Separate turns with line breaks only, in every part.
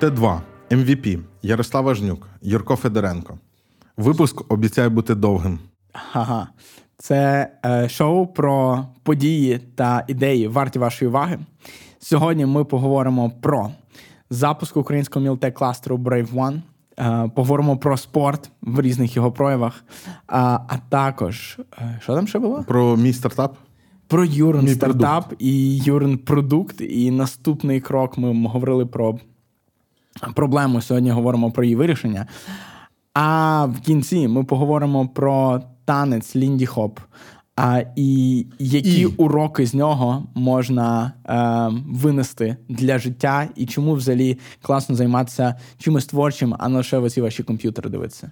Т2, MVP, Ярослава Жнюк, Юрко Федоренко. Випуск обіцяє бути довгим.
Ага. Це е, шоу про події та ідеї варті вашої уваги. Сьогодні ми поговоримо про запуск українського мілтек кластеру Brave One. Е, поговоримо про спорт в різних його проявах. А, а також, е, що там ще було?
Про мій стартап.
Про Юрин стартап і Юрин продукт. І наступний крок ми говорили про проблему. Сьогодні говоримо про її вирішення. А в кінці ми поговоримо про танець Лінді Хоп. А, І які і... уроки з нього можна е, винести для життя, і чому взагалі класно займатися чимось творчим, а не лише оці ваші комп'ютери дивитися?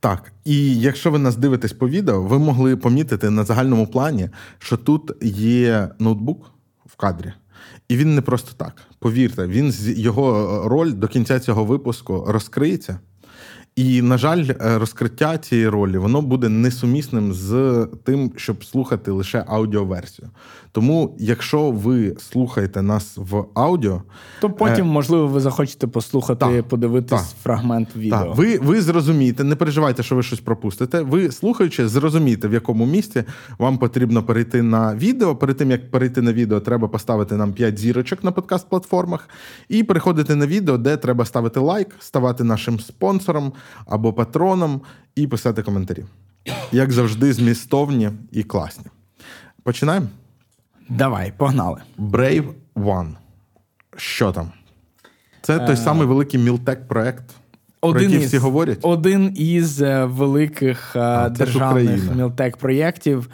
Так, і якщо ви нас дивитесь по відео, ви могли помітити на загальному плані, що тут є ноутбук в кадрі, і він не просто так. Повірте, він його роль до кінця цього випуску розкриється. І, на жаль, е, розкриття цієї ролі воно буде несумісним з тим, щоб слухати лише аудіоверсію. Тому, якщо ви слухаєте нас в аудіо,
то потім, е... можливо, ви захочете послухати, та, подивитись та, фрагмент відео.
Та. Ви ви зрозумієте, не переживайте, що ви щось пропустите. Ви слухаючи, зрозумієте, в якому місці вам потрібно перейти на відео. Перед тим як перейти на відео, треба поставити нам 5 зірочок на подкаст-платформах і переходити на відео, де треба ставити лайк, ставати нашим спонсором або патроном і писати коментарі. Як завжди, змістовні і класні. Починаємо?
Давай, погнали.
Brave One. Що там? Це той е... самий великий мілтек проект. Один про який із, всі говорять?
Один із е, великих е, а, державних мілтек проєктів.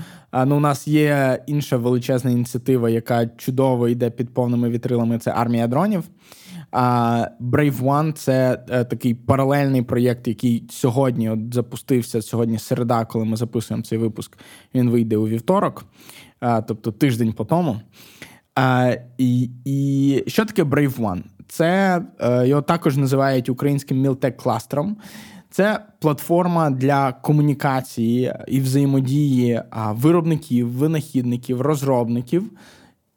Ну, у нас є інша величезна ініціатива, яка чудово йде під повними вітрилами. Це армія дронів. А Brave One – це е, такий паралельний проєкт, який сьогодні от запустився. Сьогодні середа, коли ми записуємо цей випуск. Він вийде у вівторок, тобто тиждень по тому. І і що таке Brave One? Це е, його також називають українським мілтек кластером. Це платформа для комунікації і взаємодії виробників, винахідників, розробників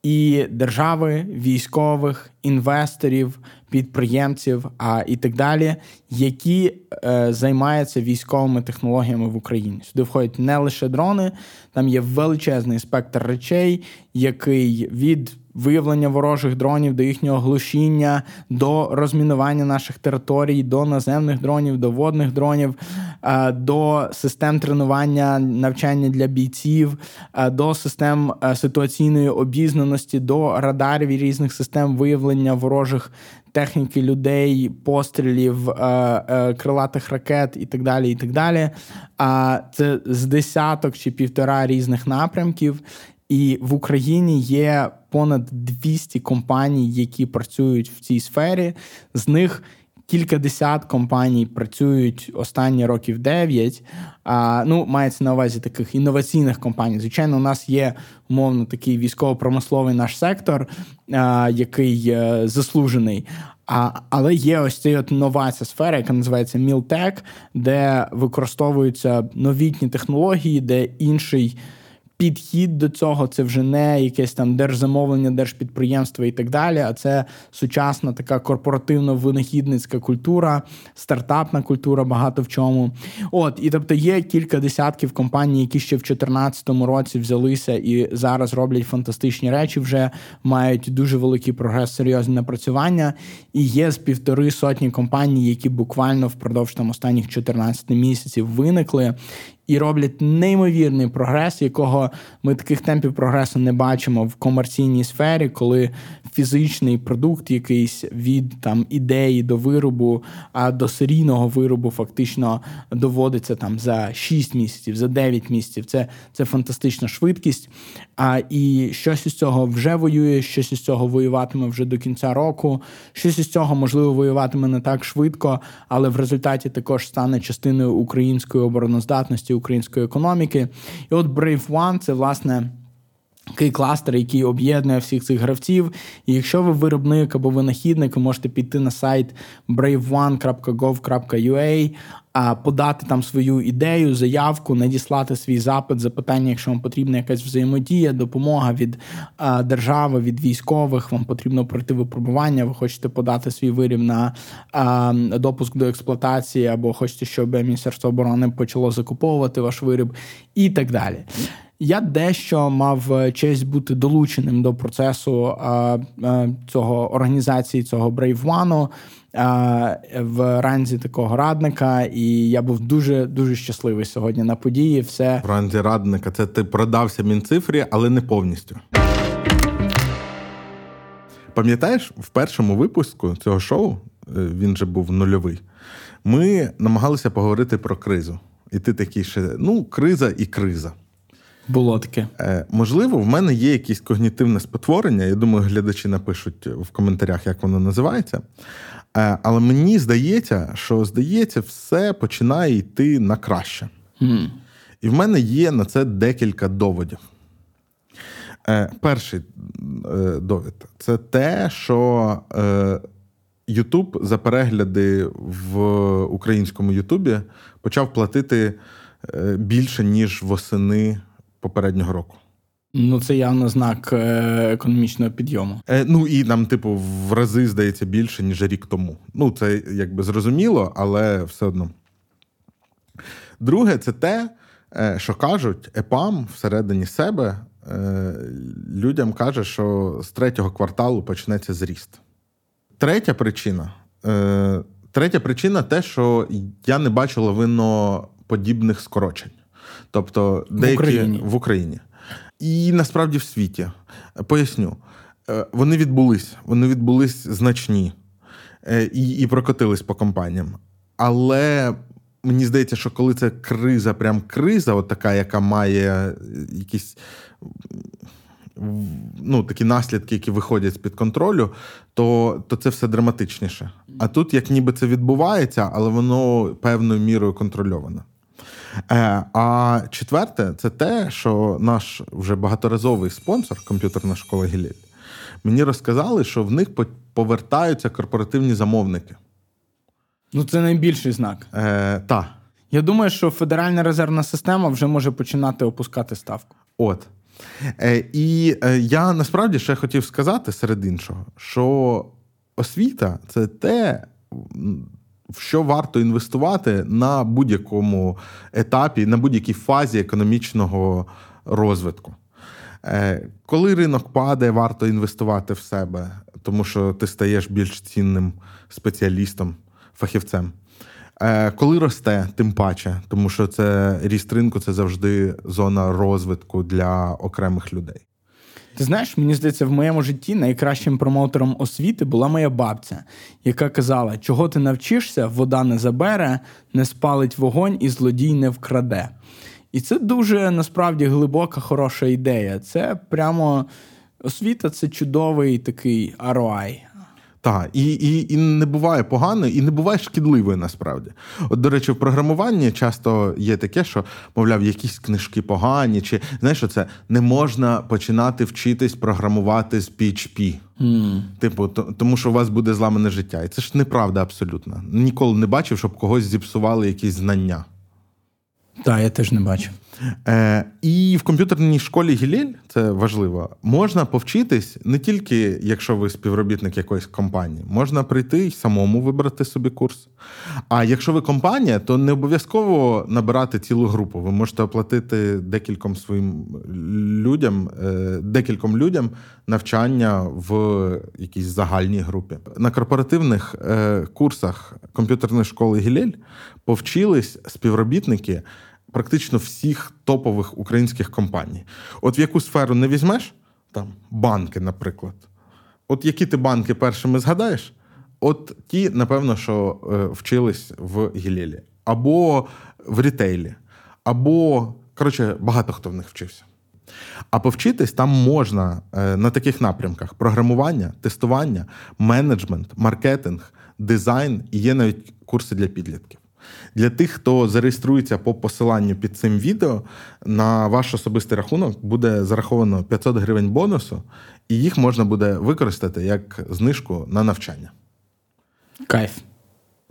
і держави, військових, інвесторів, підприємців а, і так далі, які е, займаються військовими технологіями в Україні. Сюди входять не лише дрони, там є величезний спектр речей, який від виявлення ворожих дронів, до їхнього глушіння, до розмінування наших територій, до наземних дронів, до водних дронів, е, до систем тренування, навчання для бійців, е, до систем е, ситуаційної обізнаності, до радарів і різних систем виявлення ворожих. Техніки людей, пострілів, крилатих ракет і так далі. і так далі. А це з десяток чи півтора різних напрямків, і в Україні є понад 200 компаній, які працюють в цій сфері. З них кількадесят компаній працюють останні років 9. А, Ну, мається на увазі таких інноваційних компаній. Звичайно, у нас є умовно такий військово-промисловий наш сектор, а, який е, заслужений. А, Але є ось ця от нова ця сфера, яка називається Мілтек, де використовуються новітні технології, де інший підхід до цього це вже не якесь там держзамовлення, держпідприємства і так далі. А це сучасна така корпоративно-винахідницька культура, стартапна культура, багато в чому. От і тобто є кілька десятків компаній, які ще в 2014 році взялися і зараз роблять фантастичні речі. Вже мають дуже великий прогрес, серйозні напрацювання. І є з півтори сотні компаній, які буквально впродовж там останніх 14 місяців виникли і роблять неймовірний прогрес, якого ми таких темпів прогресу не бачимо в комерційній сфері, коли фізичний продукт, якийсь від там ідеї до виробу, а до серійного виробу фактично доводиться там за 6 місяців, за 9 місяців. Це це фантастична швидкість. А і щось із цього вже воює, щось із цього воюватиме вже до кінця року. Щось із цього можливо воюватиме не так швидко, але в результаті також стане частиною української обороноздатності української економіки. І от Brave One – це власне Такий кластер, який об'єднує всіх цих гравців. І якщо ви виробник або винахідник, ви можете піти на сайт brave1.gov.ua, подати там свою ідею, заявку, надіслати свій запит, запитання, якщо вам потрібна якась взаємодія, допомога від держави, від військових, вам потрібно пройти випробування, ви хочете подати свій виріб на допуск до експлуатації, або хочете, щоб Міністерство оборони почало закуповувати ваш виріб і так далі. Я дещо мав е, честь бути долученим до процесу а, а, цього організації, цього Brave One в ранзі такого радника, і я був дуже дуже щасливий сьогодні на події. Все
в ранзі радника. Це ти продався мінцифрі, але не повністю. Пам'ятаєш, в першому випуску цього шоу е, він же був нульовий. Ми намагалися поговорити про кризу. І ти такий ще ну, криза і криза.
Було таке.
Е, Можливо, в мене є якесь когнітивне спотворення. Я думаю, глядачі напишуть в коментарях, як воно називається. Е, Але мені здається, що здається, все починає йти на краще.
Mm.
І в мене є на це декілька доводів. Е, Перший е, довід це те, що е, Ютуб за перегляди в українському Ютубі почав платити більше, ніж восени попереднього року.
Ну, це явно знак е, економічного підйому.
Е, Ну і нам, типу, в рази здається більше, ніж рік тому. Ну, це якби зрозуміло, але все одно. Друге, це те, е, що кажуть, ЕПАМ всередині себе людям каже, що з третього кварталу почнеться зріст. Третя причина. Третя причина те, що я не бачу лавиноподібних скорочень. Тобто деякі в Україні. в Україні. І насправді в світі. Поясню, е, вони відбулись, вони відбулись значні е, і і прокотились по компаніям. Але мені здається, що коли це криза, прям криза, от така, яка має якісь ну, Такі наслідки, які виходять з-під контролю, то то це все драматичніше. А тут, як ніби це відбувається, але воно певною мірою контрольовано. Е, а четверте, це те, що наш вже багаторазовий спонсор, комп'ютерна школа Гілель, мені розказали, що в них повертаються корпоративні замовники.
Ну, це найбільший знак.
Е, Так.
Я думаю, що Федеральна резервна система вже може починати опускати ставку.
От. Е, І е, я насправді ще хотів сказати серед іншого, що освіта це те, що варто інвестувати на будь-якому етапі, на будь-якій фазі економічного розвитку. Е, коли ринок падає, варто інвестувати в себе, тому що ти стаєш більш цінним спеціалістом, фахівцем. Е, коли росте, тим паче, тому що це ріст ринку це завжди зона розвитку для окремих людей.
Ти знаєш, мені здається, в моєму житті найкращим промоутером освіти була моя бабця, яка казала, чого ти навчишся, вода не забере, не спалить вогонь і злодій не вкраде. І це дуже насправді глибока, хороша ідея. Це прямо освіта це чудовий такий ROI,
так, і і, і не буває поганою, і не буває шкідливою насправді. От, до речі, в програмуванні часто є таке, що, мовляв, якісь книжки погані, чи знаєш, що це не можна починати вчитись програмувати з PHP.
Mm.
Типу, то, тому що у вас буде зламане життя. І це ж неправда абсолютно. Ніколи не бачив, щоб когось зіпсували якісь знання.
Так, я теж не бачив.
Е, І в комп'ютерній школі Гілель, це важливо, можна повчитись не тільки якщо ви співробітник якоїсь компанії, можна прийти і самому вибрати собі курс. А якщо ви компанія, то не обов'язково набирати цілу групу. Ви можете оплатити декільком своїм людям, е, декільком людям навчання в якійсь загальній групі. На корпоративних е, курсах комп'ютерної школи Гілель повчились співробітники практично всіх топових українських компаній. От в яку сферу не візьмеш, там банки, наприклад. От які ти банки першими згадаєш? От ті, напевно, що е, вчились в Гілелі, або в рітейлі, або, коротше, багато хто в них вчився. А повчитись там можна е, на таких напрямках: програмування, тестування, менеджмент, маркетинг, дизайн і є навіть курси для підлітків. Для тих, хто зареєструється по посиланню під цим відео, на ваш особистий рахунок буде зараховано 500 гривень бонусу, і їх можна буде використати як знижку на навчання.
Кайф.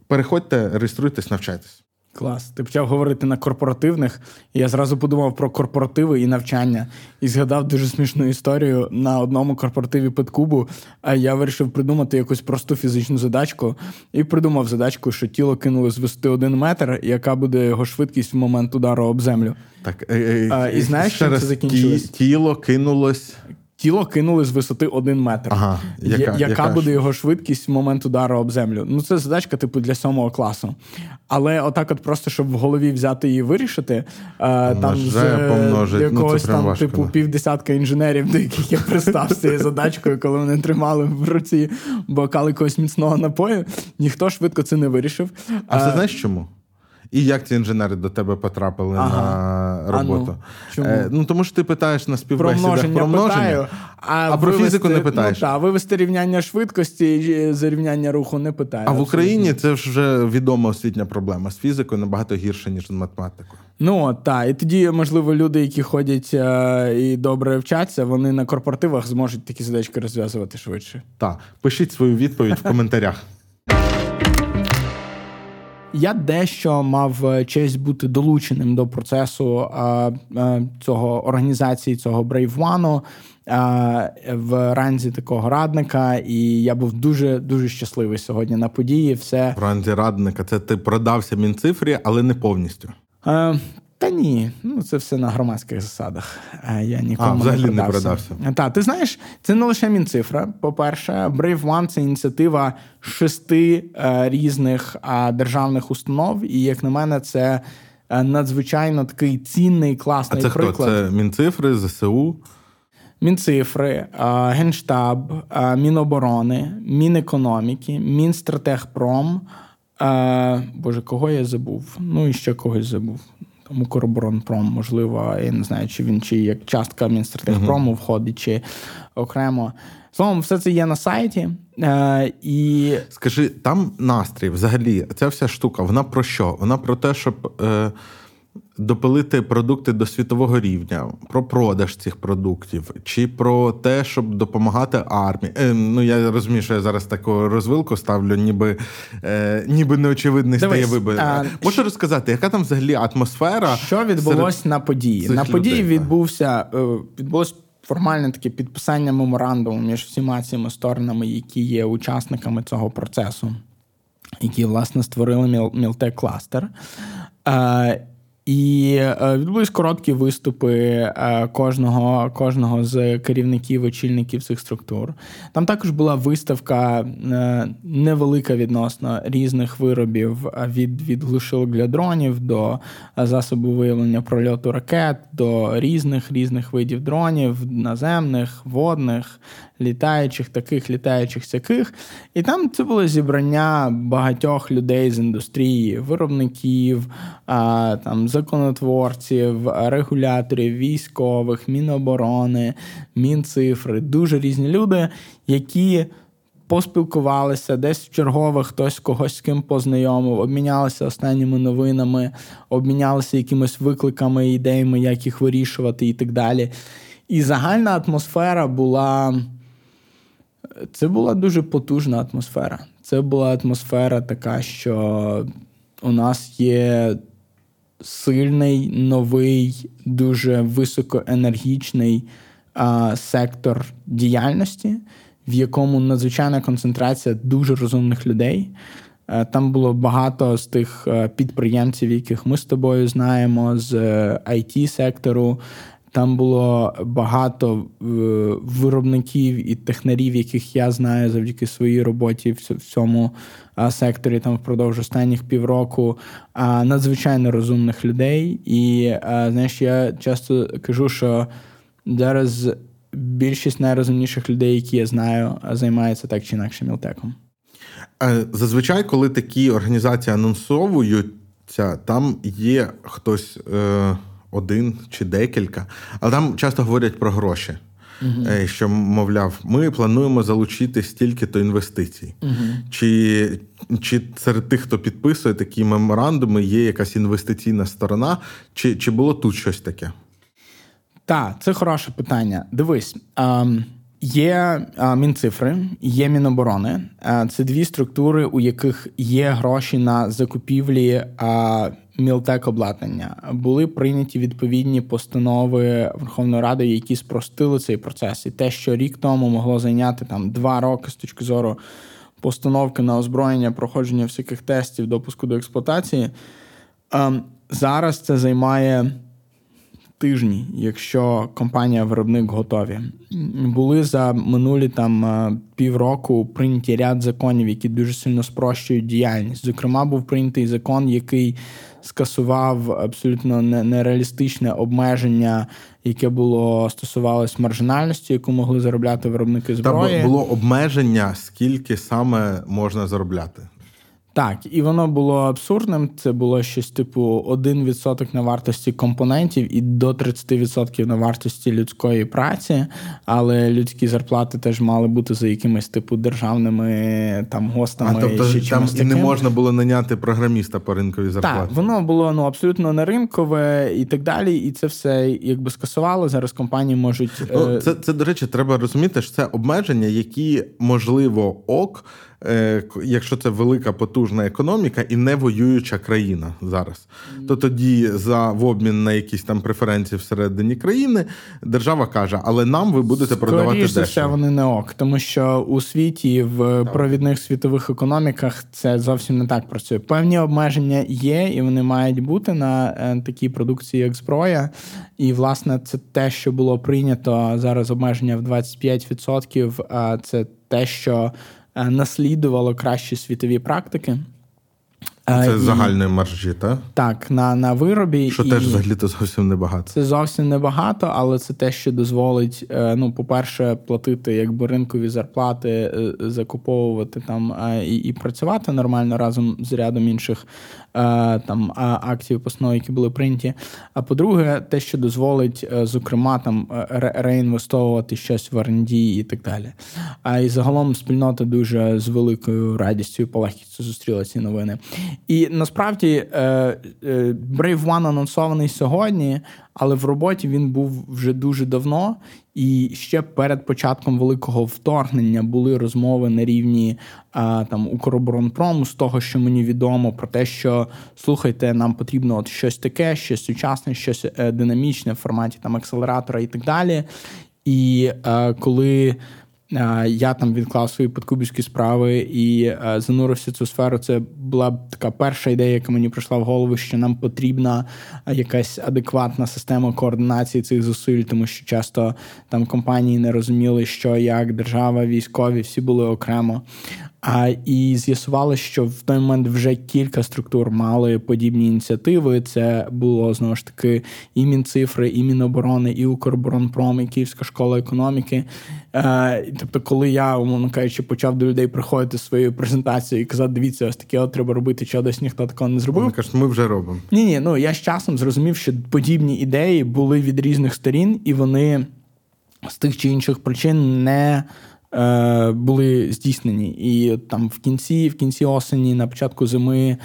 Переходьте, реєструйтесь, навчайтесь.
Клас. Ти почав говорити на корпоративних, і я зразу подумав про корпоративи і навчання. І згадав дуже смішну історію на одному корпоративі Петкубу. А я вирішив придумати якусь просту фізичну задачку і придумав задачку, що тіло кинули з висоти один метр, яка буде його швидкість в момент удару об землю.
Так, е, е,
а, І знаєш, що це закінчилось?
Тіло кинулось
тіло кинули з висоти один метр.
Ага,
яка, яка, яка буде його швидкість в момент удару об землю? Ну, це задачка, типу, для сьомого класу. Але отак, от просто щоб в голові взяти її вирішити, е, там з
помножить.
якогось
ну,
там,
важко,
типу, півдесятка інженерів, до яких я пристав з цією задачкою, коли вони тримали в руці бокал якогось міцного напою, ніхто швидко це не вирішив.
А це знаєш чому? І як ці інженери до тебе потрапили ага. на роботу? А ну,
чому? Е,
ну тому що ти питаєш на співбесідах
про множення,
про множення
питаю,
а, а про вивести, фізику не питаєш.
Ну, та, вивести рівняння швидкості зарівняння руху не питаю.
А в Україні це вже відома освітня проблема з фізикою набагато гірше, ніж з математикою.
Ну так, і тоді, можливо, люди, які ходять е, і добре вчаться, вони на корпоративах зможуть такі задачки розв'язувати швидше.
Так, пишіть свою відповідь в коментарях.
Я дещо мав е, честь бути долученим до процесу а, а, цього організації, цього Brave One в ранзі такого радника, і я був дуже дуже щасливий сьогодні на події. Все
в ранзі радника. Це ти продався мінцифрі, але не повністю.
Та ні, ну це все на громадських засадах. Я нікому
а, взагалі
не продався.
не продався.
Так, ти знаєш, це не лише мінцифра. По-перше, Brave One – це ініціатива шести е, різних е, державних установ, і як на мене, це е, надзвичайно такий цінний, класний
а це
приклад.
Хто? Це Мінцифри, ЗСУ.
Мінцифри, Генштаб, Міноборони, Мінекономіки, Мінстратегпром. Боже, кого я забув? Ну і ще когось забув. Тому Укроборонпром, можливо, я не знаю, чи він чи як частка Мінстратегпрому uh-huh. входить, чи окремо. Словом, все це є на сайті. Е, і...
Скажи, там настрій взагалі, ця вся штука, вона про що? Вона про те, щоб. Е допилити продукти до світового рівня, про продаж цих продуктів, чи про те, щоб допомагати армії. Е, ну я розумію, що я зараз таку розвилку ставлю, ніби е, ніби неочевидний стає вибір. Можу розказати, яка там взагалі атмосфера?
Що відбулось на події? На події людей, відбувся е, відбулось. Формальне таке підписання меморандуму між всіма цими сторонами, які є учасниками цього процесу, які, власне, створили Мілтек кластер. Е, і е, відбулись короткі виступи е, кожного кожного з керівників, очільників цих структур. Там також була виставка е, невелика відносно різних виробів від від глушилок для дронів до засобу виявлення прольоту ракет, до різних різних видів дронів, наземних, водних, літаючих, таких літаючих сяких. І там це було зібрання багатьох людей з індустрії, виробників, там законотворців, регуляторів, військових, міноборони, мінцифри, дуже різні люди, які. Поспілкувалися десь в чергових хтось когось з ким познайомив, обмінялися останніми новинами, обмінялися якимись викликами, ідеями, як їх вирішувати, і так далі. І загальна атмосфера була це була дуже потужна атмосфера. Це була атмосфера така, що у нас є сильний, новий, дуже високоенергічний а, сектор діяльності, в якому надзвичайна концентрація дуже розумних людей. Е, там було багато з тих е, підприємців, яких ми з тобою знаємо, з it е, сектору там було багато е, виробників і технарів, яких я знаю завдяки своїй роботі в цьому секторі там впродовж останніх півроку. Надзвичайно розумних людей. І знаєш, я часто кажу, що зараз більшість найрозумніших людей, які я знаю, займаються так чи інакше мілтеком.
Е, зазвичай, коли такі організації анонсовуються, там є хтось. Е один чи декілька, але там часто говорять про гроші. Uh-huh. Що, мовляв, ми плануємо залучити стільки-то інвестицій. Uh-huh. Чи чи серед тих, хто підписує такі меморандуми, є якась інвестиційна сторона, чи чи було тут щось таке?
Так, це хороше питання. Дивись. Є мінцифри, є міноборони. Це дві структури, у яких є гроші на закупівлі мілтек обладнання. Були прийняті відповідні постанови Верховної Ради, які спростили цей процес. І те, що рік тому могло зайняти там два роки з точки зору постановки на озброєння, проходження всяких тестів, допуску до експлуатації. Ем, зараз це займає тижні, якщо компанія-виробник готові. Були за минулі там е, півроку прийняті ряд законів, які дуже сильно спрощують діяльність. Зокрема, був прийнятий закон, який скасував абсолютно нереалістичне обмеження, яке було стосувалось маржинальності, яку могли заробляти виробники зброї.
Там було обмеження, скільки саме можна заробляти.
Так, і воно було абсурдним. Це було щось типу 1% на вартості компонентів і до 30% на вартості людської праці, але людські зарплати теж мали бути за якимись типу державними там гостами.
А тобто
ще
там
і
не можна було наняти програміста по ринковій зарплаті?
Так, воно було ну абсолютно не ринкове і так далі. І це все якби скасувало. Зараз компанії можуть
ну, е, це, це до речі, треба розуміти, що це обмеження, які можливо ок. Е, якщо це велика потужна економіка і не воююча країна зараз, то тоді за в обмін на якісь там преференції всередині країни держава каже, але нам ви будете Скоріше продавати дешево.
все вони не ок, тому що у світі в так. провідних світових економіках це зовсім не так працює. Певні обмеження є, і вони мають бути на е, такій продукції, як зброя. І власне це те, що було прийнято зараз. Обмеження в 25%, а це те, що наслідувало кращі світові практики.
Це і, загальної маржі, так?
Так, на на виробі.
Що і теж взагалі то зовсім небагато.
Це зовсім небагато, але це те, що дозволить, е, ну, по-перше, платити якби ринкові зарплати, е, закуповувати там і і працювати нормально разом з рядом інших там акцій постанов, які були прийняті. А по-друге, те, що дозволить, зокрема, там реінвестовувати щось в R&D і так далі. А і загалом спільнота дуже з великою радістю і полегкістю зустріла ці новини. І насправді е, е, Brave One анонсований сьогодні, але в роботі він був вже дуже давно. І ще перед початком великого вторгнення були розмови на рівні там Укроборонпрому з того, що мені відомо, про те, що слухайте, нам потрібно от щось таке, щось сучасне, щось е, динамічне в форматі там акселератора і так далі. І коли я там відклав свої подкубівські справи і занурився цю сферу. Це була така перша ідея, яка мені прийшла в голову, що нам потрібна якась адекватна система координації цих зусиль, тому що часто там компанії не розуміли, що як держава, військові всі були окремо. А і з'ясували, що в той момент вже кілька структур мали подібні ініціативи. Це було знову ж таки і Мінцифри, і Міноборони, і Укроборонпром, і Київська школа економіки. Е, Тобто, коли я, умовно кажучи, почав до людей приходити своєю презентацією і казати, дивіться, ось таке от треба робити, що десь ніхто такого не зробив. Вони
кажуть, ми вже робимо.
Ні, ні, ну я з часом зрозумів, що подібні ідеї були від різних сторін, і вони з тих чи інших причин не. Е, були здійснені. І там в кінці, в кінці осені, на початку зими.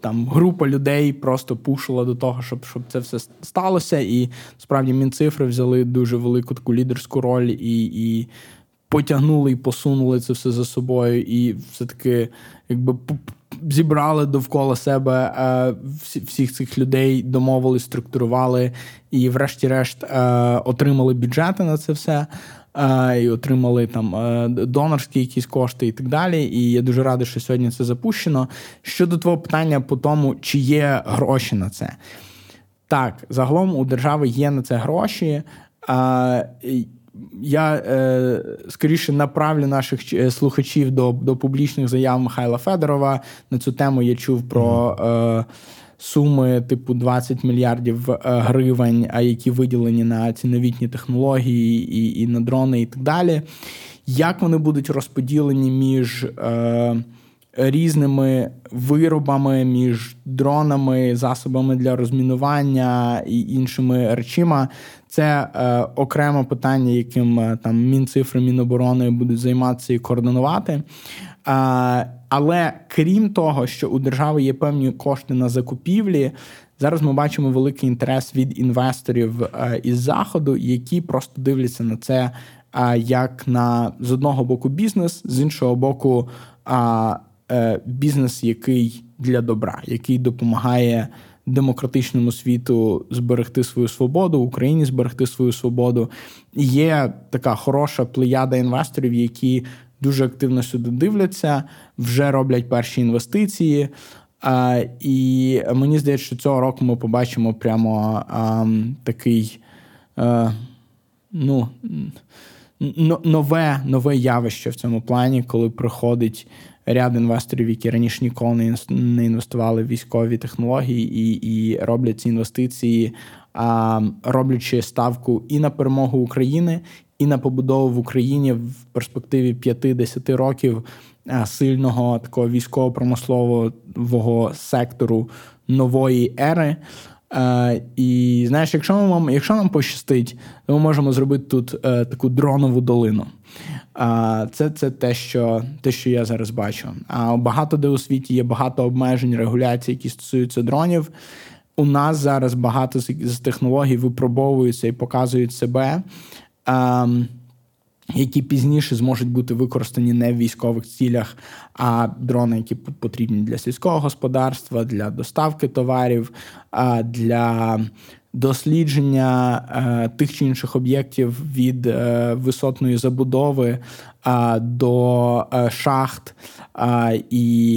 Там група людей просто пушила до того, щоб щоб це все сталося. І справді мінцифри взяли дуже велику таку лідерську роль і і потягнули і посунули це все за собою. І все-таки якби зібрали довкола себе е, всіх цих людей, домовились, структурували і, врешті-решт, е, отримали бюджети на це все і отримали там е, донорські якісь кошти і так далі. І я дуже радий, що сьогодні це запущено. Щодо твого питання по тому, чи є гроші на це. Так, загалом у держави є на це гроші. Я е, скоріше направлю наших е, слухачів до до публічних заяв Михайла Федорова. На цю тему я чув про. Е, суми типу 20 мільярдів е, гривень, які виділені на ці новітні технології і і на дрони, і так далі. Як вони будуть розподілені між е, різними виробами, між дронами, засобами для розмінування і іншими речима, це е, окреме питання, яким е, там Мінцифри, Міноборони будуть займатися і координувати. Але крім того, що у держави є певні кошти на закупівлі, зараз ми бачимо великий інтерес від інвесторів е, із заходу, які просто дивляться на це як на з одного боку бізнес, з іншого боку, е, бізнес, який для добра, який допомагає демократичному світу зберегти свою свободу, Україні зберегти свою свободу. Є така хороша плеяда інвесторів, які дуже активно сюди дивляться, вже роблять перші інвестиції. А, І мені здається, що цього року ми побачимо прямо а, такий а, ну, нове нове явище в цьому плані, коли приходить ряд інвесторів, які раніше ніколи не інвестували в військові технології і і роблять ці інвестиції, а, роблячи ставку і на перемогу України, і на побудову в Україні в перспективі 5-10 років сильного такого військово-промислового сектору нової ери. Е, І знаєш, якщо нам якщо нам пощастить, ми можемо зробити тут е, таку дронову долину. Е, це це те, що те, що я зараз бачу. А багато де у світі є багато обмежень, регуляцій, які стосуються дронів. У нас зараз багато з технологій випробовуються і показують себе. Е, які пізніше зможуть бути використані не в військових цілях, а дрони, які потрібні для сільського господарства, для доставки товарів, для дослідження е, тих чи інших об'єктів від е, висотної забудови до е, шахт і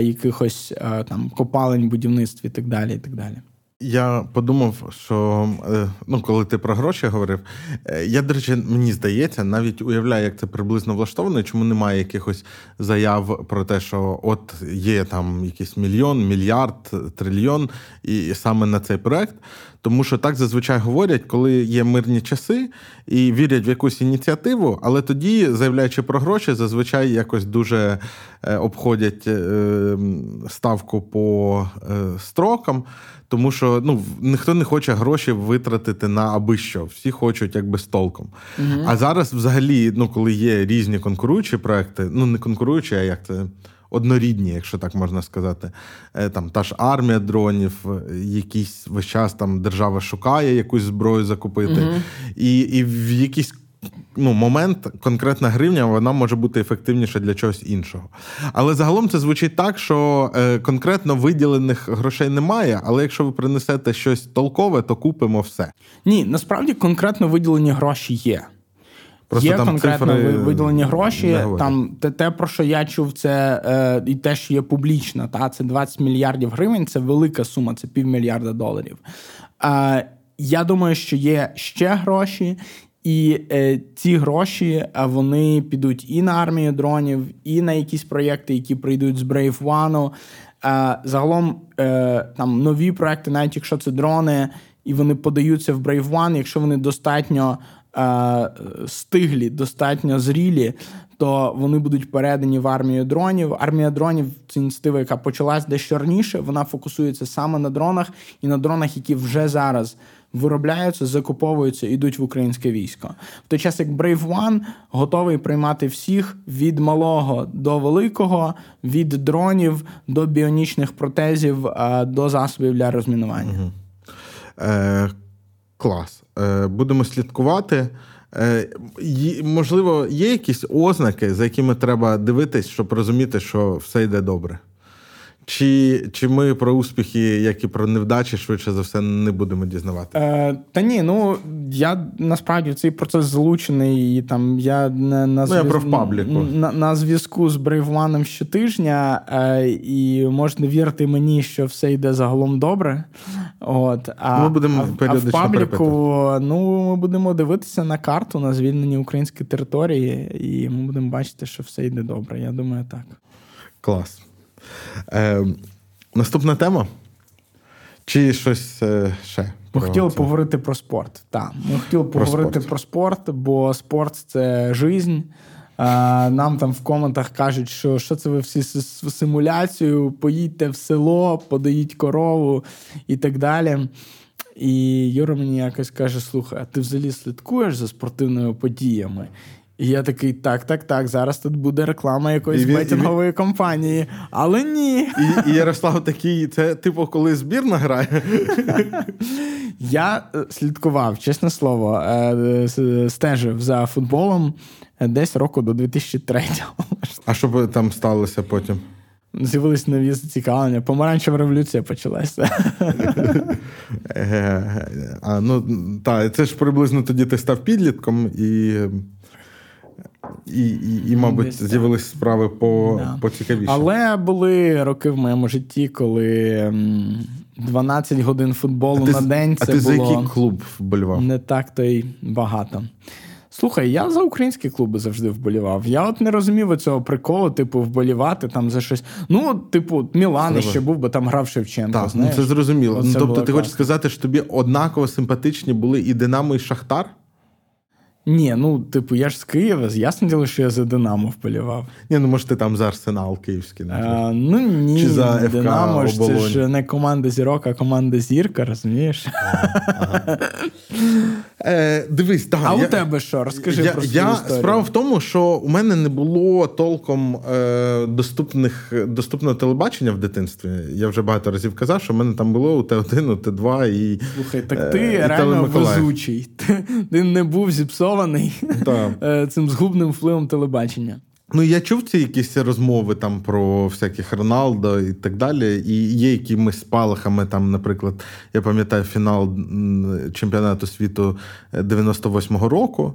якихось там копалень, будівництв і так далі. І так далі.
Я подумав, що е, ну, коли ти про гроші говорив, е, я, до речі, мені здається, навіть уявляю, як це приблизно влаштовано, чому немає якихось заяв про те, що от є там якийсь мільйон, мільярд, трильйон, і саме на цей проект. Тому що так зазвичай говорять, коли є мирні часи і вірять в якусь ініціативу, але тоді, заявляючи про гроші, зазвичай якось дуже е, обходять ставку по строкам. Тому що ну ніхто не хоче гроші витратити на аби що. Всі хочуть якби з толком. uh А зараз, взагалі, ну коли є різні конкуруючі проекти, ну не конкуруючі, а як це однорідні, якщо так можна сказати. Е, там та ж армія дронів, е, якийсь весь час там держава шукає якусь зброю закупити, uh і, і в якійсь ну, момент конкретна гривня вона може бути ефективніша для чогось іншого. Але загалом це звучить так, що е, конкретно виділених грошей немає. Але якщо ви принесете щось толкове, то купимо все.
Ні, насправді конкретно виділені гроші є. Просто є там конкретно виділені гроші. Там те, те, про що я чув, це е, і те, що є публічно, та це 20 мільярдів гривень, це велика сума, це півмільярда доларів. Е, я думаю, що є ще гроші, і е, ці гроші вони підуть і на армію дронів, і на якісь проєкти, які прийдуть з Brave One. Е, загалом е, там нові проекти, навіть якщо це дрони, і вони подаються в Brave One, якщо вони достатньо е, стиглі, достатньо зрілі. То вони будуть передані в армію дронів. Армія дронів це ініціатива, яка почалась дещо раніше. Вона фокусується саме на дронах і на дронах, які вже зараз виробляються, закуповуються, йдуть в українське військо. В той час як Brave One готовий приймати всіх від малого до великого, від дронів до біонічних протезів до засобів для розмінування. Угу.
Е, Клас. Е, Будемо слідкувати. Е, Можливо, є якісь ознаки, за якими треба дивитись, щоб розуміти, що все йде добре. Чи чи ми про успіхи, як і про невдачі, швидше за все, не будемо дізнавати?
Е, Та ні, ну я насправді в цей процес залучений і там я на на,
ну, я
на, на зв'язку з Брейвланом щотижня, е, і можна вірити мені, що все йде загалом добре. От, А
ми будемо
а, а в пабліку ну, ми будемо дивитися на карту на звільнені українські території, і ми будемо бачити, що все йде добре. Я думаю, так.
Клас. Е, Наступна тема? Чи щось е, ще?
Ми хотіли це? поговорити про спорт. Так, ми хотіли про поговорити спорт. про спорт, бо спорт це жизнь. Нам там в коментах кажуть, що що це ви всі симуляцію, поїдьте в село, подаїть корову і так далі. І Юра мені якось каже: слухай, а ти взагалі слідкуєш за спортивними подіями? І я такий, так, так, так, зараз тут буде реклама якоїсь він, бетінгової він... компанії. Але ні.
І і Ярослав такий, це типу, коли збірна грає.
Я е, слідкував, чесне слово, е, стежив за футболом десь року до 2003-го.
А що б там сталося потім?
З'явились нові зацікавлення. Помаранчева революція почалася.
А, ну, так, Це ж приблизно тоді ти став підлітком і. І, і, і мабуть, Десь з'явились справи по, да. поцікавіше.
Але були роки в моєму житті, коли 12 годин футболу
а
на
ти,
день.
це
А ти
було за який клуб вболівав?
Не так то й багато. Слухай, я за українські клуби завжди вболівав. Я от не розумів цього приколу, типу, вболівати там за щось. Ну, типу, Мілан ще був, бо там грав Шевченко.
Так,
знаєш?
ну це зрозуміло. Ну, тобто, ти хочеш сказати, що тобі однаково симпатичні були і Динамо, і Шахтар?
Ні, ну, типу, я ж з Києва, ясно діло, що я за Динамо вполював.
Ні, ну може ти там за Арсенал Київський.
А, Ну ні, Чи за ФК Динамо ж це ж не команда зірок, а команда зірка, розумієш? Ага.
Е, Дивись, так.
А я, у тебе що? Розкажи
я,
про свою
я,
історію.
Справа в тому, що у мене не було толком е, доступних, доступного телебачення в дитинстві. Я вже багато разів казав, що в мене там було у Т1, у Т2 і.
Слухай, так ти е, реально везучий. Ти, ти не був зіпсований зачарований е, цим згубним впливом телебачення.
Ну, я чув ці якісь розмови там про всяких Роналдо і так далі. І є якимись спалахами, там, наприклад, я пам'ятаю фінал чемпіонату світу 98-го року.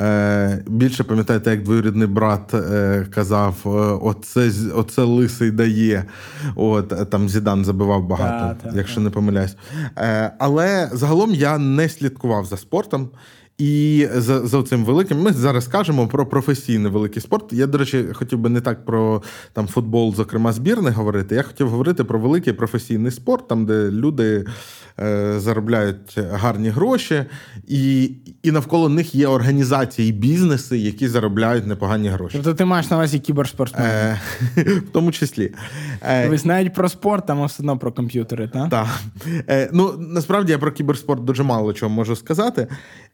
Е, Більше пам'ятаєте, як двоюрідний брат е, казав: оце оце лисий дає. От Там Зідан забивав багато, та, якщо та. не помиляюсь. Е, Але загалом я не слідкував за спортом. І за за цим великим ми зараз кажемо про професійний великий спорт. Я, до речі, хотів би не так про там футбол, зокрема збірний, говорити. Я хотів говорити про великий професійний спорт, там де люди е, заробляють гарні гроші, і і навколо них є організації, бізнеси, які заробляють непогані гроші.
Тобто ти маєш на увазі кіберспортсмен? Е,
В тому числі.
Е, Ви знають про спорт, а все одно про комп'ютери, так?
Так. Е, ну насправді я про кіберспорт дуже мало чого можу сказати.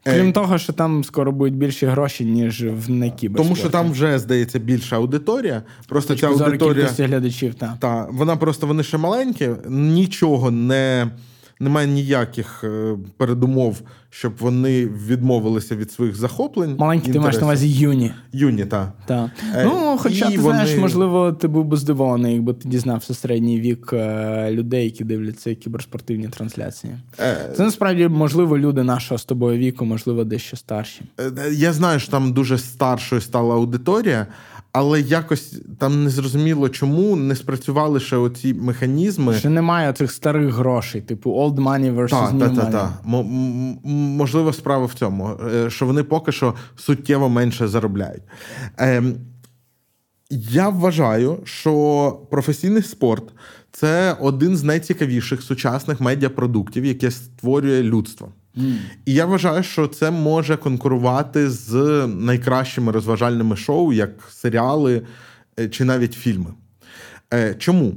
Е, Крім того, що там скоро будуть більші гроші, ніж в не
Тому що там вже здається більша аудиторія. Просто ця аудиторія
глядачів, та.
та вона просто вони ще маленькі, нічого не немає ніяких е, передумов, щоб вони відмовилися від своїх захоплень.
Маленькі ти маєш на увазі юні.
Юні, так.
Та. Е, ну, хоча ти вони... знаєш, можливо, ти був би здивований, якби ти дізнався середній вік е, людей, які дивляться кіберспортивні трансляції. Е... Це насправді можливо люди нашого з тобою віку, можливо, дещо старші.
Я знаю, що там дуже старшою стала аудиторія. Але якось там не зрозуміло, чому не спрацювали ще оці механізми.
Ще немає цих старих грошей, типу old money versus та, new
та, money. Та, Можливо, справа в цьому, е, що вони поки що суттєво менше заробляють. Ем, Я вважаю, що професійний спорт це один з найцікавіших сучасних медіапродуктів, яке створює людство. І я вважаю, що це може конкурувати з найкращими розважальними шоу, як серіали е, чи навіть фільми. Е, чому?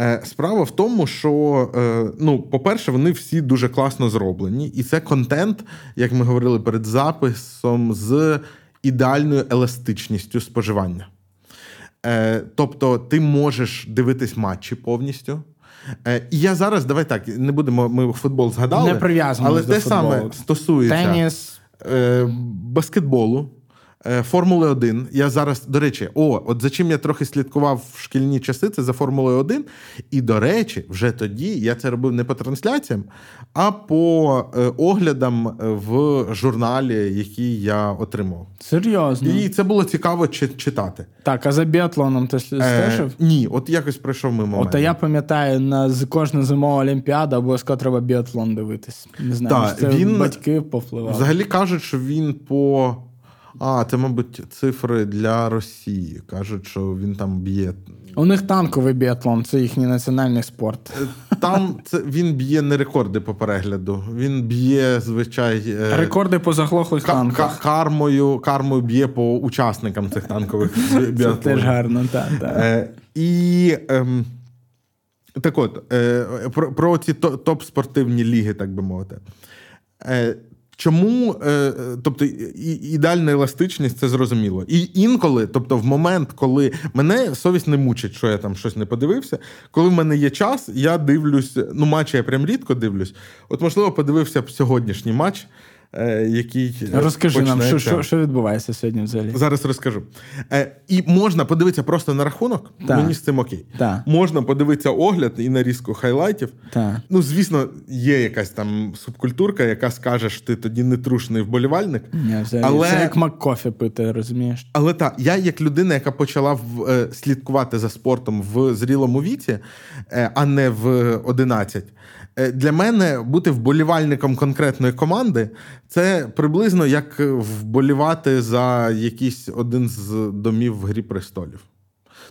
Е, справа в тому, що, ну, по-перше, вони всі дуже класно зроблені, і це контент, як ми говорили перед записом, з ідеальною еластичністю споживання. Тобто, ти можеш дивитись матчі повністю. Е, і я зараз, давай так, не будемо ми футбол згадали,
не прив'язано
але
до
те
футболу.
саме стосується
Теніс.
Е, баскетболу. Е, Формули 1. Я зараз, до речі, о, от за чим я трохи слідкував в шкільні часи, це за Формулою 1. І, до речі, вже тоді я це робив не по трансляціям, а по е, оглядам в журналі, який я отримав.
Серйозно?
І це було цікаво читати.
Так, а за біатлоном ти стежив? Е,
ні, от якось пройшов мимо.
От
мене.
я пам'ятаю, на кожна зимова олімпіада обов'язково треба біатлон дивитись. Не знаю,
так,
це
він,
батьки повпливали.
Взагалі кажуть, що він по. А, це, мабуть, цифри для Росії. Кажуть, що він там б'є.
У них танковий біатлон, це їхній національний спорт.
Е, там це він б'є не рекорди по перегляду. Він б'є звичай
е, рекорди по заглохлих
к-
танках.
Кармою кармою б'є по учасникам цих танкових біатлонів.
Це теж гарно, так. так.
Е, І ем, так от, е, про, про ці топ-спортивні ліги, так би мовити. Е, Чому, е, тобто, ідеальна еластичність це зрозуміло. І інколи, тобто, в момент, коли мене совість не мучить, що я там щось не подивився, коли в мене є час, я дивлюсь, ну матчі я прям рідко дивлюсь. От, можливо, подивився б сьогоднішній матч. Е, який
Розкажи нам, що що, що відбувається сьогодні взагалі.
Зараз розкажу. Е, І можна подивитися просто на рахунок,
так.
мені з цим окей.
Так.
Можна подивитися огляд і нарізку хайлайтів.
Так.
Ну, звісно, є якась там субкультурка, яка скаже, що ти тоді не трушний вболівальник.
Ні, взагалі. Але... Це як Маккофі пити, розумієш?
Але так, я як людина, яка почала в, е, слідкувати за спортом в зрілому віці, е, а не в 11, Е, для мене бути вболівальником конкретної команди це приблизно як вболівати за якийсь один з домів в Грі престолів.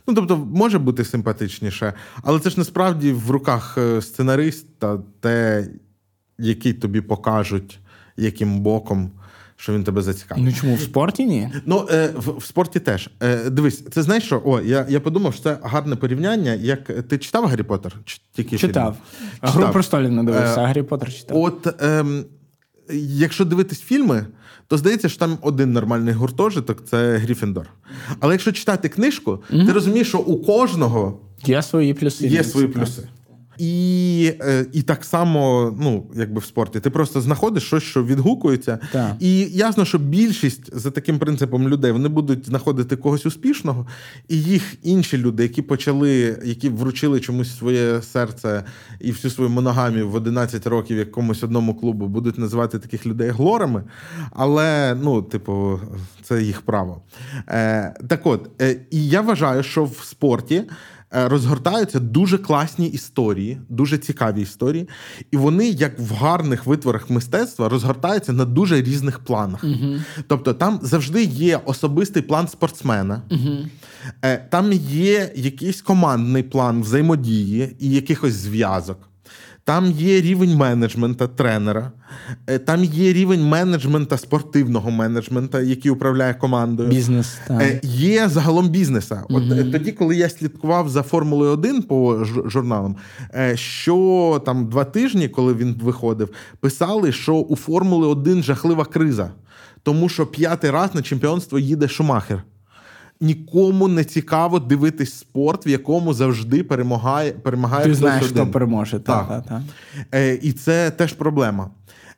Ну, тобто, може бути симпатичніше, але це ж насправді в руках е, сценариста те, який тобі покажуть, яким боком що він тебе зацікавить.
Ну чому в спорті ні?
Ну е, в, в спорті теж. Е, Дивись, це знаєш що? О, я я подумав, що це гарне порівняння. Як ти читав Гаррі Поттер? Чи тільки
Читав. Гру престолів не дивився, а Гаррі Поттер читав.
От е, якщо дивитись фільми, то здається, що там один нормальний гуртожиток це Гріфіндор. Але якщо читати книжку, mm ти розумієш, що у кожного
є свої плюси.
Є свої плюси. І е, і так само, ну, якби в спорті, ти просто знаходиш щось, що відгукується.
Так.
І ясно, що більшість за таким принципом людей вони будуть знаходити когось успішного, і їх інші люди, які почали, які вручили чомусь своє серце і всю свою моногамію в 11 років якомусь одному клубу, будуть називати таких людей глорами. Але, ну, типу, це їх право. Е, Так от, е, і я вважаю, що в спорті. Е, розгортаються дуже класні історії, дуже цікаві історії, і вони, як в гарних витворах мистецтва, розгортаються на дуже різних планах.
uh
Тобто, там завжди є особистий план спортсмена,
uh
там є якийсь командний план взаємодії і якихось зв'язок. Там є рівень менеджмента тренера, е, там є рівень менеджмента спортивного менеджмента, який управляє командою.
Бізнес так.
Е, є загалом бізнеса. От угу. тоді, коли я слідкував за Формулою 1 по журналам, що там два тижні, коли він виходив, писали, що у Формули 1 жахлива криза, тому що п'ятий раз на чемпіонство їде Шумахер нікому не цікаво дивитись спорт, в якому завжди перемагає перемагає.
Ти знаєш, хто переможе. Так. Та, та.
Е, І це теж проблема.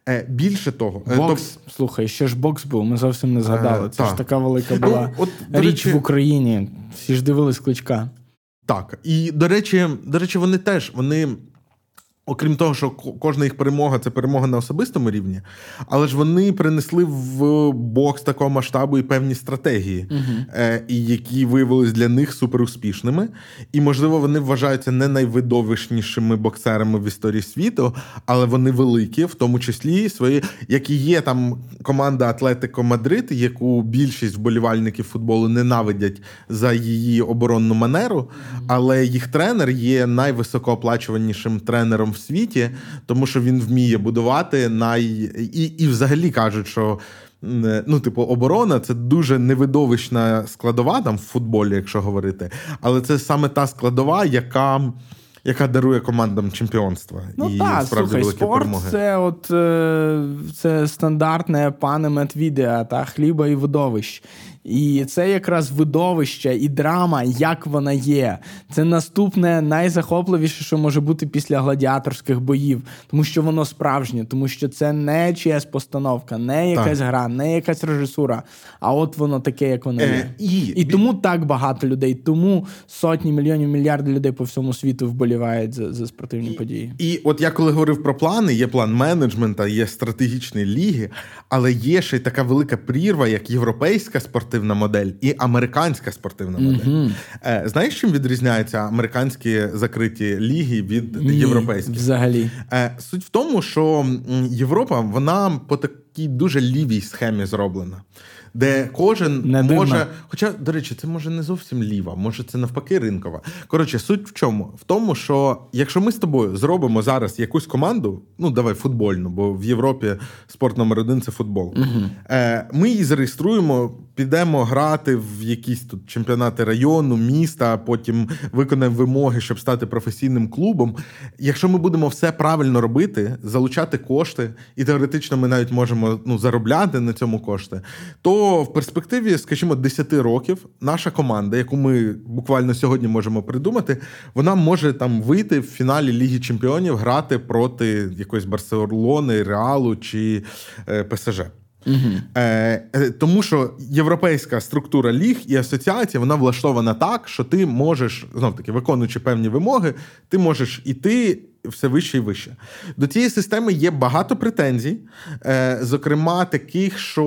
Е, Більше того,
е, бокс, то... слухай, ще ж бокс був. Ми зовсім не згадали. Е, це та. ж така велика ну, була ну, от, річ речі... в Україні. Всі ж дивились кличка.
Так, і до речі, до речі, вони теж вони Окрім того, що кожна їх перемога це перемога на особистому рівні, але ж вони принесли в бокс такого масштабу і певні стратегії,
uh
е, і які виявилися для них суперуспішними. І, можливо, вони вважаються не найвидовищнішими боксерами в історії світу, але вони великі, в тому числі свої, як і є там команда Атлетико Мадрид, яку більшість вболівальників футболу ненавидять за її оборонну манеру, але їх тренер є найвисокооплачуванішим тренером в світі, тому що він вміє будувати най і, і взагалі кажуть, що. Ну, типу, оборона це дуже невидовищна складова там в футболі, якщо говорити. Але це саме та складова, яка яка дарує командам чемпіонства.
Ну
і
так,
справді
слухай,
великі
спорт
перемоги.
Це от е, це стандартне пане медвідеа та хліба і видовищ. І це якраз видовище і драма, як вона є. Це наступне найзахопливіше, що може бути після гладіаторських боїв, тому що воно справжнє, тому що це не чиясь постановка, не якась так. гра, не якась режисура. А от воно таке, як воно е, є. І... і тому так багато людей, тому сотні мільйонів мільярди людей по всьому світу вболівають за за спортивні
і,
події.
І от я коли говорив про плани, є план менеджмента, є стратегічні ліги, але є ще й така велика прірва, як європейська спортивна спортивна модель і американська спортивна модель.
Mm-hmm.
Знаєш, чим відрізняються американські закриті ліги від
Ні,
європейських?
Взагалі,
е, суть в тому, що Європа вона по такій дуже лівій схемі зроблена. Де кожен не може. Дивно. Хоча, до речі, це може не зовсім ліва, може це навпаки ринкова. Коротше, суть в чому? В тому, що якщо ми з тобою зробимо зараз якусь команду, ну давай футбольну, бо в Європі спорт номер один це футбол. Угу. Ми її зареєструємо, підемо грати в якісь тут чемпіонати району, міста, потім виконаємо вимоги, щоб стати професійним клубом. Якщо ми будемо все правильно робити, залучати кошти, і теоретично ми навіть можемо ну, заробляти на цьому кошти, то в перспективі, скажімо, 10 років наша команда, яку ми буквально сьогодні можемо придумати, вона може там вийти в фіналі Ліги Чемпіонів, грати проти якоїсь Барселони, Реалу чи е, ПСЖ. Угу. Е, Тому що європейська структура ліг і асоціація вона влаштована так, що ти можеш знов таки виконуючи певні вимоги, ти можеш іти все вище і вище. До цієї системи є багато претензій, е, зокрема, таких, що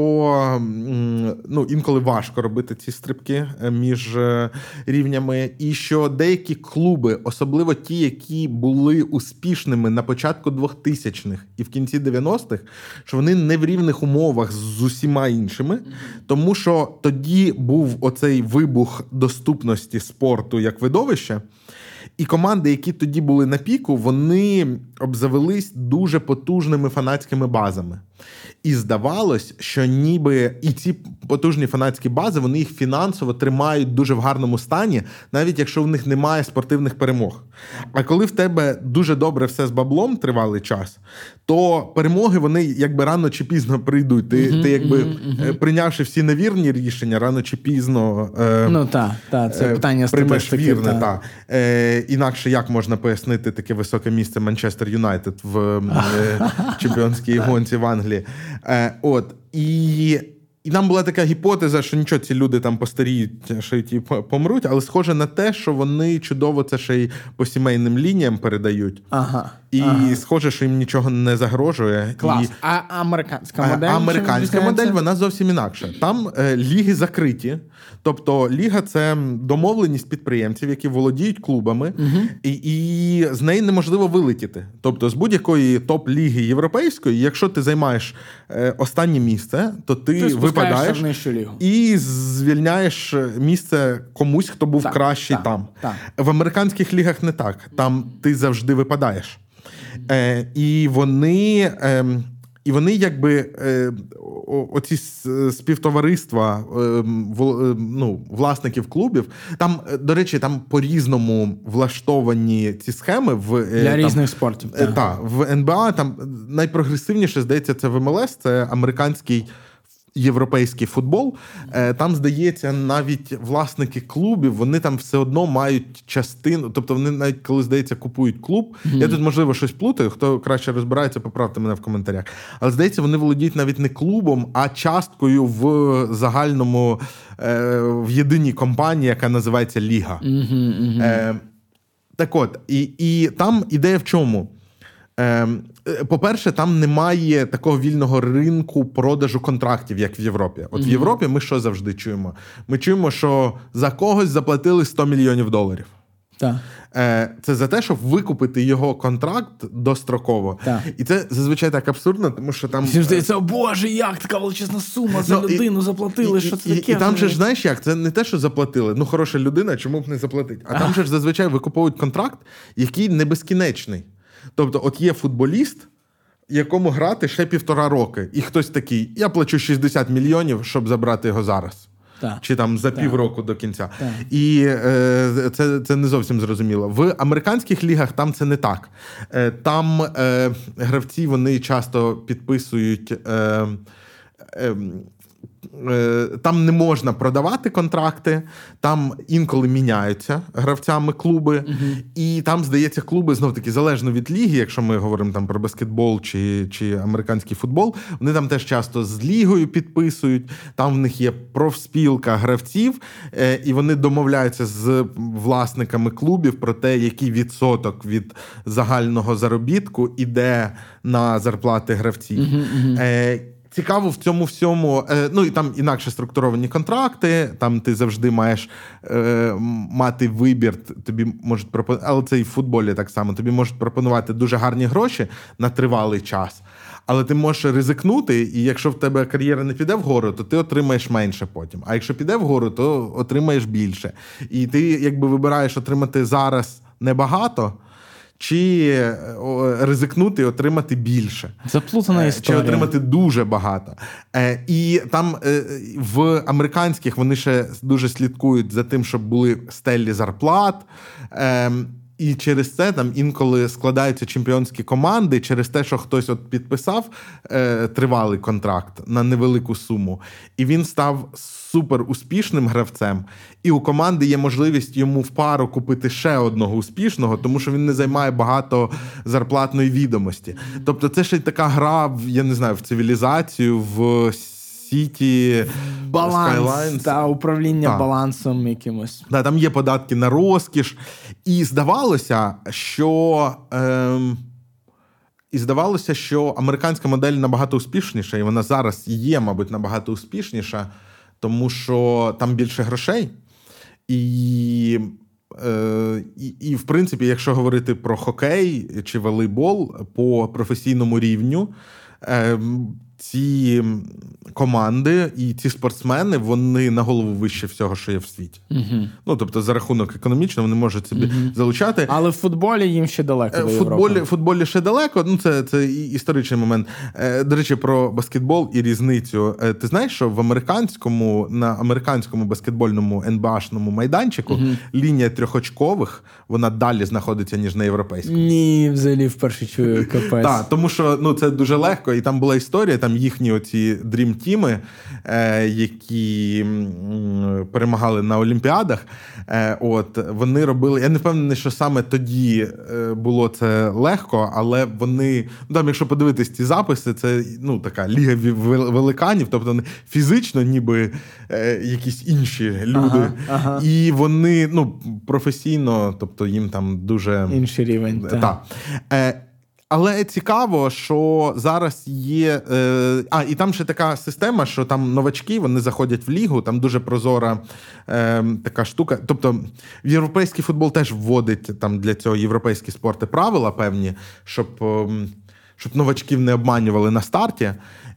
ну, інколи важко робити ці стрибки е, між е, рівнями, і що деякі клуби, особливо ті, які були успішними на початку 2000-х і в кінці 90-х, що вони не в рівних умовах з усіма іншими, тому що тоді був оцей вибух доступності спорту як видовища. І команди, які тоді були на піку, вони обзавелись дуже потужними фанатськими базами. І здавалось, що ніби і ці потужні фанатські бази вони їх фінансово тримають дуже в гарному стані, навіть якщо в них немає спортивних перемог. А коли в тебе дуже добре все з баблом тривалий час, то перемоги вони якби рано чи пізно прийдуть. Ти uh-huh, ти якби uh-huh, прийнявши всі невірні рішення, рано чи пізно
е, ну та, та це е, питання
приймеш вірне. Та. та. Е, Інакше як можна пояснити таке високе місце Манчестер Юнайтед в е, чемпіонській гонці в Англії? Е, От і. І нам була така гіпотеза, що нічого ці люди там постаріють, що й ті помруть, але схоже на те, що вони чудово це ще й по сімейним лініям передають.
Ага.
І
ага.
схоже, що їм нічого не загрожує.
Клас.
І...
А американська модель? А
американська модель вона зовсім інакша. Там е, ліги закриті. Тобто ліга це домовленість підприємців, які володіють клубами, угу. і і з неї неможливо вилетіти. Тобто, з будь-якої топ-ліги європейської, якщо ти займаєш е, останнє місце, то ти, ти випадаєш
лігу.
і звільняєш місце комусь, хто був так, кращий так, там. Так. В американських лігах не так. Там ти завжди випадаєш. Е, І вони. Е, і вони якби е, оці співтовариства е, е, ну, власників клубів. Там, до речі, там по-різному влаштовані ці схеми в
для там, різних спортів.
Так, та, в НБА там найпрогресивніше здається, це в МЛС, це американський європейський футбол, е, там здається, навіть власники клубів вони там все одно мають частину. Тобто, вони навіть коли здається, купують клуб. Mm-hmm. Я тут можливо щось плутаю. Хто краще розбирається, поправте мене в коментарях. Але здається, вони володіють навіть не клубом, а часткою в загальному е, в єдиній компанії, яка називається Ліга.
Mm-hmm, mm-hmm.
Так от, і, і там ідея в чому? Е, по-перше, там немає такого вільного ринку продажу контрактів, як в Європі. От mm-hmm. в Європі ми що завжди чуємо? Ми чуємо, що за когось заплатили 100 мільйонів доларів.
Так.
Е, це за те, щоб викупити його контракт достроково.
Так.
І це зазвичай так абсурдно, тому що там.
Всім здається, о Боже, як така величезна сума за ну, людину і, заплатили. І, що це таке?
І, і там же ж знаєш як? Це не те, що заплатили. Ну, хороша людина, чому б не заплатити? А, а. там же ж зазвичай викуповують контракт, який не безкінечний. Тобто, от є футболіст, якому грати ще півтора роки, і хтось такий: я плачу 60 мільйонів, щоб забрати його зараз.
Так.
Чи там за півроку до кінця. Так. І е, це це не зовсім зрозуміло. В американських лігах там це не так. Е, Там е, гравці вони часто підписують. Е, Е, там не можна продавати контракти, там інколи міняються гравцями клуби, uh і там, здається, клуби знов таки залежно від ліги, якщо ми говоримо там про баскетбол чи чи американський футбол, вони там теж часто з лігою підписують. Там в них є профспілка гравців, е, і вони домовляються з власниками клубів про те, який відсоток від загального заробітку іде на зарплати гравців.
Uh-huh, uh
Цікаво в цьому всьому, е, ну і там інакше структуровані контракти. Там ти завжди маєш е, мати вибір. Тобі можуть пропонувати, але це і в футболі так само. Тобі можуть пропонувати дуже гарні гроші на тривалий час. Але ти можеш ризикнути, і якщо в тебе кар'єра не піде вгору, то ти отримаєш менше потім. А якщо піде вгору, то отримаєш більше. І ти якби вибираєш отримати зараз небагато чи ризикнути і отримати більше.
Заплутана історія.
Чи отримати дуже багато. Е, і там е, в американських вони ще дуже слідкують за тим, щоб були стелі зарплат. І через це там інколи складаються чемпіонські команди через те, що хтось от підписав е, тривалий контракт на невелику суму, і він став супер успішним гравцем. І у команди є можливість йому в пару купити ще одного успішного, тому що він не займає багато зарплатної відомості. Тобто, це ще й така гра в я не знаю в цивілізацію в. Сіті,
баланс та управління та. балансом якимось.
Да, Там є податки на розкіш. І здавалося, що. Ем, і здавалося, що американська модель набагато успішніша, і вона зараз є, мабуть, набагато успішніша, тому що там більше грошей. І, е, і, і, в принципі, якщо говорити про хокей чи волейбол по професійному рівню, е, ці команди і ці спортсмени вони на голову вище всього, що є в світі.
Угу.
Ну тобто, за рахунок економічно вони можуть собі угу. залучати.
Але в футболі їм ще далеко. Е,
до футболі футболі ще далеко. Ну це це історичний момент. Е, до речі, про баскетбол і різницю. Е, ти знаєш, що в американському на американському баскетбольному НБАшному майданчику угу. лінія трьохочкових вона далі знаходиться ніж на європейському?
Ні, взагалі вперше чую капець.
Так, тому що ну це дуже легко, і там була історія. Там їхні оці дрімтіми, е, які перемагали на Олімпіадах. Е, от вони робили. Я не впевнений, що саме тоді е, було це легко, але вони ну там, якщо подивитись ці записи, це ну така ліга великанів, тобто вони фізично, ніби якісь інші люди,
ага, ага.
і вони ну професійно, тобто їм там дуже
інший рівень.
Так. Та. Але цікаво, що зараз є. Е, А, і там ще така система, що там новачки вони заходять в лігу, там дуже прозора е, така штука. Тобто європейський футбол теж вводить там для цього європейські спорти правила певні, щоб е, щоб новачків не обманювали на старті.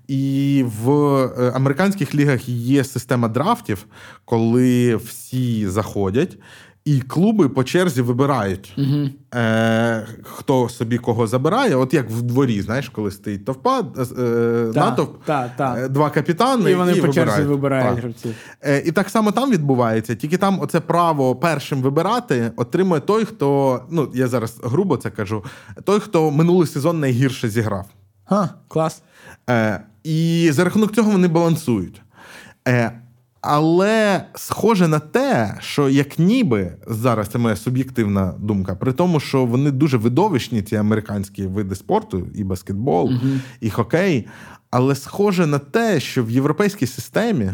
І в е, американських лігах є система драфтів, коли всі заходять. І клуби по черзі вибирають,
угу.
е, хто собі кого забирає. От як в дворі, знаєш, коли стоїть товпа, е, та, натовп,
та, та.
Е, два капітани
і вони
і
по
вибирають.
черзі вибирають гравців.
Е, і так само там відбувається. Тільки там оце право першим вибирати отримує той, хто ну я зараз грубо це кажу, той, хто минулий сезон найгірше зіграв.
Ха, клас.
Е, І за рахунок цього вони балансують. Е, але схоже на те, що як ніби зараз це моя суб'єктивна думка, при тому, що вони дуже видовищні, ці американські види спорту, і баскетбол,
uh
і хокей. Але схоже на те, що в європейській системі,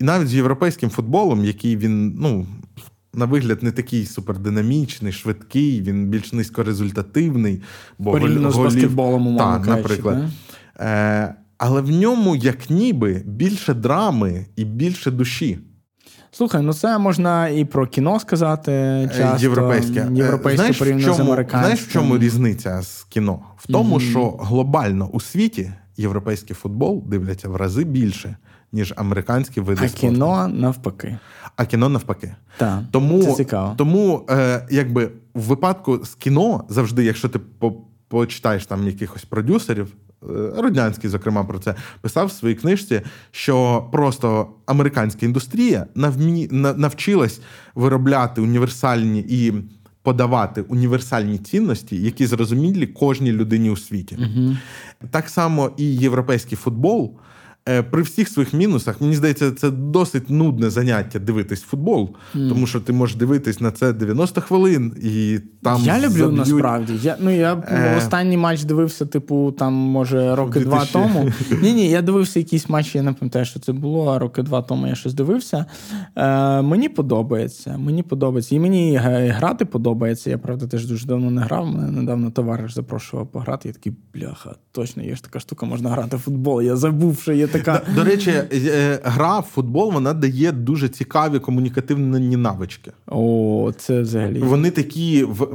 і навіть з європейським футболом, який він, ну. На вигляд, не такий супердинамічний, швидкий, він більш низькорезультативний.
Бо Порівняно голів... з баскетболом, умовно
Так, наприклад. Да? Е, але в ньому, як ніби, більше драми і більше душі.
Слухай, ну це можна і про кіно сказати. Е, часто.
Європейське
Європейське знаєш, порівняно з американським.
Знаєш, в чому різниця з кіно? В тому, mm-hmm. що глобально у світі європейський футбол дивляться в рази більше, ніж американські види.
А
спорту.
кіно навпаки.
А кіно навпаки.
Так,
Тому,
це цікаво.
Тому е, якби в випадку з кіно завжди, якщо ти по. Почитаєш там якихось продюсерів, Е, Роднянський, зокрема, про це писав в своїй книжці, що просто американська індустрія навмі... навчилась виробляти універсальні і подавати універсальні цінності, які зрозумілі кожній людині у світі.
Угу.
Так само і європейський футбол. Е, при всіх своїх мінусах, мені здається, це досить нудне заняття дивитись футбол, mm. тому що ти можеш дивитись на це 90 хвилин і там.
Я люблю
заб'ють...
насправді. Я ну я е... останній матч дивився, типу, там, може, роки 2000... два тому. Ні, ні, я дивився якийсь матч, я не пам'ятаю, що це було, а роки два тому я щось дивився. Е, Мені подобається. Мені подобається. І мені грати подобається. Я правда теж дуже давно не грав. Мене недавно товариш запрошував пограти. Я такий, бляха, точно є ж така штука, можна грати в футбол. Я забув, що є така.
До, до речі, е, гра в футбол вона дає дуже цікаві комунікативні навички.
О, це взагалі.
Вони такі в.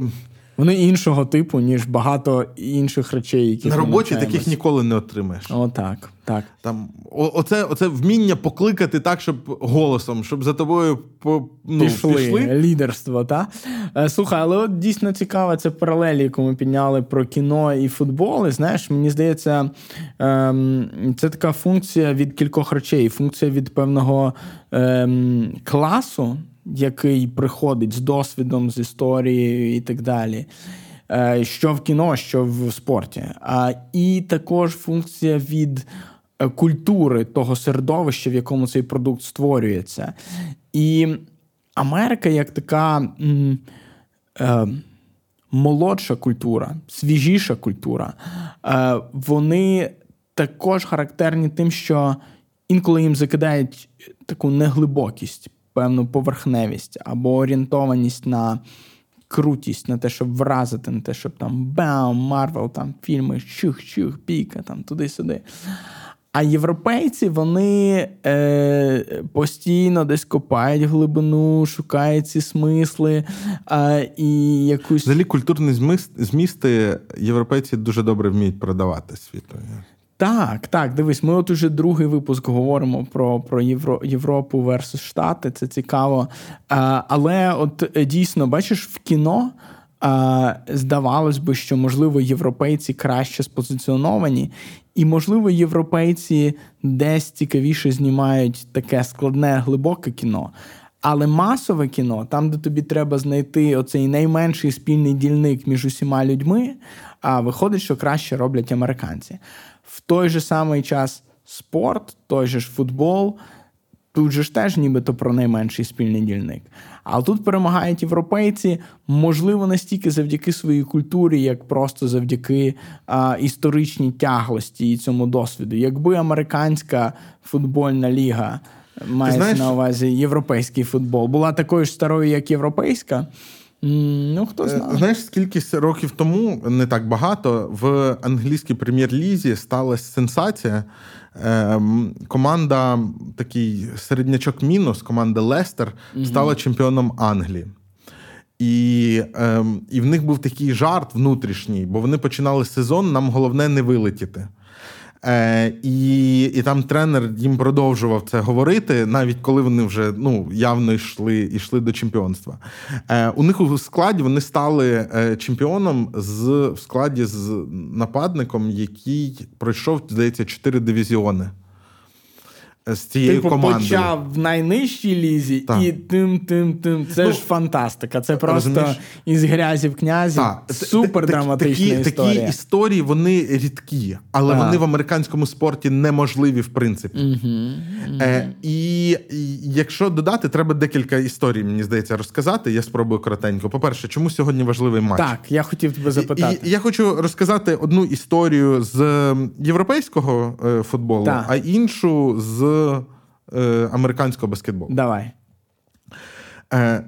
Вони іншого типу, ніж багато інших речей, які
на роботі таких ніколи не отримаєш.
Отак. Так.
Там оце, оце вміння покликати так, щоб голосом, щоб за тобою по, ну,
пішли. пішли. Лідерство, так? Е, слухай, але от дійсно цікаво, це паралелі, яку ми підняли про кіно і футбол. І знаєш, мені здається, ем, це така функція від кількох речей. Функція від певного ем, класу, який приходить з досвідом, з історією і так далі. Е, що в кіно, що в спорті. А, І також функція від Е, культури того середовища, в якому цей продукт створюється. І Америка як така м, е, молодша культура, свіжіша культура, е, вони також характерні тим, що інколи їм закидають таку неглибокість, певну поверхневість або орієнтованість на. Крутість на те, щоб вразити, на те, щоб там бам, Марвел, там фільми, чух-чух, піка, там туди-сюди. А європейці вони е, постійно десь копають глибину, шукають ці смисли е, і якусь.
Взагалі культурні змісти європейці дуже добре вміють продавати світу.
Так, так, дивись, ми от уже другий випуск говоримо про про Євро, Європу versus Штати. Це цікаво. А, Але от е, дійсно, бачиш, в кіно а, здавалось би, що можливо європейці краще спозиціоновані, і, можливо, європейці десь цікавіше знімають таке складне, глибоке кіно. Але масове кіно, там, де тобі треба знайти оцей найменший спільний дільник між усіма людьми, а виходить, що краще роблять американці. В той же самий час спорт, той же ж футбол. Тут же ж теж нібито про найменший спільний дільник. А тут перемагають європейці, можливо, настільки завдяки своїй культурі, як просто завдяки а, історичній тяглості і цьому досвіду. Якби американська футбольна ліга мається на увазі європейський футбол, була такою ж старою, як європейська. Ну, хто е, знає.
Знаєш, скільки років тому, не так багато, в англійській прем'єр-лізі сталася сенсація. Ем, команда, такий середнячок мінус, команда Лестер, стала чемпіоном Англії. І ем, і в них був такий жарт внутрішній, бо вони починали сезон. Нам головне не вилетіти. Е, І і там тренер їм продовжував це говорити, навіть коли вони вже ну, явно йшли йшли до чемпіонства. Е, У них у складі вони стали е, чемпіоном з в складі з нападником, який пройшов, здається, чотири дивізіони з цією
типу,
командою.
почав в найнижчій лізі так. і тим, тим, тим. Це ну, ж фантастика. Це просто розумієш? із грязів князів. Супер драматична
такі,
історія.
Такі історії вони рідкі, але так. вони в американському спорті неможливі, в принципі. Угу, угу. Е, І якщо додати, треба декілька історій, мені здається, розказати. Я спробую коротенько. По-перше, чому сьогодні важливий матч?
Так, я хотів тебе запитати.
І, і Я хочу розказати одну історію з європейського е, футболу, так. а іншу з е, американського баскетболу.
Давай.
Е,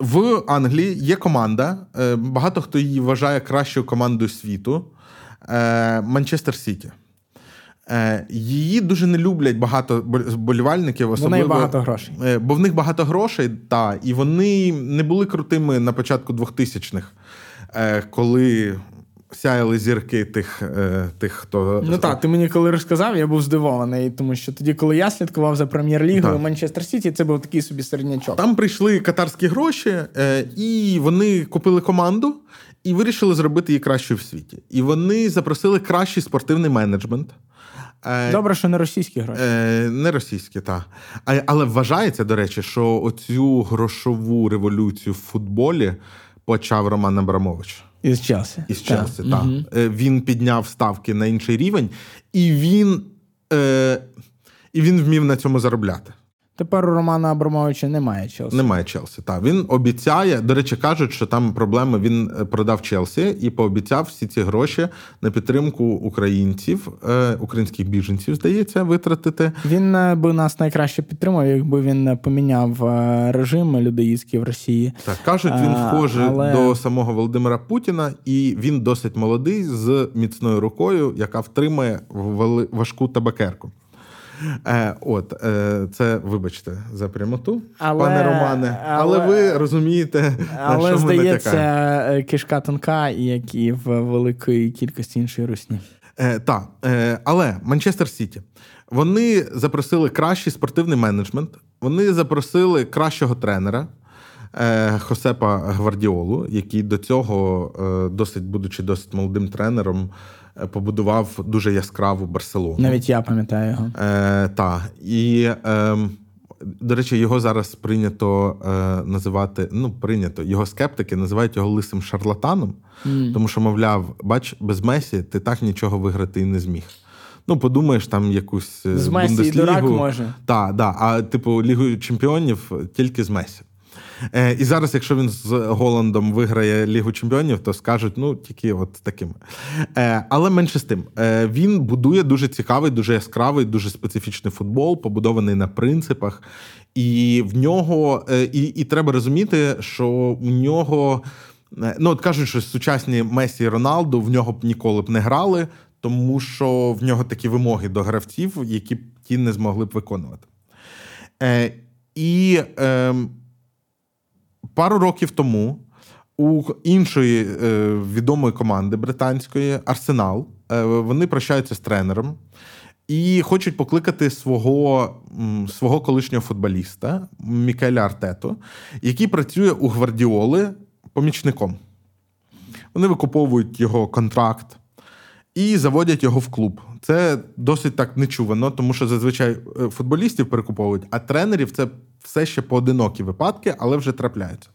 В Англії є команда. Е, багато хто її вважає кращою командою світу е, Манчестер Сіті. Е, її дуже не люблять багато болівальників, особливо
багато грошей.
Е, бо в них багато грошей, та, і вони не були крутими на початку 2000-х, е, коли сяяли зірки тих, е, тих хто.
Ну так, ти мені коли розказав, я був здивований, тому що тоді, коли я слідкував за прем'єр-лігою Манчестер Сіті, це був такий собі середнячок.
Там прийшли катарські гроші, е, і вони купили команду і вирішили зробити її кращою в світі. І вони запросили кращий спортивний менеджмент.
Е, Добре, що не російські гроші.
Не російські, так. Але вважається, до речі, що оцю грошову революцію в футболі почав Роман Абрамович.
Із Челсі.
Із Челсі, так. Угу. Він підняв ставки на інший рівень, і він, е, і він вмів на цьому заробляти.
Тепер у Романа Абрамовича немає Челсі.
Немає Челсі. Так він обіцяє. До речі, кажуть, що там проблеми. Він е, продав Челсі і пообіцяв всі ці гроші на підтримку українців, е, українських біженців, здається, витратити.
Він е, би нас найкраще підтримав, якби він поміняв режим людоїдський в Росії.
Так кажуть, він схожий Але... до самого Володимира Путіна, і він досить молодий з міцною рукою, яка втримає важку табакерку. Е, От, е, це, вибачте, за прямоту, але, пане Романе. Але, але ви розумієте,
але,
на що
ми здається, е, кишка тонка, як і в великої кількості іншої русні.
Е, Так, е, але Манчестер Сіті. Вони запросили кращий спортивний менеджмент, вони запросили кращого тренера. Е, Хосепа Гвардіолу, який до цього, е, досить будучи досить молодим тренером, побудував дуже яскраву Барселону.
Навіть я пам'ятаю його.
Е, Так. І, е, до речі, його зараз прийнято е, називати. Ну, прийнято, його скептики називають його лисим шарлатаном, mm. тому що, мовляв, бач, без Месі ти так нічого виграти і не зміг. Ну, подумаєш, там якусь
з Месі і дурак може.
Так, да, а типу Лігу чемпіонів тільки з Месі. Е, І зараз, якщо він з Голландом виграє Лігу Чемпіонів, то скажуть, ну тільки от такими. Е, Але менше з тим, е, він будує дуже цікавий, дуже яскравий, дуже специфічний футбол, побудований на принципах. І в нього, е, і, і треба розуміти, що у нього. Е, ну, от кажуть, що сучасні Месі і Роналду в нього б ніколи б не грали, тому що в нього такі вимоги до гравців, які б ті не змогли б виконувати. Е, І е, пару років тому у іншої е, відомої команди британської Арсенал е, вони прощаються з тренером і хочуть покликати свого свого колишнього футболіста Мікеля Артету, який працює у Гвардіоли помічником. Вони викуповують його контракт і заводять його в клуб. Це досить так нечувано, тому що зазвичай е, футболістів перекуповують, а тренерів це все ще поодинокі випадки, але вже трапляються.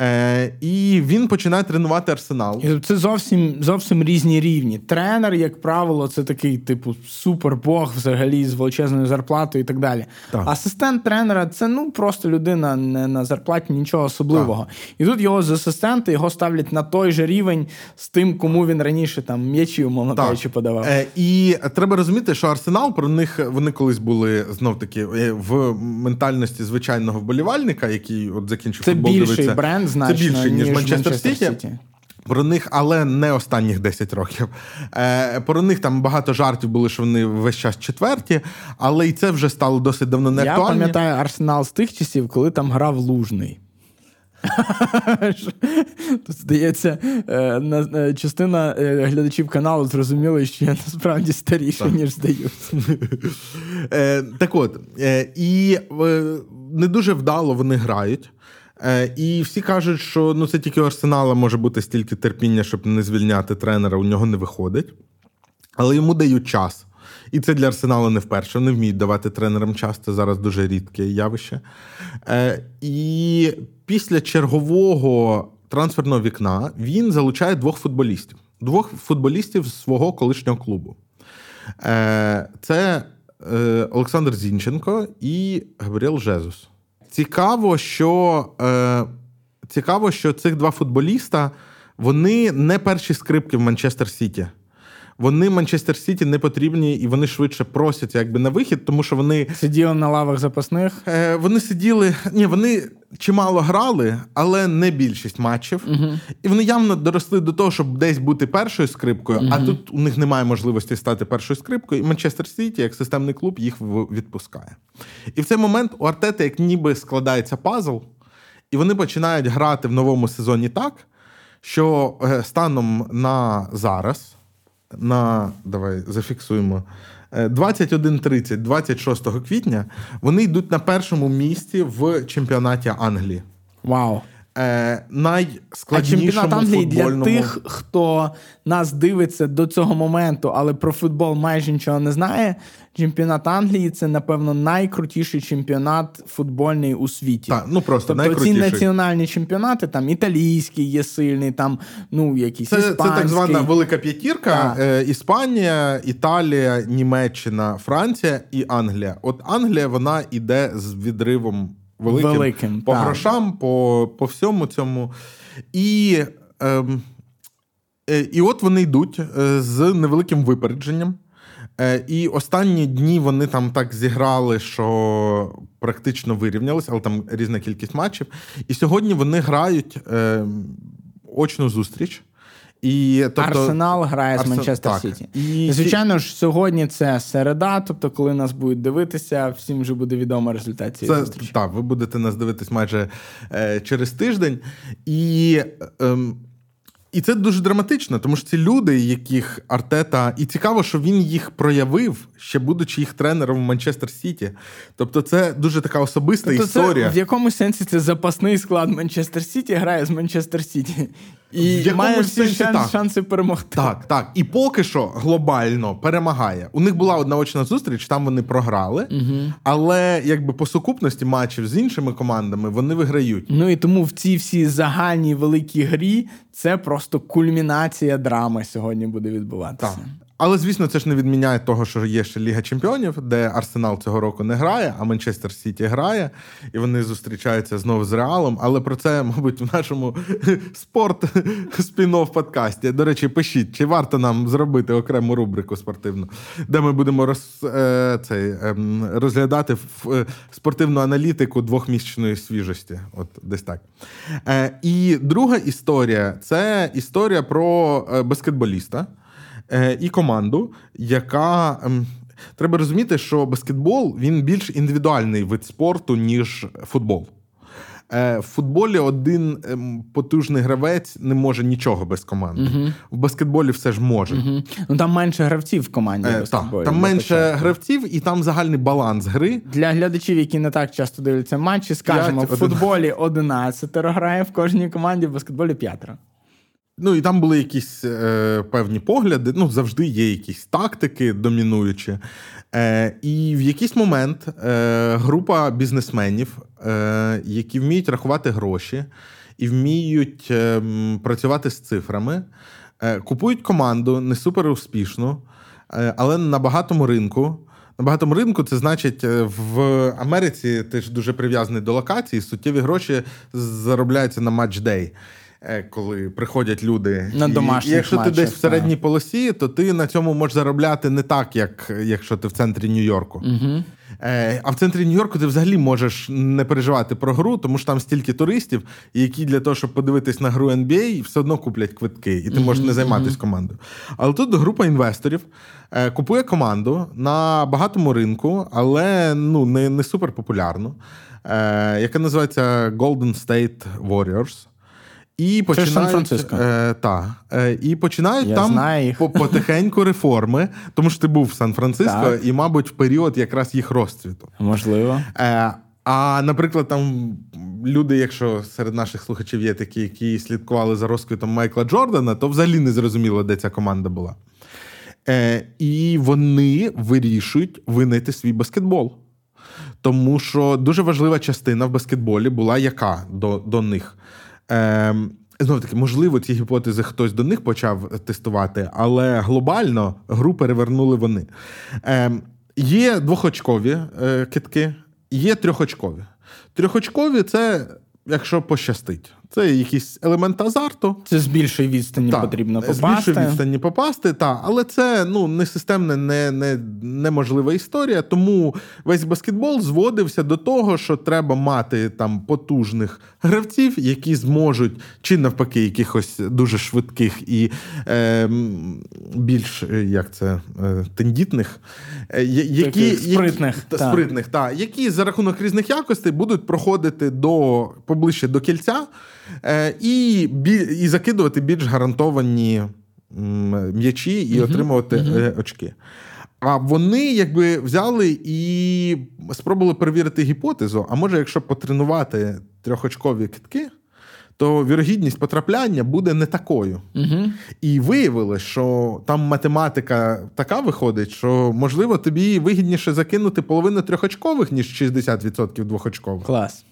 Е, І він починає тренувати арсенал.
Це зовсім зовсім різні рівні. Тренер, як правило, це такий, типу, супербог взагалі з величезною зарплатою і так далі. Так. Асистент тренера це ну просто людина не на зарплаті, нічого особливого. Так. І тут його з асистента його ставлять на той же рівень з тим, кому він раніше там м'ячі, умовно кажучи, подавав.
Е, І треба розуміти, що арсенал про них вони колись були знов таки е, в ментальності звичайного вболівальника, який от закінчив
це
футбол.
Більший дивиться. бренд
Це більше, ніж,
ніж
Манчестер Сіті. Про них, але не останніх 10 років. Е, Про них там багато жартів були, що вони весь час четверті, але і це вже стало досить давно не актуальні.
Я пам'ятаю арсенал з тих часів, коли там грав Лужний. Тут, здається, е, е, частина е, глядачів каналу зрозуміли, що я насправді старіший, ніж здаюся.
Так от, і не дуже вдало вони грають. Е, і всі кажуть, що ну це тільки у Арсенала може бути стільки терпіння, щоб не звільняти тренера, у нього не виходить. Але йому дають час. І це для Арсеналу не вперше. Вони вміють давати тренерам час, це зараз дуже рідке явище. Е, І після чергового трансферного вікна він залучає двох футболістів. Двох футболістів з свого колишнього клубу. Е, Це Олександр Зінченко і Габріел Жезус. Цікаво, що е, цікаво, що цих два футболіста вони не перші скрипки в Манчестер Сіті. Вони Манчестер Сіті не потрібні і вони швидше просяться якби на вихід, тому що вони
сиділи на лавах запасних.
Е, Вони сиділи. Ні, вони чимало грали, але не більшість матчів. uh І вони явно доросли до того, щоб десь бути першою скрипкою. uh А тут у них немає можливості стати першою скрипкою. І Манчестер Сіті, як системний клуб, їх відпускає. І в цей момент у Артети, як ніби складається пазл, і вони починають грати в новому сезоні так, що е, станом на зараз на давай зафіксуємо 21.30, е, 26 квітня вони йдуть на першому місці в чемпіонаті Англії.
Вау!
Е, найскладнішому
А чемпіонат Англії
футбольному...
для тих, хто нас дивиться до цього моменту, але про футбол майже нічого не знає. Чемпіонат Англії це, напевно, найкрутіший чемпіонат футбольний у світі.
Так, ну просто
тобто
найкрутіший.
ці національні чемпіонати, там італійський є сильний, там ну якийсь
це,
іспанський.
Це так звана велика п'ятірка: е, Іспанія, Італія, Німеччина, Франція і Англія. От Англія вона іде з відривом великим, великим по так. грошам, по по всьому цьому. І ем, е, і от вони йдуть е, з невеликим випередженням. Е, і останні дні вони там так зіграли, що практично вирівнялися, але там різна кількість матчів. І сьогодні вони грають е, очну зустріч.
І, тобто, Арсенал грає Арсен... з Манчестер Сіті. І... Звичайно ж, сьогодні це середа, тобто, коли нас будуть дивитися, всім вже буде відомо результат цієї це, зустрічі.
Так, ви будете нас дивитись майже е, через тиждень. І. Е, і це дуже драматично, тому що ці люди, яких Артета, і цікаво, що він їх проявив, ще будучи їх тренером в Манчестер Сіті. Тобто, це дуже така особиста тобто історія.
Це, В якому сенсі це запасний склад Манчестер Сіті грає з Манчестер Сіті. І має всі шанс, так. шанси перемогти.
Так, так. І поки що глобально перемагає. У них була одна очна зустріч, там вони програли, угу. але якби по сукупності матчів з іншими командами вони виграють.
Ну і тому в цій всій загальній великій грі це просто кульмінація драми сьогодні буде відбуватися. Так.
Але, звісно, це ж не відміняє того, що є ще Ліга Чемпіонів, де Арсенал цього року не грає, а Манчестер Сіті грає, і вони зустрічаються знову з Реалом. Але про це, мабуть, в нашому спорт спін-офф подкасті. До речі, пишіть, чи варто нам зробити окрему рубрику спортивну, де ми будемо роз, е, цей, е, розглядати е, спортивну аналітику двохмісячної свіжості. От десь так. Е, І друга історія це історія про баскетболіста. Е, і команду, яка. Ем, треба розуміти, що баскетбол він більш індивідуальний вид спорту, ніж футбол. Е, в футболі один ем, потужний гравець не може нічого без команди. uh В баскетболі все ж може. uh
Ну Там менше гравців в команді. Е,
так, Там менше початку. гравців і там загальний баланс гри.
Для глядачів, які не так часто дивляться матчі, скажемо, 5, в футболі 11 грає в кожній команді, в баскетболі 5.
Ну і там були якісь е, певні погляди. Ну, завжди є якісь тактики домінуючі. Е, І в якийсь момент е, група бізнесменів, е, які вміють рахувати гроші і вміють е, працювати з цифрами, е, купують команду не супер успішну, е, але на багатому ринку. На багатому ринку це значить в Америці ти ж дуже прив'язаний до локації, суттєві гроші заробляються на матч-дей. Е, коли приходять люди.
На домашніх
і Якщо
матчах,
ти десь в середній полосі, то ти на цьому можеш заробляти не так, як якщо ти в центрі Нью-Йорку.
Угу.
А в центрі Нью-Йорку ти взагалі можеш не переживати про гру, тому що там стільки туристів, які для того, щоб подивитись на гру NBA, все одно куплять квитки, і ти можеш не займатися командою. Але тут група інвесторів е, купує команду на багатому ринку, але ну не не супер популярну, яка називається Golden State Warriors. І починають. Е, та, е, і починають Я там знаю потихеньку реформи, тому що ти був в Сан-Франциско, так. і, мабуть, в період якраз їх розцвіту.
Можливо.
Е, А, наприклад, там люди, якщо серед наших слухачів є такі, які слідкували за розквітом Майкла Джордана, то взагалі не зрозуміло, де ця команда була. Е, І вони вирішують винайти свій баскетбол. Тому що дуже важлива частина в баскетболі була яка до, до них. Ем, Знову таки, можливо, ці гіпотези хтось до них почав тестувати, але глобально гру перевернули вони. Ем, Є двохочкові е, китки, є трьохочкові. Трьохочкові це якщо пощастить. Це якийсь елемент азарту.
Це з більшої відстані
та,
потрібно попасти.
З більшої відстані попасти, так. Але це ну, не системна, не, не, неможлива історія. Тому весь баскетбол зводився до того, що треба мати там потужних гравців, які зможуть, чи навпаки, якихось дуже швидких і е, більш як це, е, тендітних,
е, які, спритних,
які, та. спритних та, які за рахунок різних якостей будуть проходити до поближче до кільця. Е, і і закидувати більш гарантовані м'ячі і отримувати угу. очки. А вони якби взяли і спробували перевірити гіпотезу. А може, якщо потренувати трьохочкові китки, то вірогідність потрапляння буде не такою.
Угу.
І виявилось, що там математика така виходить, що можливо тобі вигідніше закинути половину трьохочкових, ніж 60% двохочкових.
Клас.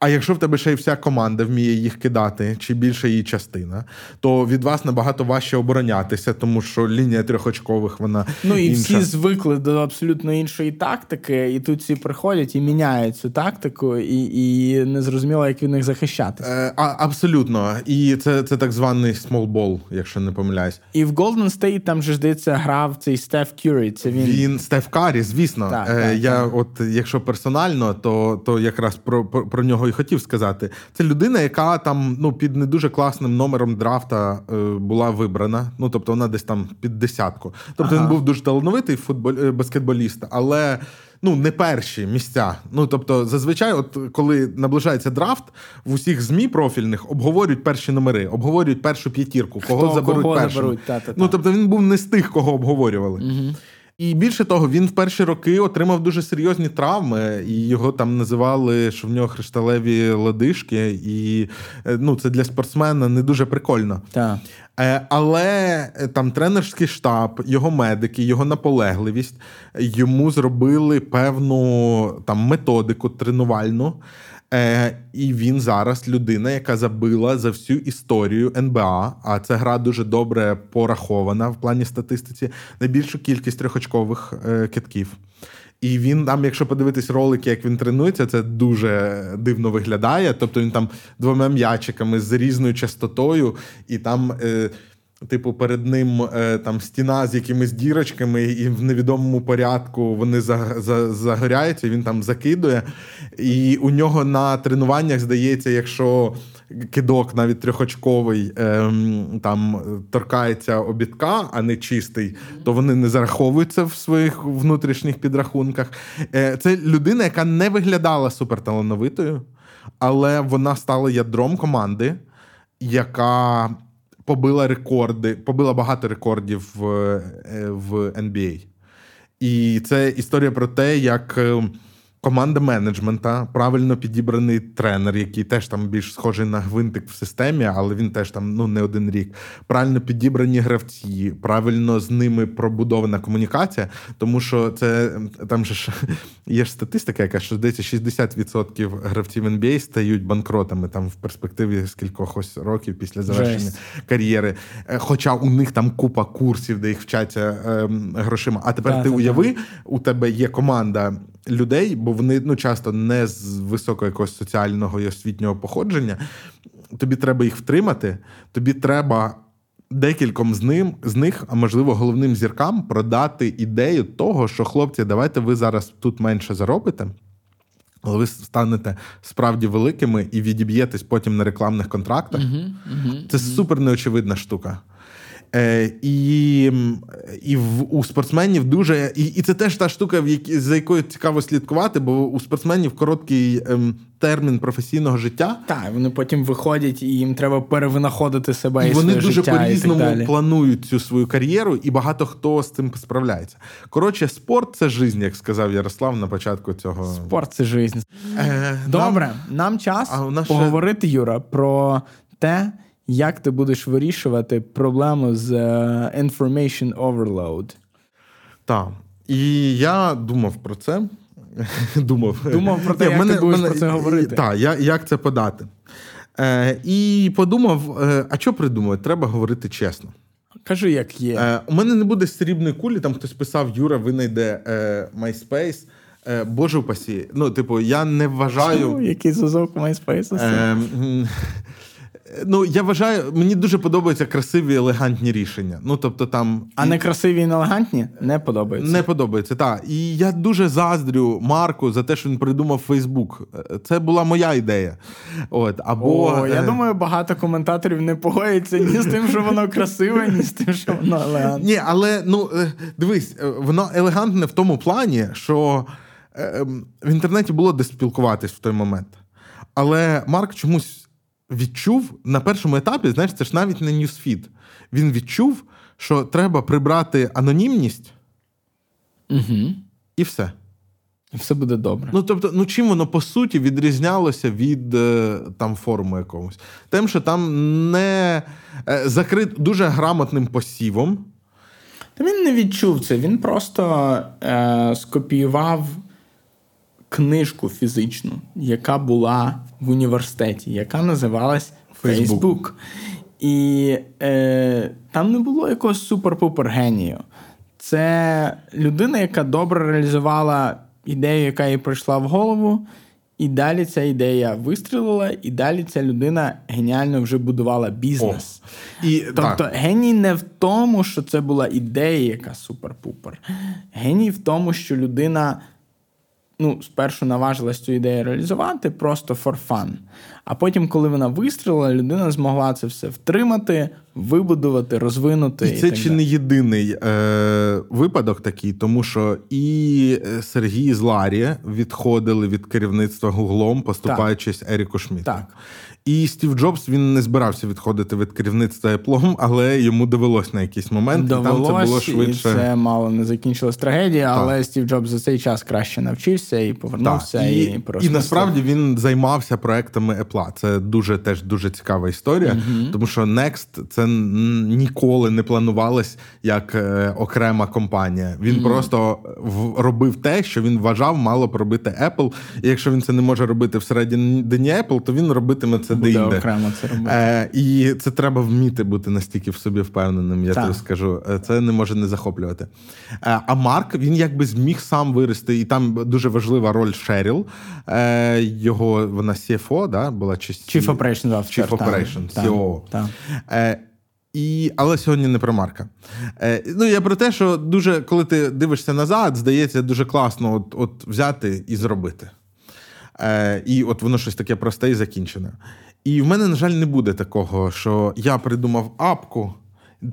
А якщо в тебе ще й вся команда вміє їх кидати, чи більша її частина, то від вас набагато важче оборонятися, тому що лінія трьохочкових вона
ну і
інша.
всі звикли до абсолютно іншої тактики, і тут всі приходять і міняють цю тактику, і і не зрозуміло, як від них захищатися.
Е, а, Абсолютно, і це це так званий ball, якщо не помиляюсь.
І в Golden State там же здається грав цей Стеф Кюрі. Це він
Він Стеф Карі, звісно. Так, е, так, Я, так. от якщо персонально, то то якраз про, про, про нього і хотів сказати. Це людина, яка там ну, під не дуже класним номером драфта е, була вибрана. Ну, тобто вона десь там під десятку. Тобто ага. він був дуже талановитий футбол... Е, баскетболіст, але ну не перші місця. Ну тобто, зазвичай, от коли наближається драфт, в усіх змі профільних обговорюють перші номери, обговорюють першу п'ятірку, кого Хто, заберуть кого першим. Заберуть, та, та, та. Ну тобто він був не з тих, кого обговорювали. Угу. І більше того, він в перші роки отримав дуже серйозні травми, і його там називали, що в нього хрешталеві лодишки, і е, ну, це для спортсмена не дуже прикольно.
Так.
Е, але е, там тренерський штаб, його медики, його наполегливість йому зробили певну там методику тренувальну. Е, І він зараз людина, яка забила за всю історію НБА. А ця гра дуже добре порахована в плані статистиці. Найбільшу кількість трьохочкових е, китків. І він там, якщо подивитись ролики, як він тренується, це дуже дивно виглядає. Тобто він там двома м'ячиками з різною частотою, і там. Е, Типу, перед ним е, там стіна з якимись дірочками, і в невідомому порядку вони загоряються, він там закидує. І у нього на тренуваннях здається, якщо кидок навіть трьохочковий ем, там торкається обідка, а не чистий, то вони не зараховуються в своїх внутрішніх підрахунках. Е, це людина, яка не виглядала суперталановитою, але вона стала ядром команди, яка побила рекорди, побила багато рекордів в, е, в NBA. І це історія про те, як. Команда менеджмента, правильно підібраний тренер, який теж там більш схожий на гвинтик в системі, але він теж там ну не один рік. Правильно підібрані гравці, правильно з ними пробудована комунікація, тому що це там же ж є ж статистика, яка що здається 60% гравців NBA стають банкротами там в перспективі з кількох ось років після завершення Жесть. кар'єри. Е, хоча у них там купа курсів, де їх вчаться е, грошима. А тепер да, ти уяви, да. у тебе є команда людей, бо вони ну, часто не з високого якогось соціального і освітнього походження. Тобі треба їх втримати, тобі треба. Декільком з ним з них, а можливо, головним зіркам продати ідею того, що хлопці, давайте ви зараз тут менше заробите, але ви станете справді великими і відіб'єтесь потім на рекламних контрактах. Uh-huh, uh-huh, Це uh-huh. супер неочевидна штука. Е, І і в, у спортсменів дуже. І і це теж та штука, в які, за якою цікаво слідкувати, бо у спортсменів короткий ем, термін професійного життя.
Так, вони потім виходять, і їм треба перевинаходити себе. І
Вони
своє
дуже
життя
по-різному планують цю свою кар'єру, і багато хто з цим справляється. Коротше, спорт це жизнь, як сказав Ярослав на початку цього.
Спорт це жизнь. Е, Добре, нам, нам час поговорити, ще... Юра, про те як ти будеш вирішувати проблему з uh, information overload?
Так. І я думав про це.
Думав Думав про те, як мене, ти будеш мене, про це говорити.
Так, я, як це подати. Е, І подумав: е, а що придумати? Треба говорити чесно.
Кажи, як є.
Е, У мене не буде срібної кулі, там хтось писав: Юра, винайде е, MySpace. Е, Боже упасі. Ну, типу, я не вважаю. Чому?
Який зв'язок MySpace? Е,
Ну, я вважаю, мені дуже подобаються красиві елегантні рішення. Ну, тобто там...
А не красиві і не елегантні? Не подобається.
Не подобається, так. І я дуже заздрю Марку за те, що він придумав Фейсбук. Це була моя ідея. От, або...
О, Я е, думаю, багато коментаторів не погодяться ні з тим, що воно красиве, ні з тим, що воно елегантне.
Ні, але ну е, дивись, е, воно елегантне в тому плані, що ем, в інтернеті було де спілкуватись в той момент. Але Марк чомусь відчув на першому етапі, знаєш, це ж навіть не ньюсфід. Він відчув, що треба прибрати анонімність
угу.
і все.
І все буде добре.
Ну, тобто, ну чим воно по суті відрізнялося від е, там форуму якогось? Тим, що там не е, закрит дуже грамотним посівом.
Та він не відчув це. Він просто е, скопіював книжку фізичну, яка була в університеті, яка називалась Facebook. Facebook. І е, там не було якогось супер-пупер генію. Це людина, яка добре реалізувала ідею, яка їй прийшла в голову. І далі ця ідея вистрілила, і далі ця людина геніально вже будувала бізнес. О, і, Тобто так. геній не в тому, що це була ідея, яка супер-пупер. Геній в тому, що людина ну, спершу наважилась цю ідею реалізувати просто for fun. А потім, коли вона вистрілила, людина змогла це все втримати, вибудувати, розвинути.
І, і це чи не єдиний е, випадок такий, тому що і Сергій з Ларі відходили від керівництва Гуглом, поступаючись так. Еріку Шміту.
Так.
І Стів Джобс він не збирався відходити від керівництва Apple, але йому довелось на якийсь момент.
Довелось,
і там це було швидше.
І це мало не закінчилось трагедія, так. але Стів Джобс за цей час краще навчився і повернувся. Так. І, і,
і насправді він займався проектами Apple. Це дуже теж дуже цікава історія, mm тому що Next це ніколи не планувалось як е, окрема компанія. Він mm просто робив те, що він вважав, мало б робити Apple. І якщо він це не може робити всередині Apple, то він робитиме це
буде де-інде. окремо це робити.
Е, І це треба вміти бути настільки в собі впевненим. Я тобі скажу. Е, це не може не захоплювати. Е, а Марк він якби зміг сам вирости, і там дуже важлива роль Шеріл. Е, Його вона CFO, да, була чи
Chief Operations Officer.
Chief Operations, CEO. Е, і, Але сьогодні не про Марка. Е, Ну, я про те, що дуже, коли ти дивишся назад, здається, дуже класно от, от взяти і зробити. Е, І от воно щось таке просте і закінчене. І в мене, на жаль, не буде такого, що я придумав апку.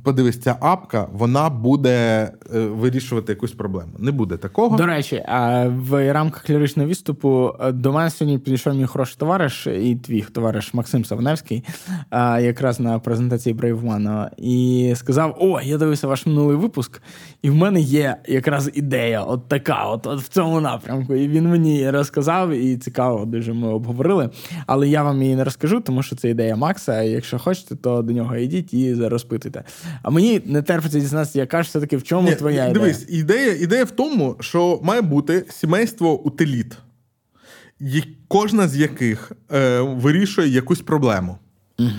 Подивись, ця апка, вона буде е, вирішувати якусь проблему. Не буде такого.
До речі, в рамках ліричного відступу е, до мене сьогодні підійшов мій хороший товариш і твій товариш Максим Савневський, якраз на презентації One, і сказав: О, я дивився ваш минулий випуск, і в мене є якраз ідея, от така, от, от в цьому напрямку. І він мені розказав, і цікаво, дуже ми обговорили. Але я вам її не розкажу, тому що це ідея Макса. Якщо хочете, то до нього йдіть і розпитуйте. А мені не терпиться дізнатися, яка ж все-таки в чому Ні, твоя
ідея? Дивись, ідея ідея в тому, що має бути сімейство утиліт, кожна з яких е, вирішує якусь проблему.
Угу.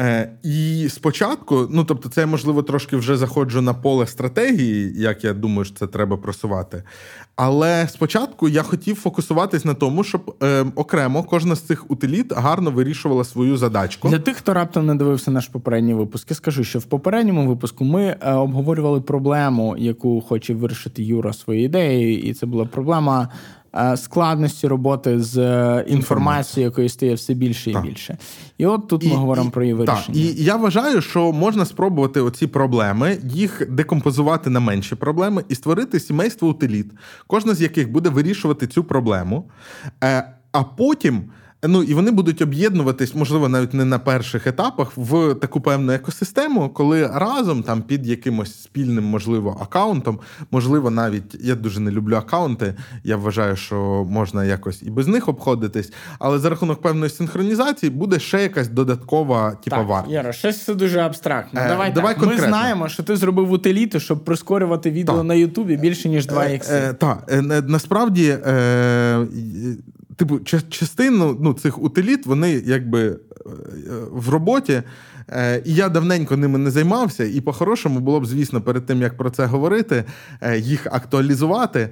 Е, І спочатку, ну тобто, це можливо трошки вже заходжу на поле стратегії, як я думаю, що це треба просувати. Але спочатку я хотів фокусуватись на тому, щоб е, окремо кожна з цих утиліт гарно вирішувала свою задачку.
Для тих, хто раптом не дивився наш попередній випуск, я скажу, що в попередньому випуску ми е, обговорювали проблему, яку хоче вирішити Юра своєю ідеєю, і це була проблема. Е, складності роботи з е, інформацією, якої стає все більше і так. більше. І от тут і, ми говоримо і, про її вирішення.
Так, І я вважаю, що можна спробувати оці проблеми, їх декомпозувати на менші проблеми і створити сімейство утиліт, кожна з яких буде вирішувати цю проблему, е, а потім. Ну і вони будуть об'єднуватись, можливо, навіть не на перших етапах в таку певну екосистему, коли разом там під якимось спільним, можливо, аккаунтом, можливо, навіть я дуже не люблю аккаунти. Я вважаю, що можна якось і без них обходитись, але за рахунок певної синхронізації буде ще якась додаткова типа варта.
Яро, щось це дуже абстрактно. Е, давай, давай так. Ми знаємо, що ти зробив утиліту, щоб прискорювати відео так. на Ютубі більше ніж 2 х
Е, е, Так, е, насправді. Е, типу, частину ну, цих утиліт, вони якби е, в роботі. Е, і я давненько ними не займався, і по-хорошому було б, звісно, перед тим як про це говорити, е, їх актуалізувати.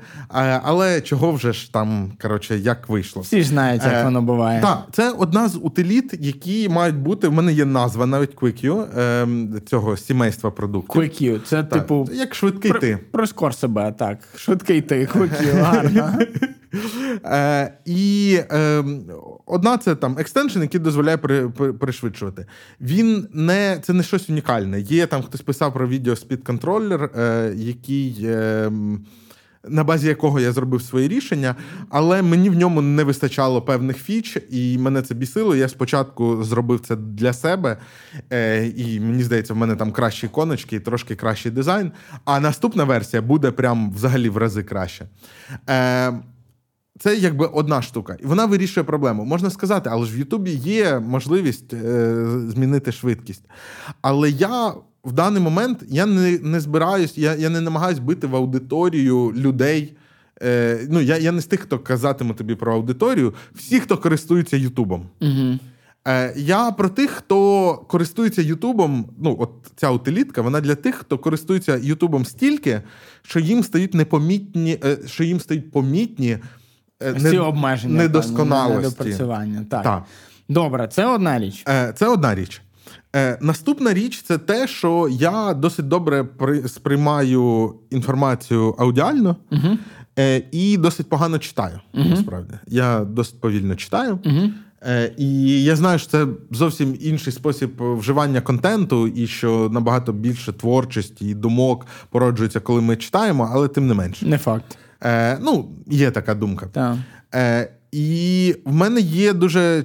Але чого вже ж там, коротше, як вийшло?
Всі ж знають, як воно буває.
Так, це одна з утиліт, які мають бути. В мене є назва навіть QuickU, ем, цього сімейства продуктів.
QuickU, це так, типу
як швидкий ти.
Проскор себе, так. Швидкий ти, QuickU, гарно.
Е, І е, одна це там extension, який дозволяє при, при, пришвидшувати. Він не це не щось унікальне. Є там хтось писав про Video Speed Controller, е, який. Е, на базі якого я зробив свої рішення, але мені в ньому не вистачало певних фіч, і мене це бісило. Я спочатку зробив це для себе, е, і мені здається, в мене там кращі іконочки і трошки кращий дизайн. А наступна версія буде прям взагалі в рази краще. Е, це якби одна штука, і вона вирішує проблему. Можна сказати, але ж в Ютубі є можливість е, змінити швидкість. Але я в даний момент я не не збираюсь, я я не намагаюсь бити в аудиторію людей. Е, Ну, Я я не з тих, хто казатиме тобі про аудиторію, всі, хто користується Ютубом.
Угу.
Е, Я про тих, хто користується Ютубом. Ну, от ця утилітка, вона для тих, хто користується Ютубом стільки, що їм стають непомітні, е, що їм стають помітні.
Е, Всі обмеження
недосконалості.
Так. так. Добре, це одна річ.
Е, це одна річ. Е, наступна річ це те, що я досить добре сприймаю інформацію аудіально. Е, І досить погано читаю. uh Насправді я досить повільно читаю.
uh
Е, І я знаю, що це зовсім інший спосіб вживання контенту, і що набагато більше творчості і думок породжується, коли ми читаємо, але тим не менше.
Не факт.
Е, Ну, є така думка.
Так.
Е, І в мене є дуже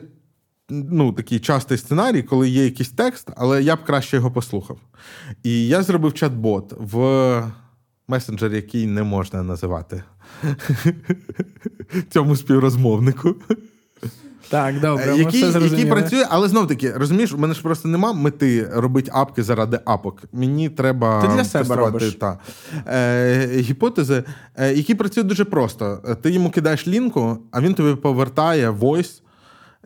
ну, такий частий сценарій, коли є якийсь текст, але я б краще його послухав. І я зробив чат-бот в месенджер, який не можна називати цьому співрозмовнику.
Так, добре,
ми який, все який працює, але знов таки, розумієш, у мене ж просто нема мети робити апки заради апок. Мені треба
Ти для себе робиш.
Та, е, гіпотези, е, які працюють дуже просто. Ти йому кидаєш лінку, а він тобі повертає войс,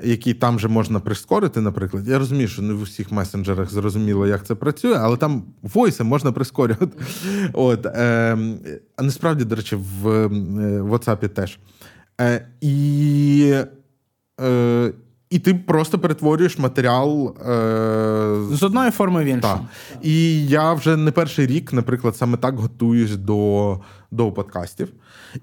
який там вже можна прискорити, наприклад. Я розумію, що не в усіх месенджерах зрозуміло, як це працює, але там войси можна прискорювати. От, е, А насправді, до речі, в е, WhatsApp теж. Е, І Е, і ти просто перетворюєш матеріал
е... з одної форми в іншу. Так.
І я вже не перший рік, наприклад, саме так готуюсь до до подкастів.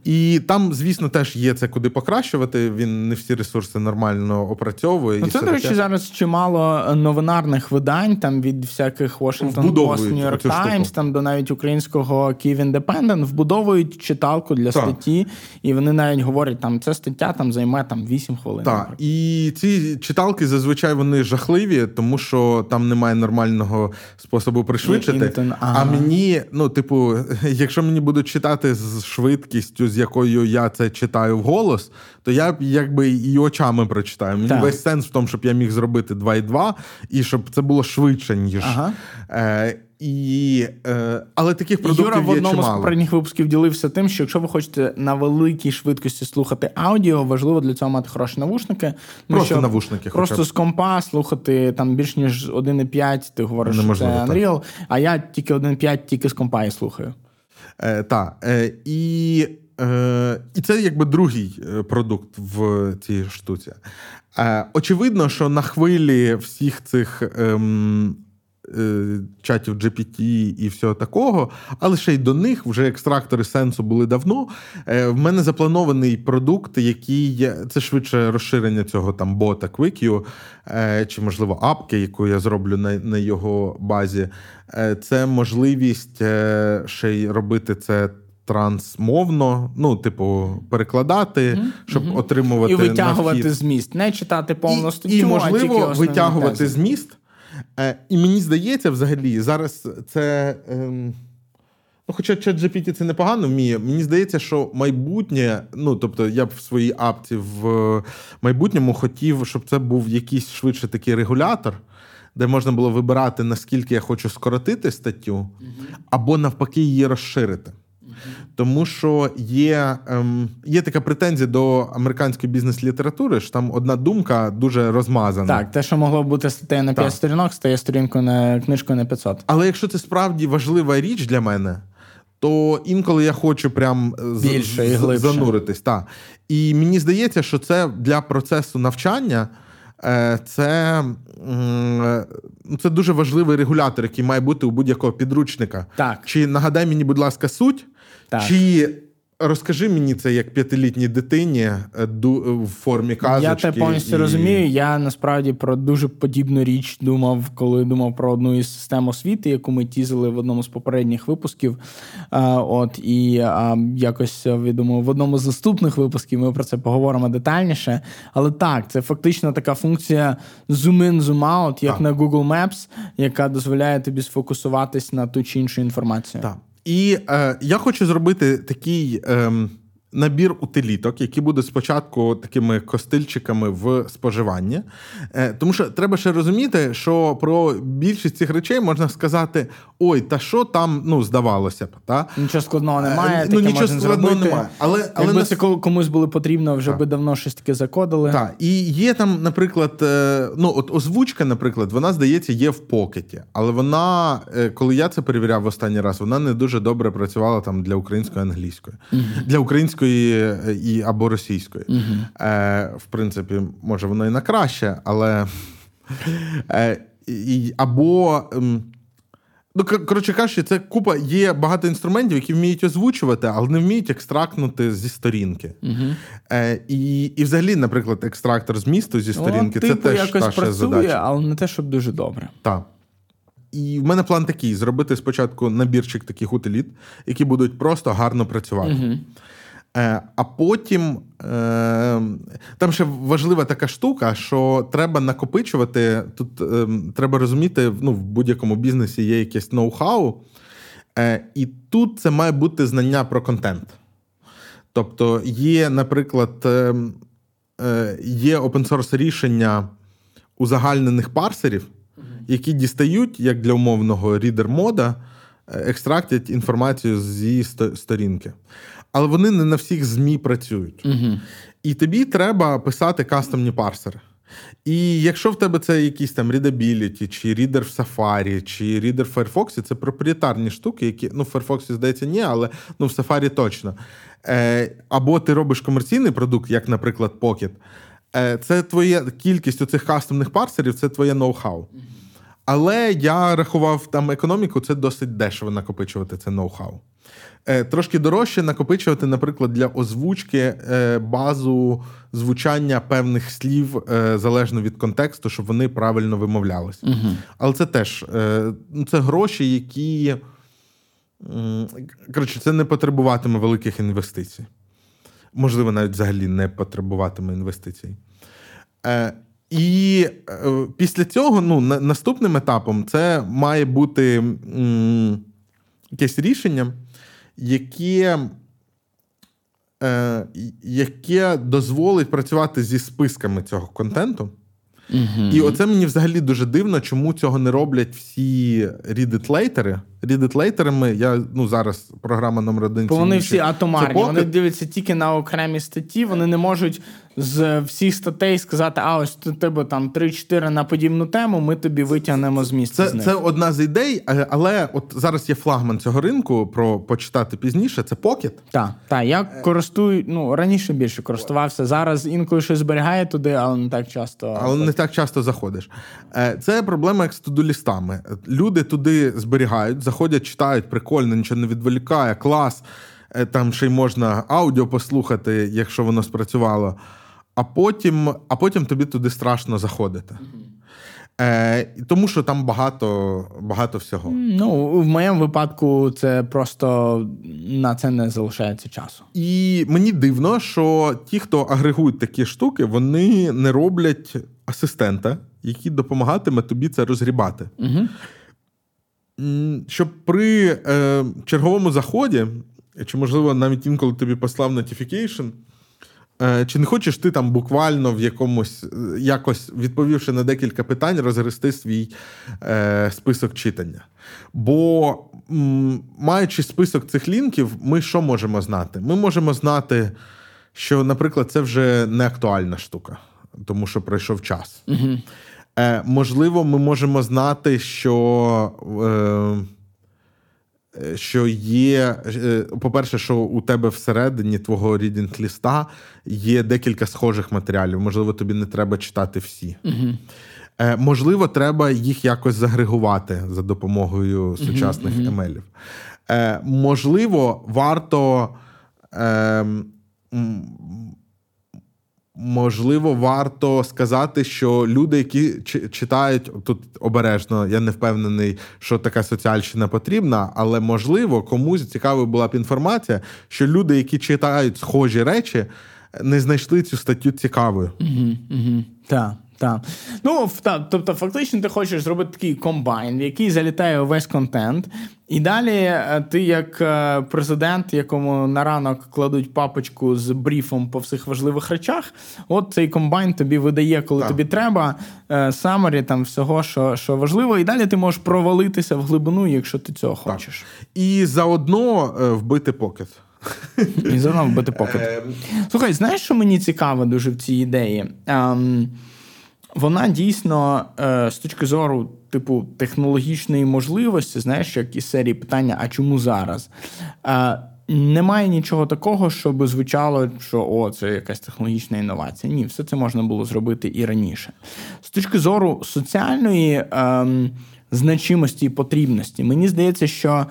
І там, звісно, теж є це куди покращувати. Він не всі ресурси нормально опрацьовує.
Ну, Це, до речі, зараз чимало новинарних видань, там від всяких Washington Post, New York Times, там до навіть українського Kyiv Independent вбудовують читалку для так. статті, і вони навіть говорять, там ця стаття там займе там 8 хвилин.
Так, і ці читалки зазвичай вони жахливі, тому що там немає нормального способу пришвидшити. І, і, ага. А мені, ну, типу, якщо мені будуть читати з швидкістю, з якою я це читаю вголос, то я якби і очами прочитаю. Мені так. весь сенс в тому, щоб я міг зробити 2,2, і щоб це було швидше, ніж. Ага. Е, і, е, Але таких продуктів Юра
в одному
з
попередніх випусків ділився тим, що якщо ви хочете на великій швидкості слухати аудіо, важливо для цього мати хороші навушники.
Просто що навушники.
Просто з компа слухати там більш ніж 1,5, ти говориш, Неможливо, що це Unreal, так. а я тільки 1,5 тільки з компа і слухаю.
Е, Так. Е, і е, і це якби другий е, продукт в цій штуці. Е, Очевидно, що на хвилі всіх цих. Е, Чатів GPT і всього такого, але ще й до них вже екстрактори сенсу були давно. В мене запланований продукт, який це швидше розширення цього там бота QuickU, чи, можливо, апки, яку я зроблю на на його базі. Е, це можливість е, ще й робити це. Трансмовно, ну, типу, перекладати, mm-hmm. щоб mm-hmm. отримувати
і витягувати на зміст, не читати повну статтю,
і, і можливо
а
витягувати
тези.
зміст. Е, І мені здається, взагалі, зараз це. Е, ну, Хоча ChatGPT це непогано вміє, мені здається, що майбутнє, ну тобто, я б в своїй апці в майбутньому хотів, щоб це був якийсь швидше такий регулятор де можна було вибирати, наскільки я хочу скоротити статтю, або навпаки, її розширити. Тому що є ем, є така претензія до американської бізнес-літератури, що там одна думка дуже розмазана.
Так, те, що могло бути статтею на 5 так. сторінок, стає сторінкою на книжкою на 500.
Але якщо це справді важлива річ для мене, то інколи я хочу прям
Більше з- і
зануритись. Так. І мені здається, що це для процесу навчання. Е, це ну, це дуже важливий регулятор, який має бути у будь-якого підручника.
Так.
Чи нагадай мені, будь ласка, суть,
так.
чи Розкажи мені це як п'ятилітній дитині е, в формі казочки.
Я те повністю і... розумію. Я насправді про дуже подібну річ думав, коли думав про одну із систем освіти, яку ми тізили в одному з попередніх випусків. От і якось відомо в одному з наступних випусків ми про це поговоримо детальніше. Але так, це фактично така функція zoom-in, zoom-out, як так. на Google Maps, яка дозволяє тобі сфокусуватись на ту чи іншу інформацію.
Так. І е, я хочу зробити такий. Е, набір утиліток, які будуть спочатку такими костильчиками в споживанні. Е, тому що треба ще розуміти, що про більшість цих речей можна сказати: ой, та що там ну, здавалося б. Та?
Нічого складного немає.
Е, ну, Нічого складного зробити. немає. Але,
але Якби нас... це комусь було потрібно, вже так. би давно щось таке закодили.
Так, і є там, наприклад, е, ну от озвучка, наприклад, вона здається, є в покеті. Але вона, коли я це перевіряв в останній раз, вона не дуже добре працювала там для української англійської. Mm-hmm. Для української української і або російської.
Угу.
Е, В принципі, може воно і на краще, але е, і, або. Ну, коротше кажучи, це купа є багато інструментів, які вміють озвучувати, але не вміють екстрактнути зі сторінки.
Угу.
Е, І, і взагалі, наприклад, екстрактор змісту зі сторінки
ну,
це
типу,
теж
якось
та
працює,
задача.
але не те, щоб дуже добре.
Так. І в мене план такий: зробити спочатку набірчик таких утиліт, які будуть просто гарно працювати.
Угу.
А потім е, там ще важлива така штука, що треба накопичувати. Тут е, треба розуміти, ну, в будь-якому бізнесі є якесь ноу-хау, і тут це має бути знання про контент. Тобто, є, наприклад, є open-source рішення узагальнених парсерів, які дістають, як для умовного рідер-мода, екстрактять інформацію зі сторінки але вони не на всіх ЗМІ працюють.
Угу.
І тобі треба писати кастомні парсери. І якщо в тебе це якісь там Readability, чи рідер в Safari, чи рідер в Firefox, це проприєтарні штуки, які ну в Firefox, здається, ні, але ну в Safari точно. Е, Або ти робиш комерційний продукт, як, наприклад, Pocket. Е, Це твоя кількість оцих кастомних парсерів, це твоє ноу-хау. Але я рахував там економіку, це досить дешево накопичувати це ноу-хау. Е, трошки дорожче накопичувати, наприклад, для озвучки е, базу звучання певних слів е, залежно від контексту, щоб вони правильно вимовлялися.
Угу.
Але це теж ну, це гроші, які коротше, це не потребуватиме великих інвестицій. Можливо, навіть взагалі не потребуватиме інвестицій. І після цього ну, наступним етапом це має бути якесь рішення яке е, яке дозволить працювати зі списками цього контенту.
Угу.
І оце мені взагалі дуже дивно, чому цього не роблять всі рідитлейтери. Рідитлейтерами я ну зараз програма номер один.
Бо вони всі атомарні. Вони дивляться тільки на окремі статті. Вони не можуть з всіх статей сказати: а ось у тебе там 3-4 на подібну тему. Ми тобі витягнемо з місця.
Це
з них.
це одна з ідей, але от зараз є флагман цього ринку про почитати пізніше. Це Pocket.
Так, так. Я користую ну раніше більше користувався. Зараз інколи щось зберігає туди, але не так часто.
Але не так часто заходиш. Е, це проблема як з тудулістами. Люди туди зберігають заходять, читають, прикольно, нічого не відволікає, клас. Е, там ще й можна аудіо послухати, якщо воно спрацювало. А потім а потім тобі туди страшно заходити. Е, Тому що там багато багато всього.
Ну, в моєму випадку це просто на це не залишається часу.
І мені дивно, що ті, хто агрегують такі штуки, вони не роблять асистента, який допомагатиме тобі це розгрібати.
Угу
щоб при е, черговому заході, чи, можливо, навіть інколи тобі послав notification, чи не хочеш ти там буквально в якомусь, е, якось відповівши на декілька питань, розгрести свій е, список читання? Бо, м, маючи список цих лінків, ми що можемо знати? Ми можемо знати, що, наприклад, це вже не актуальна штука, тому що пройшов час.
Угу.
Е, Можливо, ми можемо знати, що. Е, що є, е, по-перше, що у тебе всередині твого рідінг ліста є декілька схожих матеріалів. Можливо, тобі не треба читати всі.
Угу.
Можливо, треба їх якось загрегувати за допомогою сучасних угу, емелів. Можливо, варто. Ем, Можливо, варто сказати, що люди, які читають тут обережно, я не впевнений, що така соціальщина потрібна, але можливо комусь цікава була б інформація, що люди, які читають схожі речі, не знайшли цю статтю цікавою.
Угу, угу. Так. Так. Ну, та, тобто, фактично, ти хочеш зробити такий комбайн, в який залітає увесь контент. І далі е, ти, як е, президент, якому на ранок кладуть папочку з бріфом по всіх важливих речах, от цей комбайн тобі видає, коли так. тобі треба, самарі там всього, що що важливо, і далі ти можеш провалитися в глибину, якщо ти цього хочеш.
І заодно е, вбити покет.
І заодно вбити покет. Слухай, знаєш, що мені цікаво дуже в цій ідеї? Ем, вона дійсно е, з точки зору, типу, технологічної можливості, знаєш, як із серії питання, а чому зараз? Е, немає нічого такого, щоб звучало, що о, це якась технологічна інновація. Ні, все це можна було зробити і раніше. З точки зору соціальної. Ем, значимості і потрібності. Мені здається, що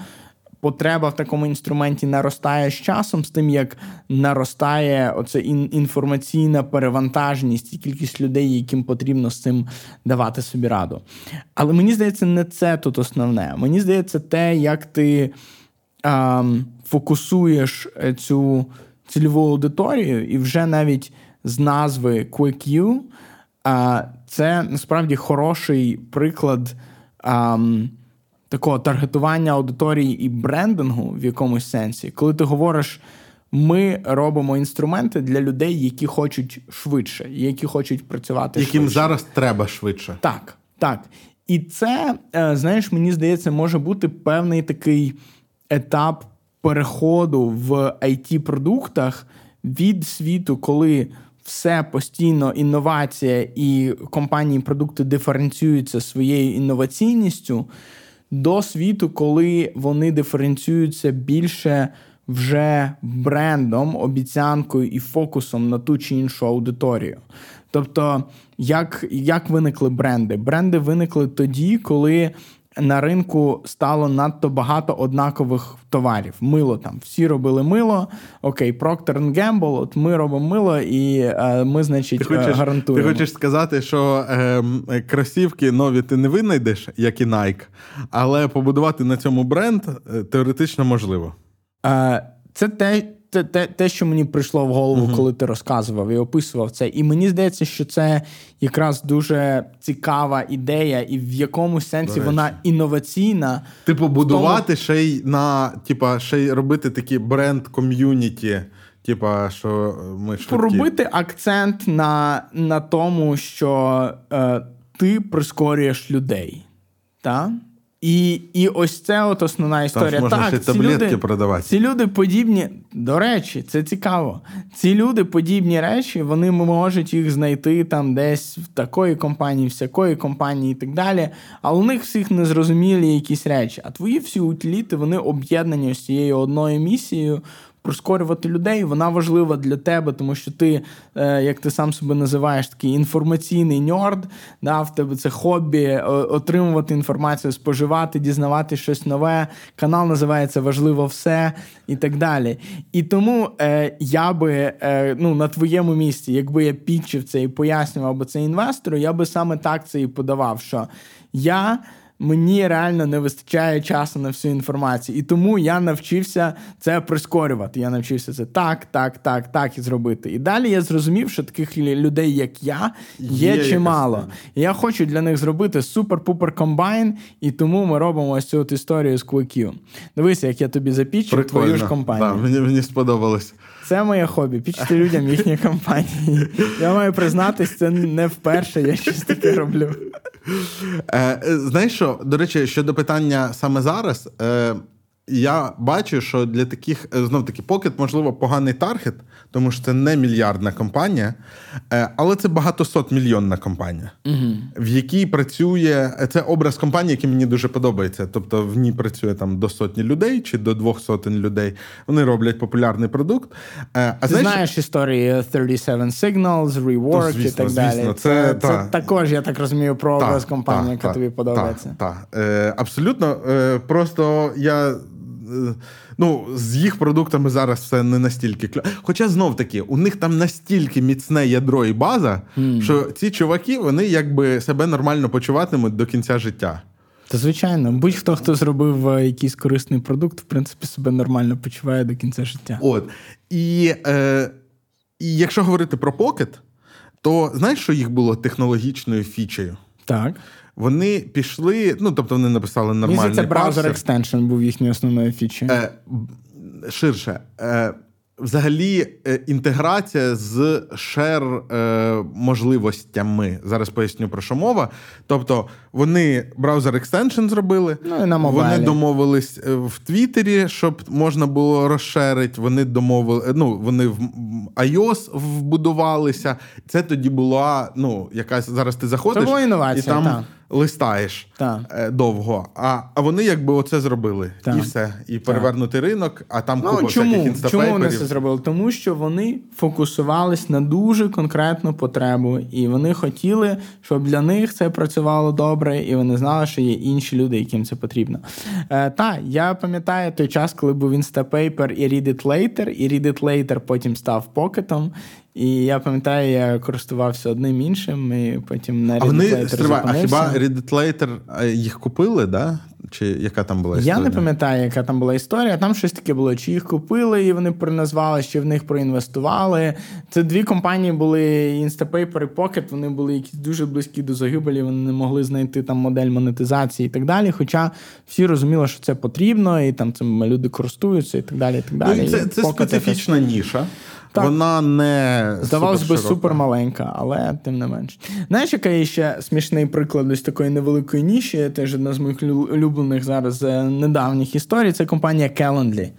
потреба в такому інструменті наростає з часом, з тим, як наростає оце інформаційна перевантаженість і кількість людей, яким потрібно з цим давати собі раду. Але мені здається, не це тут основне. Мені здається, те, як ти а, фокусуєш е, цю цільову аудиторію, і вже навіть з назви QuickU, а, це насправді хороший приклад. А, такого таргетування аудиторії і брендингу в якомусь сенсі, коли ти говориш. Ми робимо інструменти для людей, які хочуть швидше, які хочуть працювати,
яким
швидше.
зараз треба швидше.
Так, так. І це, е, знаєш, мені здається, може бути певний такий етап переходу в it продуктах від світу, коли все постійно інновація і компанії продукти диференціюються своєю інноваційністю до світу, коли вони диференціюються більше вже брендом, обіцянкою і фокусом на ту чи іншу аудиторію. Тобто, як, як виникли бренди? Бренди виникли тоді, коли на ринку стало надто багато однакових товарів. Мило там. Всі робили мило. Окей, Procter Gamble, от ми робимо мило, і е, ми, значить, ти хочеш, гарантуємо.
Ти хочеш сказати, що е, кросівки нові ти не винайдеш, як і Nike, але побудувати на цьому бренд е, теоретично можливо.
Е, Це те те, те, те, що мені прийшло в голову, uh коли ти розказував і описував це. І мені здається, що це якраз дуже цікава ідея, і в якомусь сенсі вона інноваційна.
Типу, будувати тому... ще й на типа, ще й робити такі бренд ком'юніті. Типа, що ми швидкі.
Робити акцент на на тому, що е, ти прискорюєш людей. Так? І і ось це от основна історія.
Там можна
так,
ще таблетки люди, продавати.
Ці люди подібні, до речі, це цікаво. Ці люди подібні речі, вони можуть їх знайти там десь в такої компанії, всякої компанії і так далі. А у них всіх незрозумілі якісь речі. А твої всі утиліти, вони об'єднані з цією одною місією прискорювати людей, вона важлива для тебе, тому що ти, е, як ти сам себе називаєш, такий інформаційний ньорд, да, в тебе це хобі, отримувати інформацію, споживати, дізнавати щось нове. Канал називається Важливо все і так далі. І тому е, я би е, ну, на твоєму місці, якби я підчив це і пояснював би це інвестору, я би саме так це і подавав. що я мені реально не вистачає часу на всю інформацію. І тому я навчився це прискорювати. Я навчився це так, так, так, так і зробити. І далі я зрозумів, що таких людей, як я, є, є чимало. І я хочу для них зробити супер-пупер комбайн, і тому ми робимо ось цю от історію з QQ. Дивися, як я тобі запічив твою ж компанію.
Так, Мені мені сподобалось.
Це моє хобі. Пічити людям їхні компанії. Я маю признатись, це не вперше я щось таке роблю.
Е, Знаєш що, до речі, щодо питання саме зараз, е, я бачу, що для таких е, знов таки Pocket, можливо, поганий таргет, тому що це не мільярдна компанія, е, але це багатосотмільйонна компанія, угу. в якій працює це образ компанії, який мені дуже подобається. Тобто в ній працює там до сотні людей чи до двох сотень людей. Вони роблять популярний продукт.
Е, а Ти знаєш, знаєш історії 37 Signals, Rework звісно, і так звісно, далі. Це, це, та, це також, я так розумію, про образ компанії, та, яка тобі подобається.
Так, е, абсолютно. Е, просто я. Ну, з їх продуктами зараз все не настільки кля. Хоча знов таки, у них там настільки міцне ядро і база, mm. що ці чуваки вони якби себе нормально почуватимуть до кінця життя.
Та звичайно, будь-хто хто зробив е, якийсь корисний продукт, в принципі, себе нормально почуває до кінця життя.
От і, е, і якщо говорити про Pocket, то знаєш, що їх було технологічною фічею?
Так.
Вони пішли, ну тобто вони написали нормальний
Це браузер екстеншн був їхньою основною фічею. Е,
Ширше. Е, Взагалі, е, інтеграція з шер е, можливостями. Зараз поясню про що мова. Тобто, вони браузер екстеншн зробили,
ну, і на
вони домовились е, в Твіттері, щоб можна було розшерити. Вони домовили, ну вони в iOS вбудувалися. Це тоді була ну, якась зараз ти заходиш
Це була інновація,
і там.
Та
листаєш так. довго. А а вони якби оце зробили. Так. І все. І перевернути ринок, а там ну, купа
чому?
всяких інстапейперів.
Чому вони це зробили? Тому що вони фокусувались на дуже конкретну потребу, і вони хотіли, щоб для них це працювало добре, і вони знали, що є інші люди, яким це потрібно. Е, Та, я пам'ятаю той час, коли був Instapaper і Read It Later, і Read It Later потім став покетом. І я пам'ятаю, я користувався одним іншим, і потім на
вони стривай, а хіба Reddit Later їх купили, да? Чи яка там була історія?
Я не пам'ятаю, яка там була історія. Там щось таке було. Чи їх купили, і вони переназвали, чи в них проінвестували. Це дві компанії були Instapaper і Pocket, Вони були якісь дуже близькі до загибелі. Вони не могли знайти там модель монетизації і так далі. Хоча всі розуміли, що це потрібно, і там цим люди користуються, і так далі. І так далі.
Ну, це, це специфічна ніша. Так. Вона не
здавалось би супер маленька, але тим не менш. Знаєш, яка є ще смішний приклад ось такої невеликої ніші, теж одна з моїх улюблених зараз е, недавніх історій. Це компанія Calendly.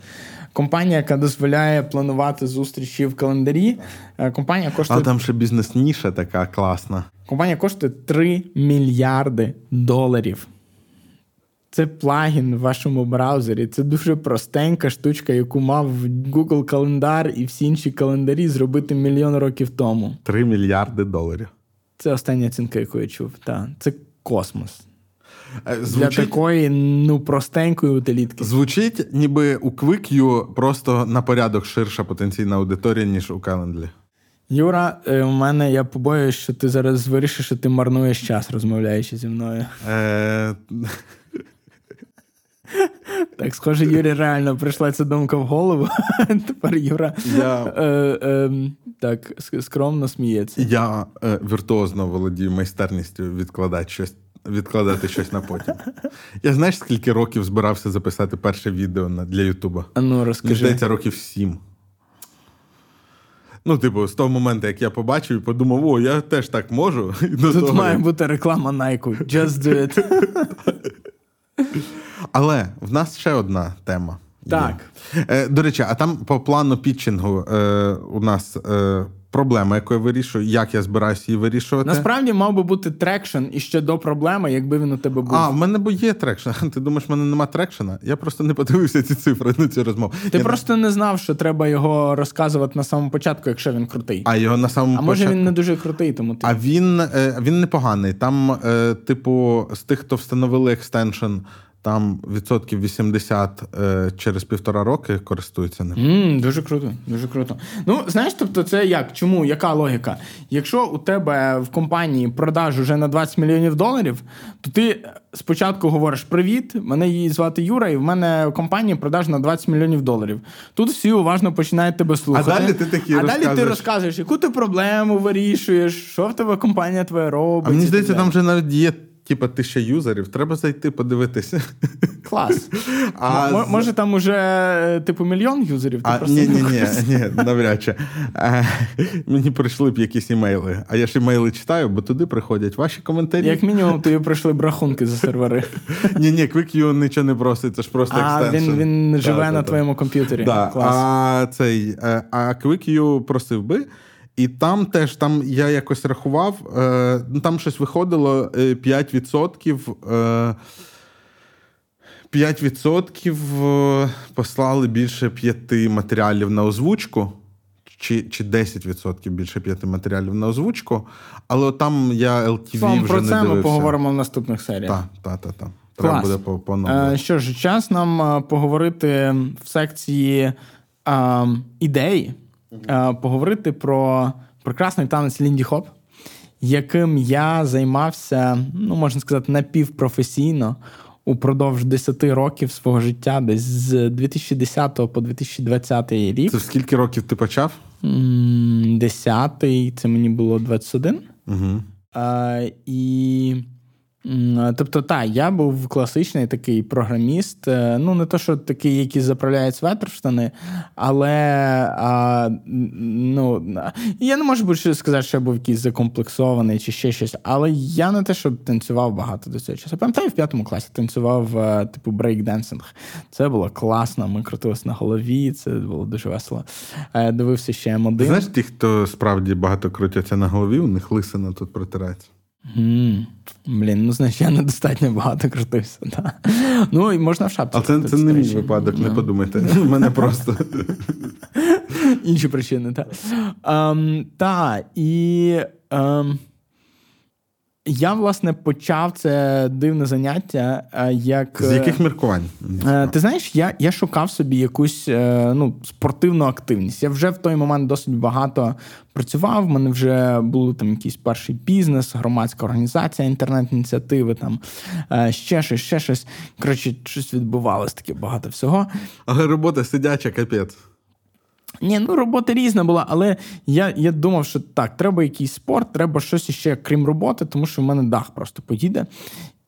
Компанія, яка дозволяє планувати зустрічі в календарі. Е, компанія коштує...
А там ще бізнес-ніша така класна.
Компанія коштує 3 мільярди доларів. Це плагін в вашому браузері. Це дуже простенька штучка, яку мав Google календар і всі інші календарі зробити мільйон років тому.
Три мільярди доларів.
Це остання оцінка, яку я чув. Так. Це космос. Е, звучить... Для такої ну, простенької утилітки.
Звучить, ніби у QuickU просто на порядок ширша потенційна аудиторія, ніж у Calendly.
Юра, е, у мене я побоююсь, що ти зараз вирішиш, що ти марнуєш час, розмовляючи зі мною. Е... Так, схоже, Юрі реально прийшла ця думка в голову. Тепер Юра я... е, е, так скромно сміється.
Я е, віртуозно володію майстерністю відкладати щось. Відкладати щось на потім. Я знаєш, скільки років збирався записати перше відео для Ютуба?
Ну, розкажи.
Здається, років сім. Ну, типу, з того моменту, як я побачив і подумав, о, я теж так можу.
Тут того... має бути реклама Nike. Just do it.
Але в нас ще одна тема.
Так.
Е, До речі, а там по плану пітчингу е, у нас е, проблема, яку я вирішую, як я збираюся її вирішувати.
Насправді мав би бути traction і ще до проблеми, якби він у тебе був.
А, в мене бо є traction. Ти думаєш, в мене нема traction а? Я просто не подивився ці цифри на цю розмову.
Ти
я
просто не знав, що треба його розказувати на самому початку, якщо він крутий.
А його на самому
А може він не дуже крутий, тому ти.
А він е, він непоганий. Там, е, типу, з тих, хто встановили екстеншн. Там відсотків 80 е, через півтора роки користуються ним.
Mm, дуже круто, дуже круто. Ну, знаєш, тобто, це як? Чому? Яка логіка? Якщо у тебе в компанії продаж вже на 20 мільйонів доларів, то ти спочатку говориш: Привіт, мене її звати Юра, і в мене в компанії продаж на 20 мільйонів доларів. Тут всі уважно починають тебе слухати.
А далі ти такі
а далі ти розказуєш, яку ти проблему вирішуєш, що в тебе компанія твоя робить.
А мені здається, там вже навіть є типа тисяча юзерів, треба зайти подивитися.
Клас. А М- Може, там уже типу мільйон юзерів?
Ти а, просто Ні, ні, ні, ні, навряд чи. А, мені прийшли б якісь імейли. А я ж імейли читаю, бо туди приходять ваші коментарі.
Як мінімум, тобі прийшли б рахунки за сервери.
Ні, ні, QuickU нічого не просить, це ж просто екстеншн.
Він він живе на твоєму комп'ютері.
Клас. А цей, е, а QuickU просив би. І там теж там я якось рахував, е, ну там щось виходило 5%. Е, 5% е, послали більше п'яти матеріалів на озвучку, чи чи 10% більше п'яти матеріалів на озвучку. Але там я LTV Сам, вже
про
не
це
дивився.
ми поговоримо в наступних серіях.
Так, так, так. Треба буде по,
е, Що ж, час нам е, поговорити в секції е, ідеї. Е, поговорити про прекрасний танець Лінді Хоп, яким я займався, ну можна сказати, напівпрофесійно упродовж 10 років свого життя, десь з 2010 по 2020 рік.
Це скільки років ти почав?
Десятий, це мені було 21. Угу. А, І Тобто, так, я був класичний такий програміст. Е, ну, не то, що такий, який заправляють светр в штани, але а, ну, я не можу більше сказати, що я був якийсь закомплексований чи ще щось. Але я не те, що танцював багато до цього часу. Пам'ятаю, в п'ятому класі танцював е, типу брейкденсинг. Це було класно. Ми крутилися на голові, це було дуже весело. Е, дивився ще М1.
Знаєш, ті, хто справді багато крутяться на голові, у них лисина тут протирається.
Mm. Блін, ну значить, я недостатньо багато крутився. Да. Ну, і можна в шапці.
А це це не мій випадок, no. не подумайте. У мене просто
інші причини, так. Um, та, і. Um, я, власне, почав це дивне заняття. Е, як...
З яких міркувань?
Е, ти знаєш, я я шукав собі якусь е, ну, спортивну активність. Я вже в той момент досить багато працював. У мене вже був там якийсь перший бізнес, громадська організація, інтернет-ініціативи, там ще щось, ще щось. Коротше, щось відбувалось таке багато всього.
Але робота сидяча, капець.
Ні, ну робота різна була, але я я думав, що так, треба якийсь спорт, треба щось ще крім роботи, тому що в мене дах просто поїде.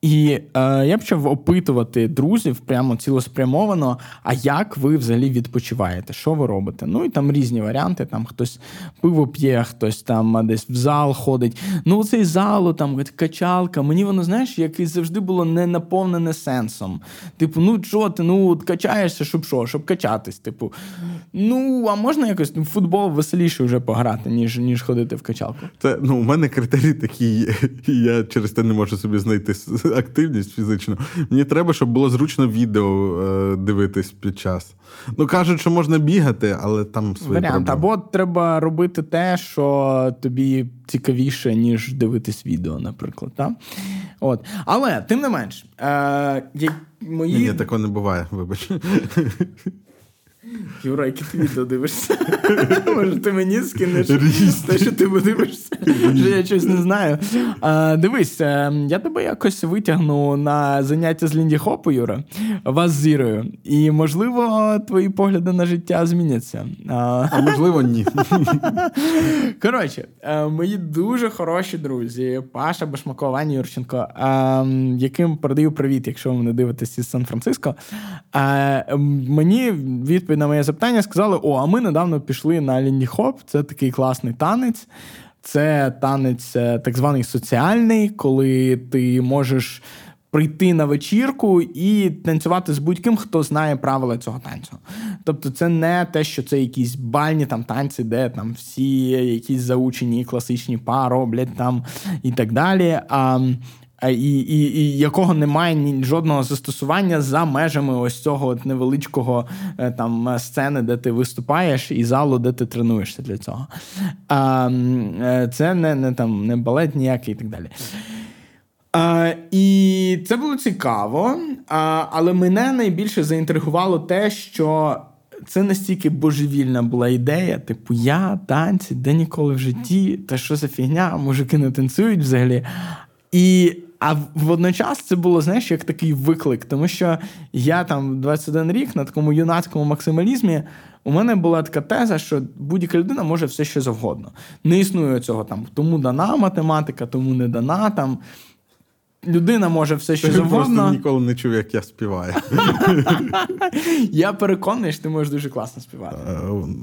І е, я почав опитувати друзів прямо цілеспрямовано. А як ви взагалі відпочиваєте? Що ви робите? Ну і там різні варіанти. Там хтось пиво п'є, хтось там десь в зал ходить. Ну, цей залу, там качалка. Мені воно знаєш, як і завжди було не наповнене сенсом. Типу, ну що ти ну качаєшся, щоб що, щоб качатись. Типу, ну а можна якось ну, в футбол веселіше вже пограти, ніж ніж ходити в качалку.
Це ну у мене критерії такі, я через те не можу собі знайти активність фізичну. Мені треба, щоб було зручно відео е, дивитись під час. Ну кажуть, що можна бігати, але там свої Варіант.
Проблеми. Або треба робити те, що тобі цікавіше, ніж дивитись відео, наприклад. Так? От. Але тим не менш, е, мої...
Ні, ні, такого не буває, вибач.
Юра, які ти відео дивишся? Може, ти мені скинеш те, що ти подивишся? Що я щось не знаю. А, Дивись, е, я тебе якось витягну на заняття з Лінді Хопу, Юра, вас з Зірою. І, можливо, твої погляди на життя зміняться.
А, а можливо, ні.
Коротше, е, мої дуже хороші друзі, Паша Башмаков, Аня Юрченко, е, яким передаю привіт, якщо ви мене дивитесь із Сан-Франциско. Мені відповідь на моє запитання, сказали: О, а ми недавно пішли на Лінді Хоп. Це такий класний танець. Це танець е, так званий соціальний, коли ти можеш прийти на вечірку і танцювати з будь-ким, хто знає правила цього танцю. Тобто, це не те, що це якісь бальні там танці, де там всі якісь заучені класичні па роблять там і так далі. А і і, і якого немає ні жодного застосування за межами ось цього от невеличкого е, там сцени, де ти виступаєш, і залу, де ти тренуєшся для цього. А, е, Це не не, там не балет ніякий і так далі. А, І це було цікаво, а, але мене найбільше заінтригувало те, що. Це настільки божевільна була ідея, типу, я танці, де ніколи в житті, та що за фігня, мужики не танцюють взагалі. І а водночас це було, знаєш, як такий виклик, тому що я там 21 рік на такому юнацькому максималізмі. У мене була така теза, що будь-яка людина може все що завгодно. Не існує цього там, тому дана математика, тому не дана там. Людина може все що завгодно.
просто ніколи не чув, як я співаю.
Я переконаний, що ти можеш дуже класно співати.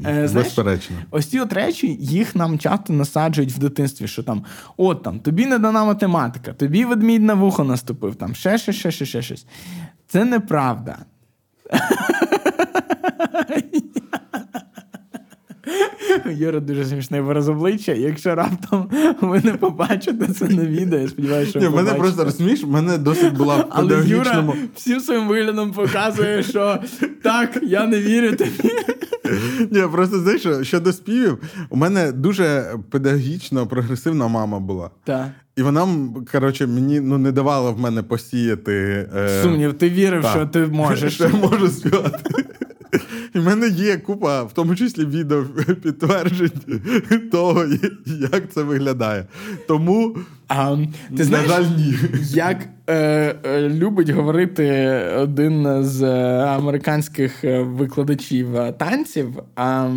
Е, безперечно.
Ось ці от речі їх нам часто насаджують в дитинстві, що там, от там, тобі не дана математика, тобі ведмідь на вухо наступив, там ще ще, ще, ще, ще щось. Це неправда. Юра дуже смішний вираз обличчя. Якщо раптом ви не побачите це на відео, я сподіваюся, що
Ні, мене просто розумієш, мене досить була в
Але Юра всім своїм виглядом показує, що так, я не вірю тобі.
Ні, просто знаєш, що щодо співів, у мене дуже педагогічно прогресивна мама була.
Так.
І вона коротше, мені ну, не давала в мене посіяти.
Е... Сумнів, ти вірив, та. що ти можеш.
Що я можу співати. І в мене є купа, в тому числі відео підтверджень того, як це виглядає. Тому,
а, ти знаєш,
на жаль, ні.
як е, е, любить говорити один з е, американських е, викладачів танців, А,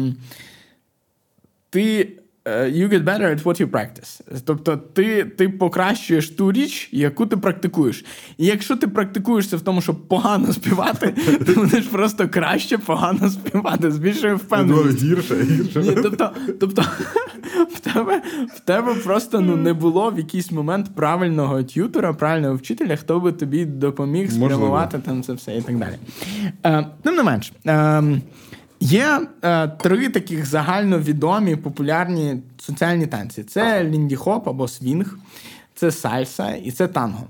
ти you get better at what you practice. Тобто ти ти покращуєш ту річ, яку ти практикуєш. І якщо ти практикуєшся в тому, щоб погано співати, ти будеш просто краще погано співати, з більшою впевненістю.
Гірше, гірше.
Ні, Тобто, тобто в тебе в тебе просто ну, не було в якийсь момент правильного т'ютера, правильного вчителя, хто би тобі допоміг спрямувати там це все і так далі. Е, Тим не менш. Е, Є е, три таких загальновідомі популярні соціальні танці: це лінді-хоп або свінг. це сальса і це танго.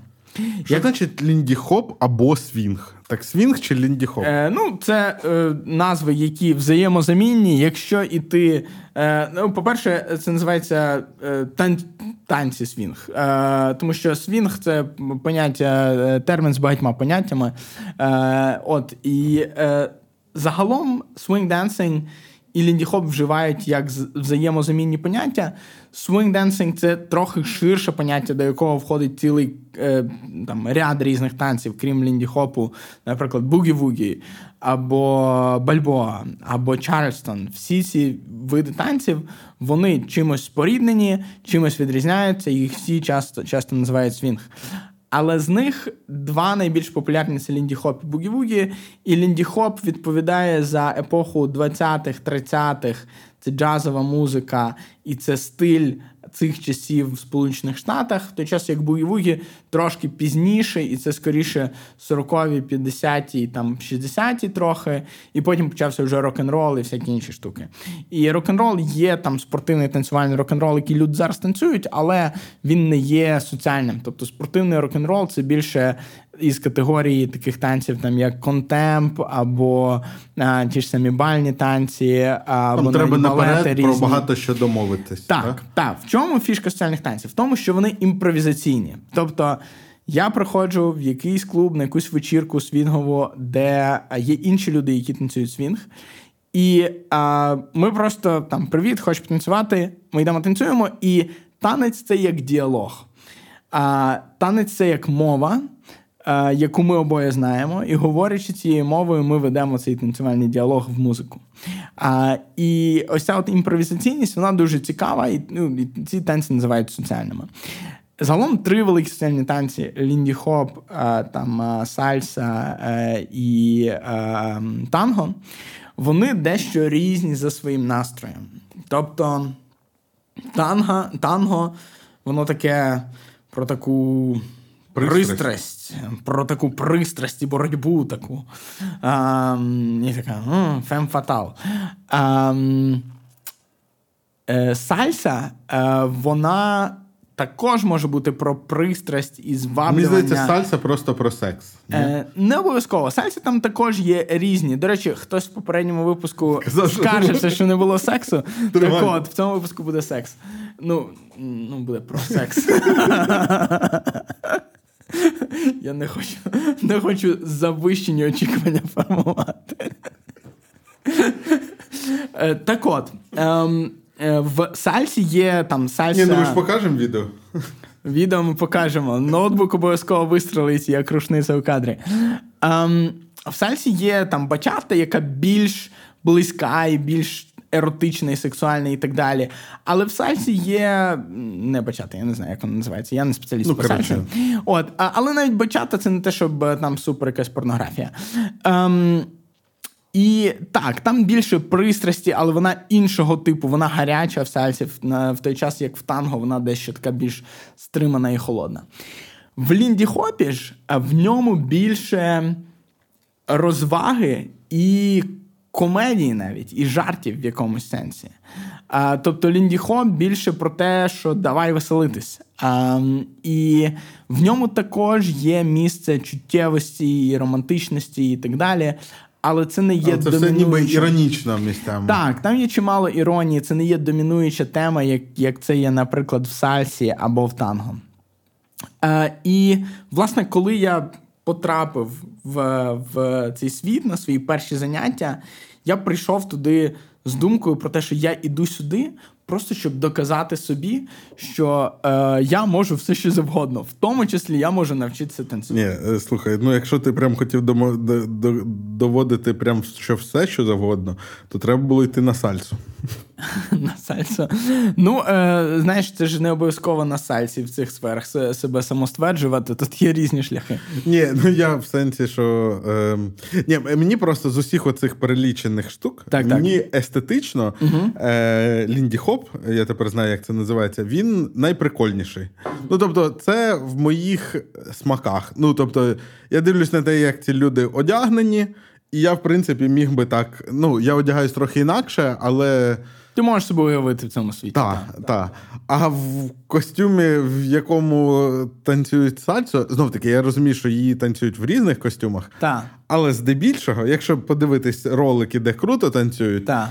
Що Як... значить лінді-хоп або свінг? Так, свінг чи лінді-хоп?
Е, Ну, це е, назви, які взаємозамінні. Якщо і ти. Е, ну, По-перше, це називається е, тан... танці свінг. Е, Тому що свінг це поняття, е, термін з багатьма поняттями. Е, От і е, загалом swing dancing і лінді-хоп вживають як взаємозамінні поняття. Swing dancing це трохи ширше поняття, до якого входить цілий е, там, ряд різних танців, крім лінді-хопу, наприклад, бугі-вугі, або бальбоа, або Чарльстон. Всі ці види танців вони чимось споріднені, чимось відрізняються, їх всі часто часто називають свінг. Але з них два найбільш популярні це Лінді-Хоп і Бугі-Вугі. І Лінді-Хоп відповідає за епоху 20-х, 30-х. Це джазова музика, і це стиль цих часів в Сполучених Штатах, в той час як бугі-вугі трошки пізніше, і це скоріше 40-ві, 50-ті, там 60-ті трохи, і потім почався вже рок-н-рол і всякі інші штуки. І рок-н-рол є там спортивний танцювальний рок-н-рол, який люди зараз танцюють, але він не є соціальним. Тобто спортивний рок-н-рол це більше із категорії таких танців, там як контемп, або а, ті ж самі бальні танці, або
Там треба наперед різні. про багато що домовитись.
Так, так. так. В чому фішка соціальних танців? В тому, що вони імпровізаційні. Тобто. Я приходжу в якийсь клуб на якусь вечірку свінгову, де є інші люди, які танцюють свінг. І а, ми просто там привіт, хочеш потанцювати. Ми йдемо танцюємо, і танець це як діалог. А, Танець це як мова, яку ми обоє знаємо, і говорячи цією мовою, ми ведемо цей танцювальний діалог в музику. А, І ось ця от імпровізаційність вона дуже цікава, і, ну, і ці танці називають соціальними. Загалом три великі соціальні танці: Лінді Хоп, е, там е, Сальса і танго. Вони дещо різні за своїм настроєм. Тобто танго, танго воно таке про таку. Пристрасть. Про таку пристрасть і боротьбу таку. А, І така фем фатал. А, е, Сальса, е, вона також може бути про пристрасть і зваблювання. Мені
здається, сальса просто про секс.
Е, Не обов'язково. Сальси там також є різні. До речі, хтось в попередньому випуску скаржився, що не було сексу. Так от, в цьому випуску буде секс. Ну, ну буде про секс. Я не хочу не хочу завищені очікування формувати. Е, так от. Ем, е, в сальсі є там сальса...
Ні, ну ми ж покажемо відео.
Відео ми покажемо. Ноутбук обов'язково вистрелить, як рушниця у кадрі. Ем, в сальсі є там бачата, яка більш близька і більш еротичний, сексуальний і так далі. Але в сальсі є не бачата, я не знаю, як воно називається. Я не спеціаліст ну, по сальсі. От, а, Але навіть бачата це не те, щоб е, там супер якась порнографія. Ем, і так, там більше пристрасті, але вона іншого типу, вона гаряча в сальсі, в, в той час, як в танго, вона дещо така більш стримана і холодна. В Лінді Хопі ж в ньому більше розваги і комедії навіть і жартів в якомусь сенсі. А, Тобто Лінді Хоп більше про те, що давай веселитись. А, І в ньому також є місце чуттєвості, і романтичності і так далі. Але це не є
Але це все ніби іронічно місцями.
Так, там є чимало іронії, це не є домінуюча тема, як як це є, наприклад, в сальсі або в танго. Е, І, власне, коли я потрапив в в цей світ на свої перші заняття, я прийшов туди з думкою про те, що я іду сюди, просто щоб доказати собі, що е, я можу все що завгодно, в тому числі я можу навчитися танцювати.
Ні, е, слухай, ну якщо ти прям хотів домо, доводити прям що все, що завгодно, то треба було йти на сальсу.
На сальсу. Ну, е, знаєш, це ж не обов'язково на сальсі в цих сферах себе самостверджувати. Тут є різні шляхи.
Ні, ну я в сенсі, що е, ні, мені просто з усіх оцих перелічених штук так, мені так. естетично угу. е, Лінді Хоп, я тепер знаю, як це називається. Він найприкольніший. Ну тобто, це в моїх смаках. Ну тобто, я дивлюсь на те, як ці люди одягнені. І я, в принципі, міг би так. Ну, я одягаюсь трохи інакше, але
Ти можеш себе уявити в цьому світі.
Так, так. Та. А в костюмі, в якому танцюють сальсо, знов таки, я розумію, що її танцюють в різних костюмах.
Так.
Але здебільшого, якщо подивитись ролики, де круто танцюють,
та.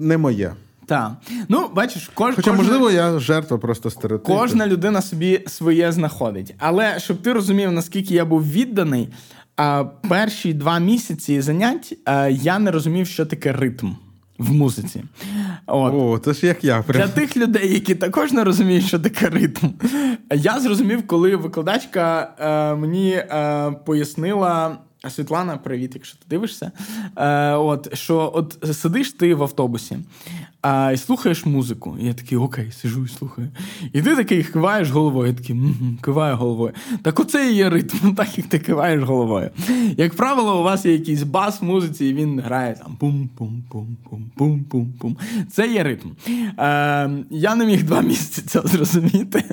не моє.
Так. Ну, бачиш, кож,
Хоча,
кожна,
можливо, я жертва просто стереотипів.
Кожна людина собі своє знаходить. Але щоб ти розумів, наскільки я був відданий, перші два місяці занять я не розумів, що таке ритм в музиці.
От. О, це ж як я.
Прям. Для тих людей, які також не розуміють, що таке ритм. Я зрозумів, коли викладачка е, мені е, пояснила. Світлана, привіт, якщо ти дивишся. Е, от, Що от сидиш ти в автобусі а, і слухаєш музику. І я такий, окей, сижу і слухаю. І ти такий киваєш головою. Я такий, киваю головою. Так оце і є ритм, так як ти киваєш головою. Як правило, у вас є якийсь бас в музиці, і він грає там пум-пум-пум-пум-пум-пум-пум. Це є ритм. Е, Я не міг два місяці це зрозуміти.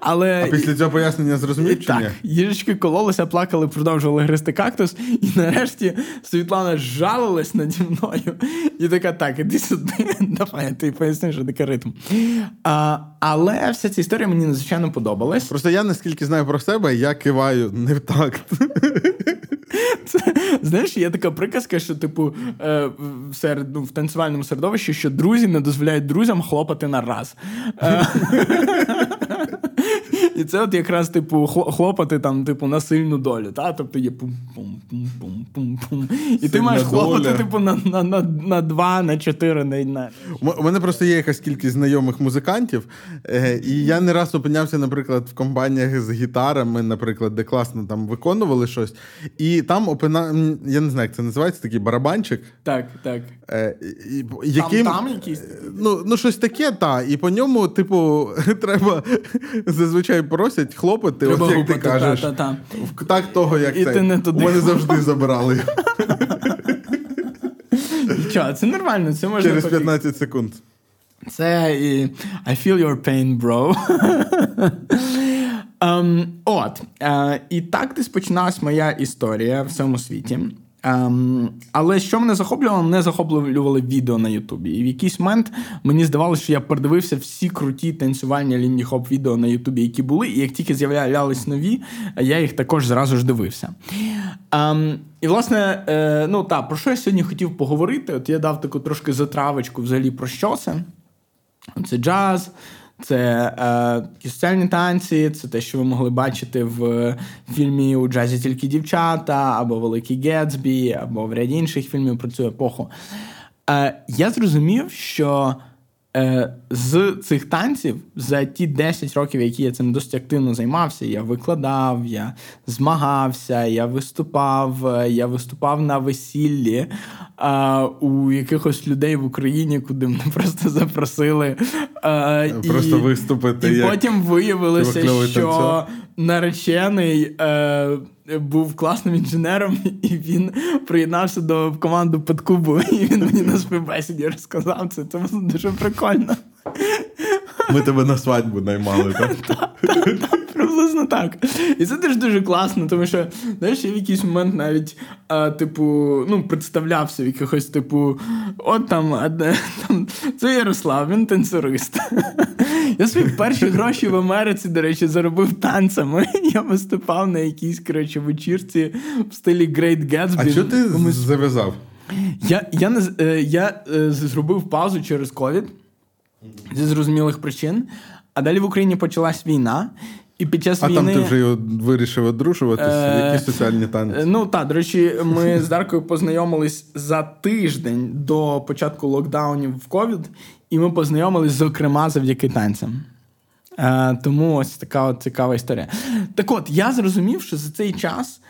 Але...
А після цього пояснення зрозумів? чи
Так,
ні?
їжечки кололися, плакали, продовжували гристи кактус. І нарешті Світлана жалилась наді мною і така: так, іди сюди, давай ти поясни, що таке ритм. А, Але вся ця історія мені надзвичайно подобалась.
Просто я наскільки знаю про себе, я киваю не в такт.
Це, Знаєш, є така приказка, що, типу, е, серед, ну, в танцювальному середовищі, що друзі не дозволяють друзям хлопати на раз. Е, і це от якраз, типу, хлопати там, типу, на сильну долю. Та? Тобто є пум-пум-пум-пум-пум. І ти маєш хлопати, типу, на на, на, на два, на чотири. На, на...
У мене просто є якась кількість знайомих музикантів, е, і я не раз опинявся, наприклад, в компаніях з гітарами, наприклад, де класно там виконували щось. І там опина... я не знаю, як це називається, такий барабанчик.
Так, так.
Е, яким...
Там, там якісь?
Ну, ну щось таке, так. І по ньому, типу, треба зазвичай просять хлопати,
Треба
от як
гупати,
ти кажеш.
Та, та,
та. Так того, як
І ти не туди.
Вони завжди забирали.
Нічого, це нормально, це можна
Через 15 секунд.
Це і I feel your pain, bro. um, От. Uh, і так десь починалась моя історія в цьому світі. Um, але що мене захоплювало, мене захоплювали відео на Ютубі. І в якийсь момент мені здавалося, що я передивився всі круті танцювальні лінії хоп відео на Ютубі, які були, і як тільки з'являлись нові, я їх також зразу ж дивився. Um, і, власне, е, ну так, про що я сьогодні хотів поговорити? От я дав таку трошки затравочку взагалі про що це. Це джаз, це е, соціальні танці, це те, що ви могли бачити в фільмі у джазі тільки дівчата, або Великий Гетсбі, або в ряді інших фільмів про цю епоху. Е, Я зрозумів, що Е, з цих танців за ті 10 років, які я цим досить активно займався, я викладав, я змагався, я виступав, е, я виступав на весіллі а, у якихось людей в Україні, куди мене просто запросили. А,
Просто і, виступити.
І
як
потім виявилося, що танцор. наречений. Е, був класним інженером, і він приєднався до команди Подкубу, і він мені на співбесіді розказав це. Це було дуже прикольно.
Ми тебе на свадьбу наймали, так?
Так, приблизно так. І це теж дуже класно, тому що, знаєш, я в якийсь момент навіть, а, типу, ну, представлявся в якихось, типу, от там, а, там це Ярослав, він танцюрист. Я свої перші гроші в Америці, до речі, заробив танцями. Я виступав на якійсь коротше, вечірці в стилі Great Gatsby.
А що ти Комусь... зав'язав?
Я я, не, е, я е, зробив паузу через ковід зі зрозумілих причин. А далі в Україні почалась війна. І під час
а
війни...
там ти вже вирішив одружуватися? Е... Які соціальні танці?
Ну так, до речі, ми з Даркою познайомились за тиждень до початку локдаунів в ковід, і ми познайомились, зокрема, завдяки танцям. Е, Тому ось така от цікава історія. Так от, я зрозумів, що за цей час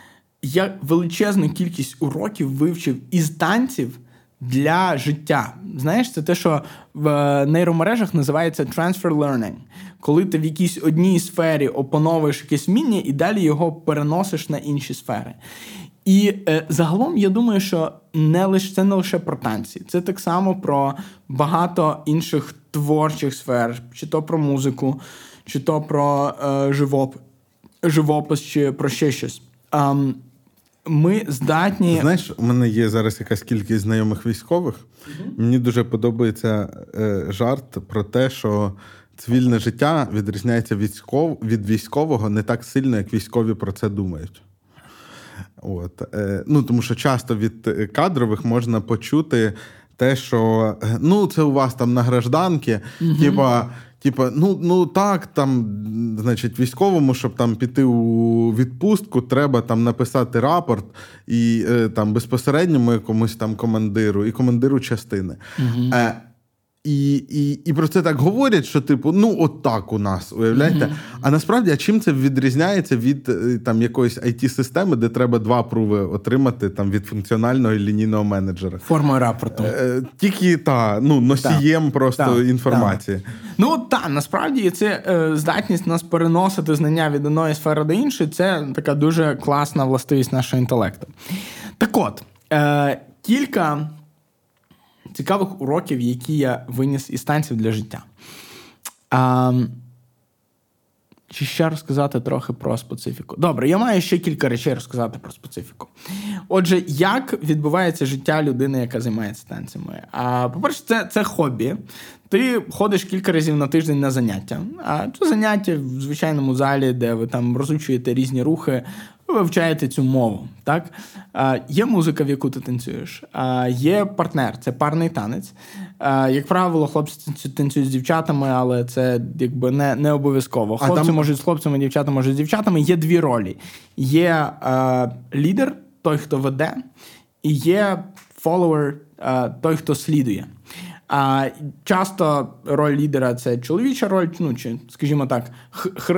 я величезну кількість уроків вивчив із танців для життя. Знаєш, це те, що в е, нейромережах називається transfer learning. Коли ти в якійсь одній сфері опановуєш якесь вміння і далі його переносиш на інші сфери. І е, загалом я думаю, що не лише це не лише про танці, це так само про багато інших творчих сфер, чи то про музику, чи то про е, живоп, живопис, чи про ще щось. Um, ми здатні.
Знаєш, у мене є зараз якась кількість знайомих військових. Угу. Мені дуже подобається е, жарт про те, що цивільне життя відрізняється військов... від військового не так сильно, як військові про це думають. От. Е, ну, Тому що часто від кадрових можна почути те, що ну, це у вас там на гражданки, угу. типа. Типа, ну ну так, там, значить, військовому, щоб там піти у відпустку, треба там написати рапорт і е, там безпосередньому якомусь там командиру і командиру частини. Угу. Е, і і, і про це так говорять, що типу, ну от так у нас, уявляєте? Mm-hmm. А насправді, а чим це відрізняється від е, там якоїсь it системи де треба два пруви отримати там від функціонального і лінійного менеджера?
Формою рапорту. Е,
Тільки та ну носієм та, просто та, інформації. Та.
Ну так, насправді це е, здатність нас переносити знання від одної сфери до іншої. Це така дуже класна властивість нашого інтелекту. Так от, е, кілька цікавих уроків, які я виніс із танців для життя. А, Чи ще розказати трохи про специфіку? Добре, я маю ще кілька речей розказати про специфіку. Отже, як відбувається життя людини, яка займається танцями? А, По-перше, це це хобі. Ти ходиш кілька разів на тиждень на заняття. А це заняття в звичайному залі, де ви там розучуєте різні рухи, ви вивчаєте цю мову. Так? А, Є музика, в яку ти танцюєш, а, є партнер, це парний танець. А, Як правило, хлопці танцюють з дівчатами, але це якби не не обов'язково. Хлопці там... можуть з хлопцями, дівчата можуть з дівчатами. Є дві ролі: є лідер, той, хто веде, і є фоловер, той, хто слідує. А часто роль лідера це чоловіча роль, ну чи, скажімо так,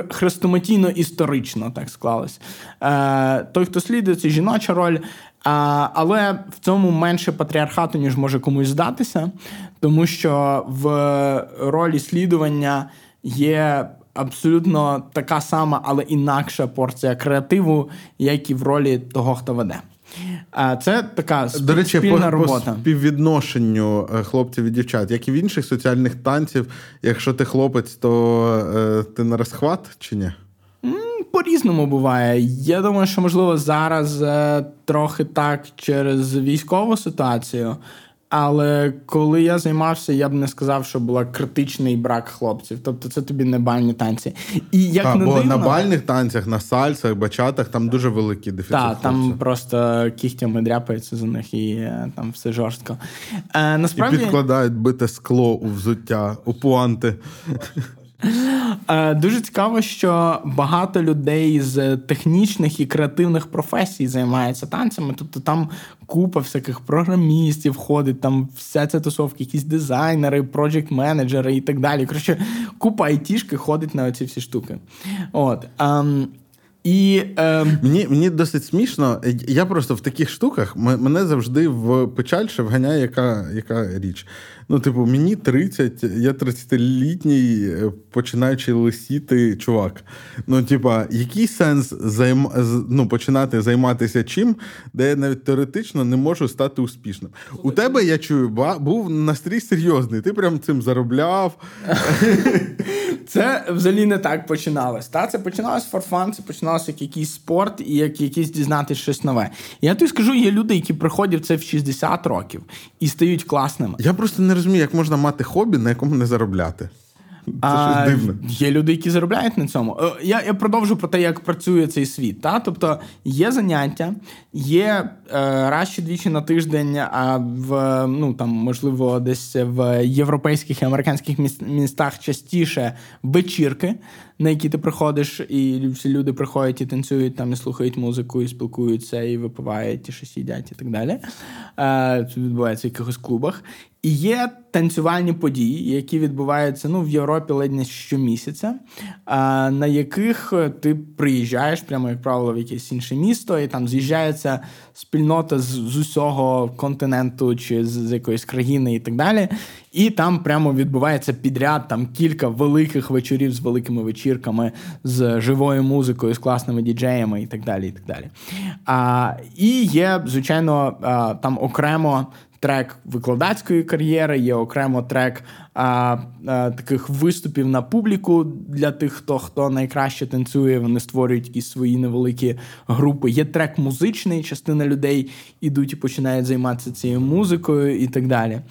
хрестоматійно історично так склалось. Е, Той, хто слідує, це жіноча роль. Але в цьому менше патріархату, ніж може комусь здатися, тому що в ролі слідування є абсолютно така сама, але інакша порція креативу, як і в ролі того, хто веде. Це така спіль, До речі, спільна по, робота.
по співвідношенню е, хлопців і дівчат, як і в інших соціальних танців, якщо ти хлопець, то е, ти на розхват чи ні?
По-різному буває. Я думаю, що можливо зараз е, трохи так через військову ситуацію. Але коли я займався, я б не сказав, що була критичний брак хлопців. Тобто це тобі не бальні танці. І як
а,
не
бо
дивно,
на бальних танцях, на сальсах, бачатах там дуже великі дефіцит.
Так, там просто кігтями дряпаються за них і е, там все жорстко.
Е, насправді... І підкладають бите скло у взуття, у пуанти.
Е, дуже цікаво, що багато людей з технічних і креативних професій займаються танцями. Тобто там купа всяких програмістів ходить, там вся ця тусовка, якісь дизайнери, проджект-менеджери і так далі. Коротше, купа айтішки ходить на оці всі штуки. От. Um, і е...
Мені мені досить смішно. Я просто в таких штуках мене завжди в печаль ще вганяє яка яка річ. Ну, типу, мені 30, я 30-літній е, починаючи лисіти чувак. Ну, типа, який сенс займ... ну, починати займатися чим, де я навіть теоретично не можу стати успішним? У тебе я чую, був настрій серйозний. Ти прям цим заробляв.
Це взагалі не так починалось. Та? Це починалось форфан, це починалося як якийсь спорт і як якийсь дізнатися щось нове. Я тобі скажу, є люди, які приходять це в 60 років і стають класними.
Я просто не розумію, як можна мати хобі, на якому не заробляти. Це а, щось дивне.
Є люди, які заробляють на цьому. Е, я я продовжу про те, як працює цей світ. Та? Тобто є заняття, є е, раз чи двічі на тиждень, а в ну там, можливо, десь в європейських і американських містах частіше вечірки, на які ти приходиш, і всі люди приходять і танцюють там, і слухають музику, і спілкуються, і випивають, і щось їдять, і так далі. Е, Це відбувається в якихось клубах. І є танцювальні події, які відбуваються ну, в Європі ледь не щомісяця, на яких ти приїжджаєш, прямо як правило, в якесь інше місто, і там з'їжджається спільнота з, з усього континенту чи з, з якоїсь країни і так далі. І там прямо відбувається підряд там кілька великих вечорів з великими вечірками, з живою музикою, з класними діджеями і так далі. І так далі. А, І є, звичайно, там окремо трек викладацької кар'єри, є окремо трек а, а, таких виступів на публіку для тих, хто хто найкраще танцює. Вони створюють і свої невеликі групи. Є трек музичний, частина людей ідуть і починають займатися цією музикою і так далі.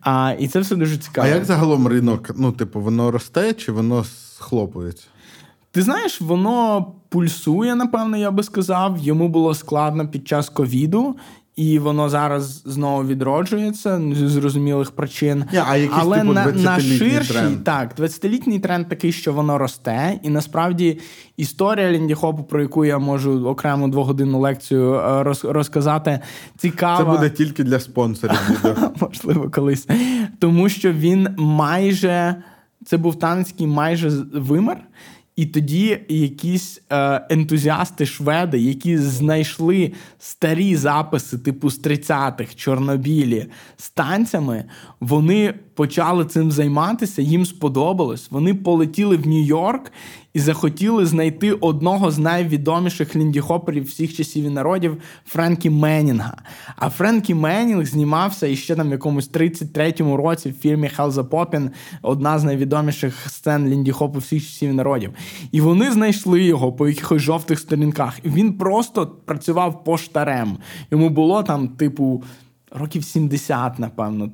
А, І це все дуже цікаво.
А як загалом ринок? Ну, типу, воно росте чи воно схлопується?
Ти знаєш, воно пульсує, напевно, я би сказав. Йому було складно під час ковіду, і воно зараз знову відроджується з зрозумілих причин.
Yeah, а якийсь,
Але
типу,
на на ширший
тренд?
так, 20-літній тренд такий, що воно росте, і насправді історія Ліндіхопу, про яку я можу окрему двогодинну лекцію е, роз, розказати, цікава.
Це буде тільки для спонсорів.
Можливо, колись. Тому що він майже це був танець, який майже вимер. І тоді якісь е, ентузіасти шведи, які знайшли старі записи, типу з 30-х, чорнобілі з танцями, вони почали цим займатися, їм сподобалось. Вони полетіли в Нью-Йорк і захотіли знайти одного з найвідоміших ліндіхоперів всіх часів і народів Френкі Меннінга. А Френкі Меннінг знімався іще там в якомусь 33-му році в фільмі Хелза Попін, одна з найвідоміших сцен ліндіхопу всіх часів і народів. І вони знайшли його по якихось жовтих сторінках. І він просто працював поштарем. Йому було там, типу років 70, напевно,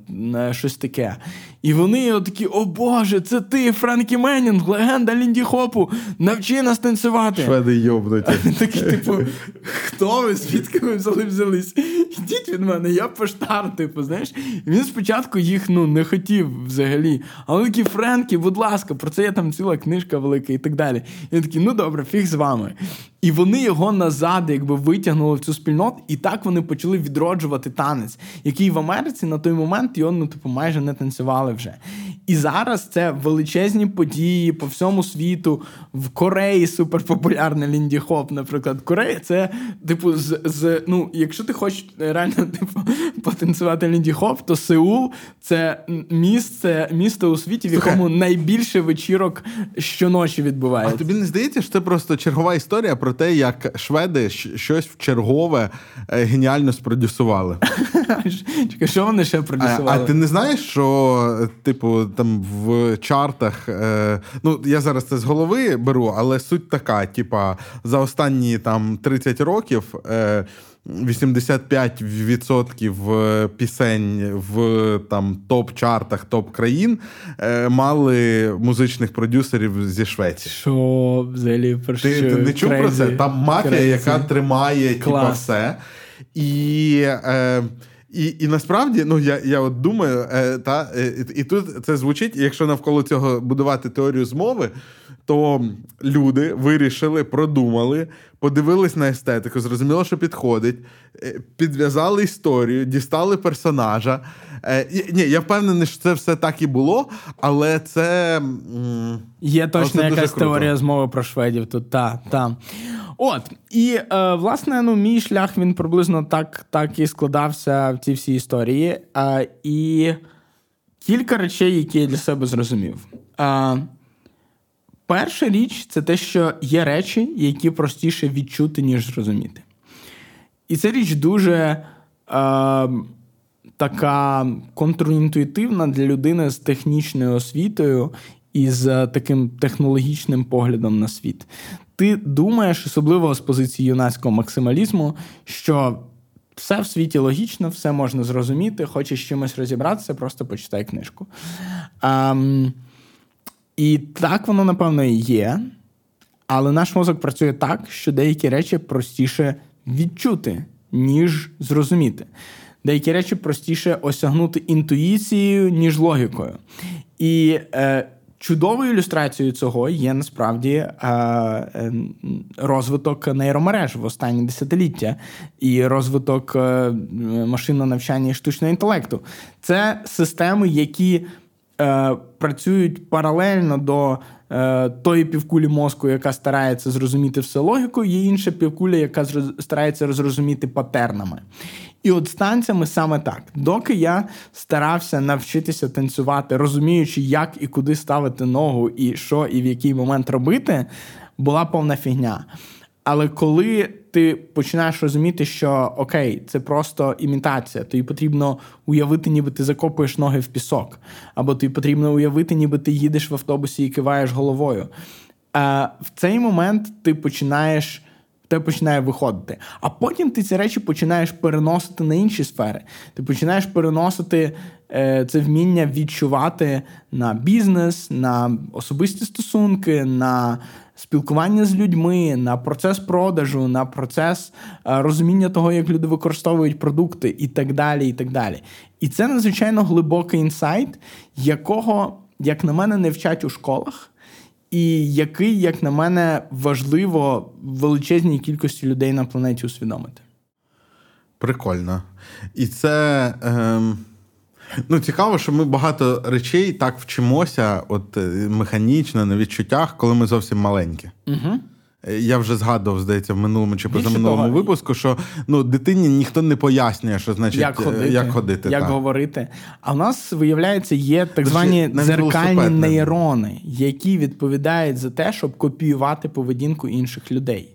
щось таке. І вони такі: о Боже, це ти, Френкі Меннінг, легенда Лінді Хопу, навчи нас танцювати.
Шведи йобнуті.
Такі, типу, хто ви? Звідки ви взяли взялись? Ідіть від мене, я поштар, типу, знаєш. І він спочатку їх ну, не хотів взагалі. А вони такі, Френкі, будь ласка, про це є там ціла книжка велика і так далі. І він такий, ну добре, фіг з вами. І вони його назад, якби витягнули в цю спільноту, і так вони почали відроджувати танець, який в Америці на той момент його ну, типу, майже не танцювали вже. І зараз це величезні події по всьому світу. В Кореї суперпопулярний лінді хоп, наприклад. Корея це, типу, з, з ну, якщо ти хочеш реально типу, потанцювати лінді хоп, то Сеул це місце, місто у світі, в якому найбільше вечірок щоночі відбувається.
А тобі не здається, що це просто чергова історія про те, як шведи щось в чергове е, геніально спродюсували.
Чекай, що вони ще продюсували?
А, а ти не знаєш, що, типу, там в чартах, е, ну я зараз це з голови беру, але суть така: типа, за останні там 30 років. Е, 85% е, пісень в там топ-чартах топ-країн е, мали музичних продюсерів зі Швеції.
Що взагалі
про Ти, ти не чув про це? Там мафія, яка тримає типа, все. І е, і і насправді, ну я я от думаю, е, та е, і, тут це звучить, якщо навколо цього будувати теорію змови, то люди вирішили, продумали, подивились на естетику, зрозуміло, що підходить, е, підв'язали історію, дістали персонажа. Е, ні, я впевнений, що це все так і було, але це
є точно якась теорія змови про шведів. Тут та, та. От, і е, власне, ну, мій шлях він приблизно так так і складався в цій всій історії. Е, і кілька речей, які я для себе зрозумів. Е, перша річ це те, що є речі, які простіше відчути, ніж зрозуміти. І ця річ дуже е, така контрінтуїтивна для людини з технічною освітою і з таким технологічним поглядом на світ ти думаєш, особливо з позиції юнацького максималізму, що все в світі логічно, все можна зрозуміти, хочеш чимось розібратися, просто почитай книжку. Um, і так воно, напевно, і є. Але наш мозок працює так, що деякі речі простіше відчути, ніж зрозуміти. Деякі речі простіше осягнути інтуїцією, ніж логікою. І е, Чудовою ілюстрацією цього є насправді е, е, розвиток нейромереж в останні десятиліття і розвиток е, машинного навчання і штучного інтелекту. Це системи, які працюють паралельно до тої півкулі мозку, яка старається зрозуміти все логікою, є інша півкуля, яка старається зрозуміти патернами. І от з саме так. Доки я старався навчитися танцювати, розуміючи, як і куди ставити ногу, і що і в який момент робити, була повна фігня. Але коли ти починаєш розуміти, що окей, це просто імітація, тобі потрібно уявити, ніби ти закопуєш ноги в пісок, або тобі потрібно уявити, ніби ти їдеш в автобусі і киваєш головою. А В цей момент ти починаєш. Тебе починає виходити. А потім ти ці речі починаєш переносити на інші сфери. Ти починаєш переносити е, це вміння відчувати на бізнес, на особисті стосунки, на спілкування з людьми, на процес продажу, на процес е, розуміння того, як люди використовують продукти, і так далі. І так далі. І це надзвичайно глибокий інсайт, якого, як на мене, не вчать у школах. І який, як на мене, важливо величезній кількості людей на планеті усвідомити.
Прикольно. І це. Е... Ну, цікаво, що ми багато речей так вчимося, от е, механічно, на відчуттях, коли ми зовсім маленькі.
Угу.
Я вже згадував, здається, в минулому чи позаминулому випуску, що ну, дитині ніхто не пояснює, що значить
як ходити,
як, ходити,
як говорити. А в нас, виявляється, є так звані дзеркальні нейрони, які відповідають за те, щоб копіювати поведінку інших людей.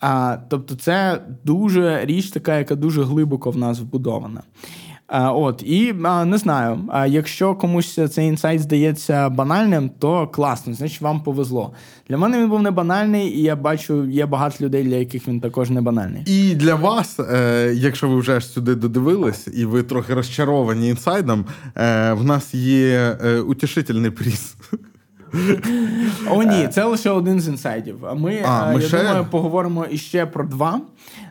А, Тобто, це дуже річ, така, яка дуже глибоко в нас вбудована. От і не знаю. Якщо комусь цей інсайт здається банальним, то класно, значить вам повезло. Для мене він був не банальний, і я бачу, є багато людей, для яких він також не банальний.
І для вас, е, якщо ви вже сюди додивились, і ви трохи розчаровані інсайдом, е, в нас є е, утішительний приз.
О, ні, це лише один з інсайдів. А ми, а, ми я ще... думаю, поговоримо іще про два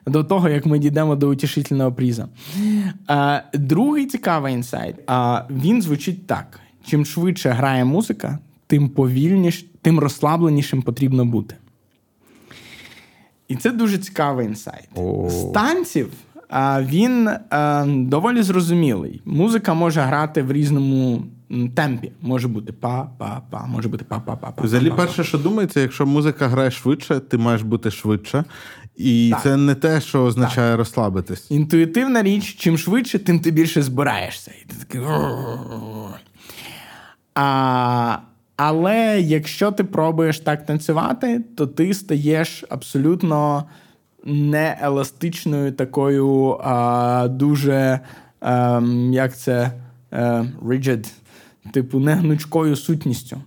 до того, як ми дійдемо до утішительного пріза. А, Другий цікавий інсайт. А, Він звучить так: чим швидше грає музика, тим повільніш, тим розслабленішим потрібно бути. І це дуже цікавий інсайт. З танців він доволі зрозумілий. Музика може грати в різному темпі. Може бути па-па-па, може бути па-па-па.
Взагалі, перше, що думається, якщо музика грає швидше, ти маєш бути швидше. І так. це не те, що означає так. розслабитись.
Інтуїтивна річ, чим швидше, тим ти більше збираєшся. І ти такий. А, Але якщо ти пробуєш так танцювати, то ти стаєш абсолютно нееластичною такою а, дуже а, ем, як це а, е, rigid, типу негнучкою сутністю.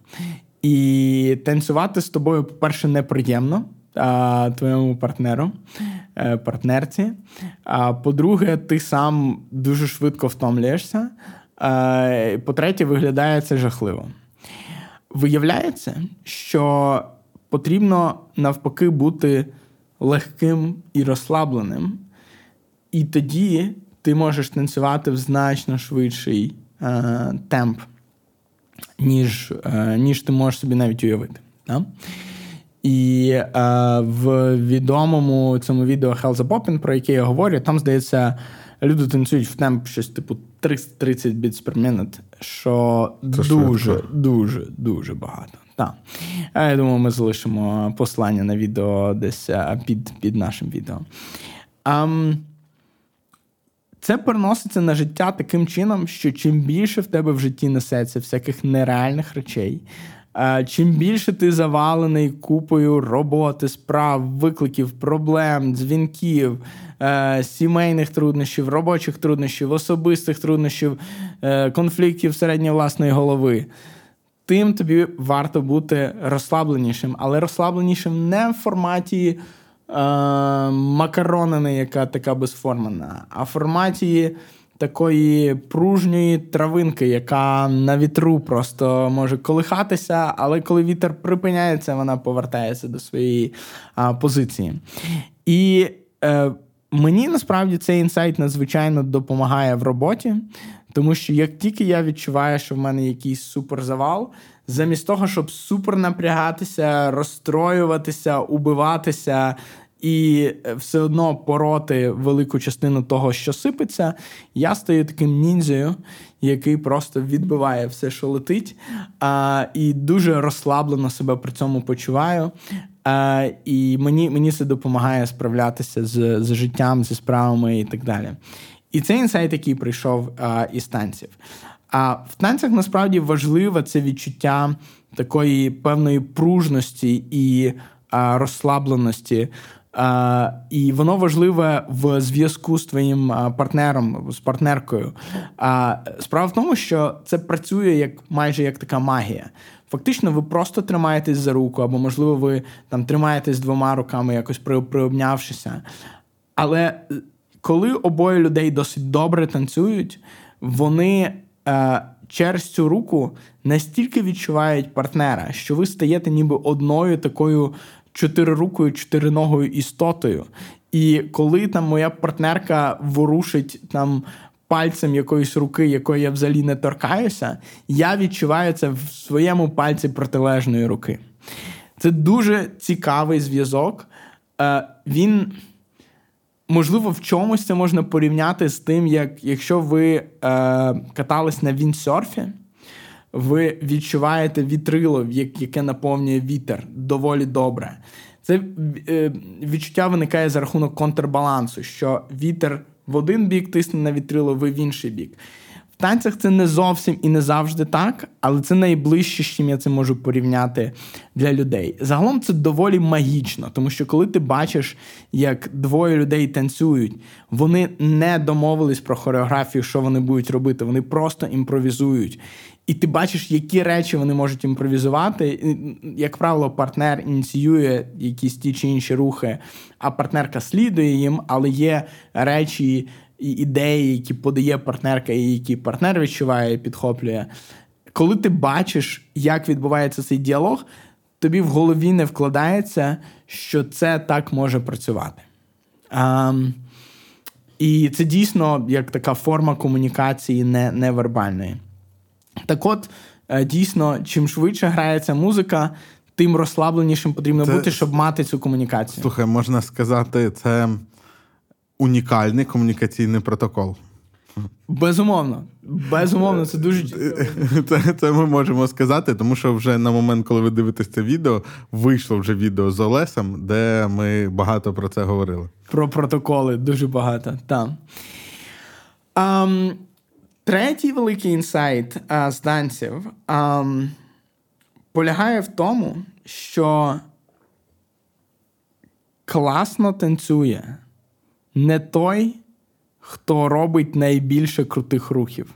І танцювати з тобою, по-перше, неприємно а, твоєму партнеру, е, партнерці. А по-друге, ти сам дуже швидко втомлюєшся. А, По-третє, виглядає це жахливо. Виявляється, що потрібно навпаки бути легким і розслабленим, і тоді ти можеш танцювати в значно швидший е, темп, ніж е, ніж ти можеш собі навіть уявити. Да? І е, в відомому цьому відео Hell the Poppin, про яке я говорю, там, здається, люди танцюють в темп щось типу 330 beats per minute, що Це дуже, швидко. дуже, дуже багато. Так. Я думаю, ми залишимо послання на відео десь під під нашим відео. Um, це переноситься на життя таким чином, що чим більше в тебе в житті несеться всяких нереальних речей, чим більше ти завалений купою роботи, справ, викликів, проблем, дзвінків, е, сімейних труднощів, робочих труднощів, особистих труднощів, е, конфліктів середньої власної голови тим тобі варто бути розслабленішим, але розслабленішим не в форматі е, макаронини, яка така безформена, а в форматі такої пружньої травинки, яка на вітру просто може колихатися, але коли вітер припиняється, вона повертається до своєї е, позиції. І е, Мені насправді цей інсайт надзвичайно допомагає в роботі, тому що як тільки я відчуваю, що в мене якийсь суперзавал, замість того, щоб супер напрягатися, розстроюватися, убиватися і все одно пороти велику частину того, що сипеться, я стаю таким ніндзею, який просто відбиває все, що летить, а, і дуже розслаблено себе при цьому почуваю. А, І мені мені це допомагає справлятися з, з життям, зі справами і так далі. І цей інсайт, який прийшов а, із танців. А в танцях насправді важливе це відчуття такої певної пружності і а, розслабленості. А, І воно важливе в зв'язку з твоїм партнером, з партнеркою. А справа в тому, що це працює як майже як така магія. Фактично, ви просто тримаєтесь за руку, або, можливо, ви там тримаєтесь двома руками, якось при, приобнявшися. Але коли обоє людей досить добре танцюють, вони е, через цю руку настільки відчувають партнера, що ви стаєте ніби одною такою чотирирукою, чотириногою істотою. І коли там моя партнерка ворушить там пальцем якоїсь руки, якої я взагалі не торкаюся, я відчуваю це в своєму пальці протилежної руки. Це дуже цікавий зв'язок. Е, Він, можливо, в чомусь це можна порівняти з тим, як якщо ви е, катались на віндсерфі, ви відчуваєте вітрило, яке наповнює вітер доволі добре. Це е, відчуття виникає за рахунок контрбалансу, що вітер в один бік тисне на вітрило, ви в інший бік. В танцях це не зовсім і не завжди так, але це найближче, з чим я це можу порівняти для людей. Загалом це доволі магічно, тому що коли ти бачиш, як двоє людей танцюють, вони не домовились про хореографію, що вони будуть робити, вони просто імпровізують. І ти бачиш, які речі вони можуть імпровізувати. Як правило, партнер ініціює якісь ті чи інші рухи, а партнерка слідує їм, але є речі і ідеї, які подає партнерка, і які партнер відчуває і підхоплює. Коли ти бачиш, як відбувається цей діалог, тобі в голові не вкладається, що це так може працювати. А, І це дійсно як така форма комунікації не, невербальної. Так от, е, дійсно, чим швидше грається музика, тим розслабленішим потрібно це... бути, щоб мати цю комунікацію.
Слухай, можна сказати, це унікальний комунікаційний протокол.
Безумовно, безумовно, це дуже
Це це ми можемо сказати, тому що вже на момент, коли ви дивитесь це відео, вийшло вже відео з Олесом, де ми багато про це говорили.
Про протоколи дуже багато. так. Um, Третій великий інсайт а, з танців а, полягає в тому, що класно танцює не той, хто робить найбільше крутих рухів.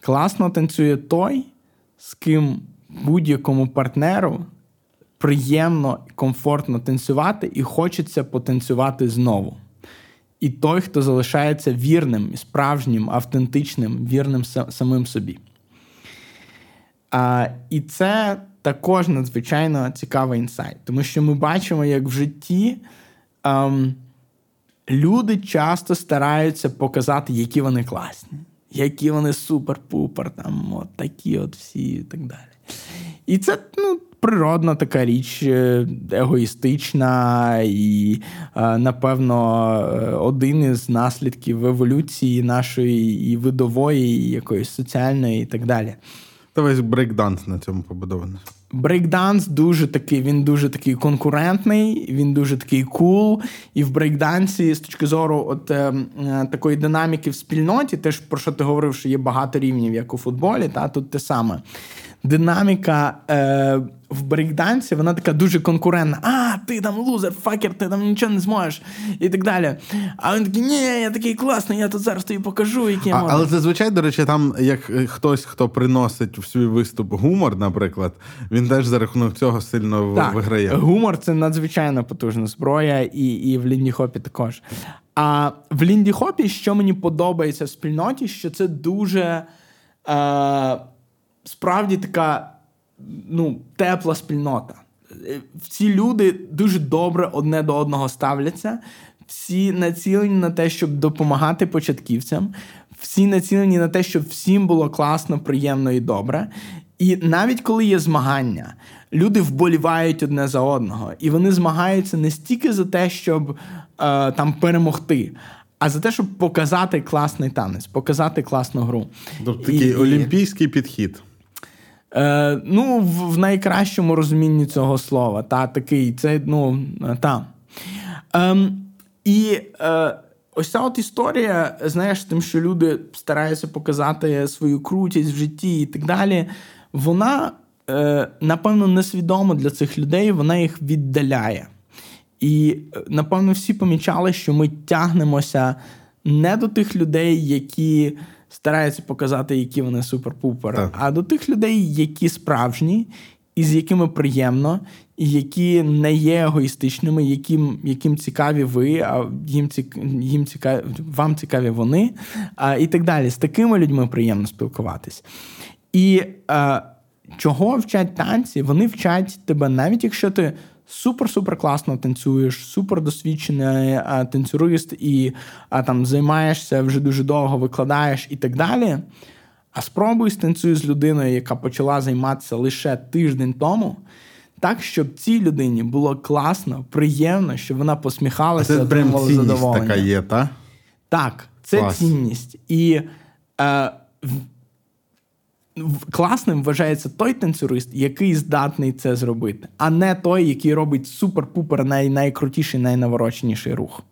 Класно танцює той, з ким будь-якому партнеру приємно і комфортно танцювати, і хочеться потанцювати знову і той, хто залишається вірним, справжнім, автентичним, вірним самим собі. А, І це також надзвичайно цікавий інсайт, тому що ми бачимо, як в житті ем, люди часто стараються показати, які вони класні, які вони супер-пупер, там от такі от всі і так далі. І це ну, природна така річ, е, егоїстична і, е, напевно, е, один із наслідків еволюції нашої і видової, і якоїсь соціальної, і так далі.
Та весь брейкданс на цьому побудований.
Брейкданс дуже такий, він дуже такий конкурентний, він дуже такий cool. І в брейкдансі, з точки зору от, е, такої динаміки в спільноті, теж про що ти говорив, що є багато рівнів, як у футболі, та тут те саме динаміка е, в брейкдансі, вона така дуже конкурентна. А, ти там лузер, fucker, ти там нічого не зможеш і так далі. А він такий, ні, я такий класний, я тут зараз тобі покажу, який я
можу. Але зазвичай, до речі, там як е, хтось, хто приносить в свій виступ гумор, наприклад, він теж за рахунок цього сильно так, виграє.
Гумор це надзвичайно потужна зброя, і і в Лінді Хопі також. А в Лінді Хопі, що мені подобається в спільноті, що це дуже. Е, справді така ну, тепла спільнота. Ці люди дуже добре одне до одного ставляться, всі націлені на те, щоб допомагати початківцям, всі націлені на те, щоб всім було класно, приємно і добре. І навіть коли є змагання, люди вболівають одне за одного, і вони змагаються не стільки за те, щоб е, там перемогти, а за те, щоб показати класний танець, показати класну гру.
Тобто такий і, олімпійський підхід.
Е, Ну, в, в найкращому розумінні цього слова. Та, такий, це, ну, е, та. Е, І е, ось ця от історія, знаєш, тим, що люди стараються показати свою крутість в житті і так далі, вона, е, напевно, несвідомо для цих людей, вона їх віддаляє. І напевно всі помічали, що ми тягнемося не до тих людей, які стараються показати, які вони супер-пупер, а до тих людей, які справжні, і з якими приємно, і які не є егоїстичними, яким яким цікаві ви, а їм цік, їм цікаві, вам цікаві вони, а, і так далі. З такими людьми приємно спілкуватись. І а, чого вчать танці? Вони вчать тебе, навіть якщо ти супер-супер класно танцюєш, супер досвідчений а, танцюрист і а, там займаєшся вже дуже довго, викладаєш і так далі. А спробуй станцюй з людиною, яка почала займатися лише тиждень тому. Так, щоб цій людині було класно, приємно, щоб вона посміхалася, отримувала задоволення.
така є, та?
Так, це Клас. цінність. І е, класним вважається той танцюрист, який здатний це зробити, а не той, який робить супер-пупер най- найкрутіший, найнавороченіший рух.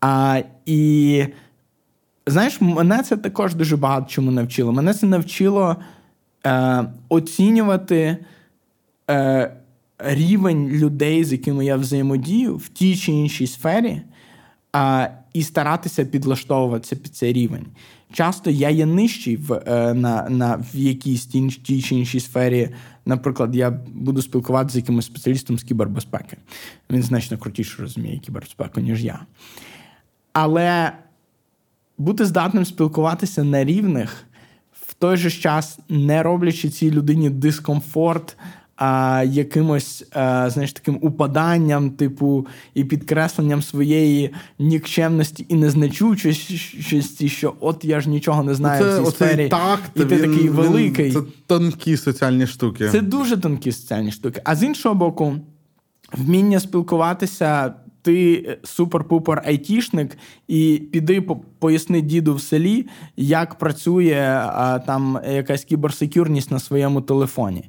А, І знаєш, мене це також дуже багато чому навчило. Мене це навчило е, оцінювати е, рівень людей, з якими я взаємодію в тій чи іншій сфері, е, і старатися підлаштовуватися під цей рівень. Часто я є нижчий в е, на, на, в якійсь тій чи іншій сфері. Наприклад, я буду спілкуватися з якимось спеціалістом з кібербезпеки. Він значно крутіше розуміє кібербезпеку, ніж я. Але бути здатним спілкуватися на рівних, в той же час не роблячи цій людині дискомфорт а, якимось а, знаєш, таким упаданням, типу, і підкресленням своєї нікчемності і незначучості, що от я ж нічого не знаю це, в цій сфері.
Так,
і ти він, такий великий. Він,
це тонкі соціальні штуки.
Це дуже тонкі соціальні штуки. А з іншого боку, вміння спілкуватися ти супер-пупер айтішник, і піди поясни діду в селі, як працює а, там якась кіберсекюрність на своєму телефоні.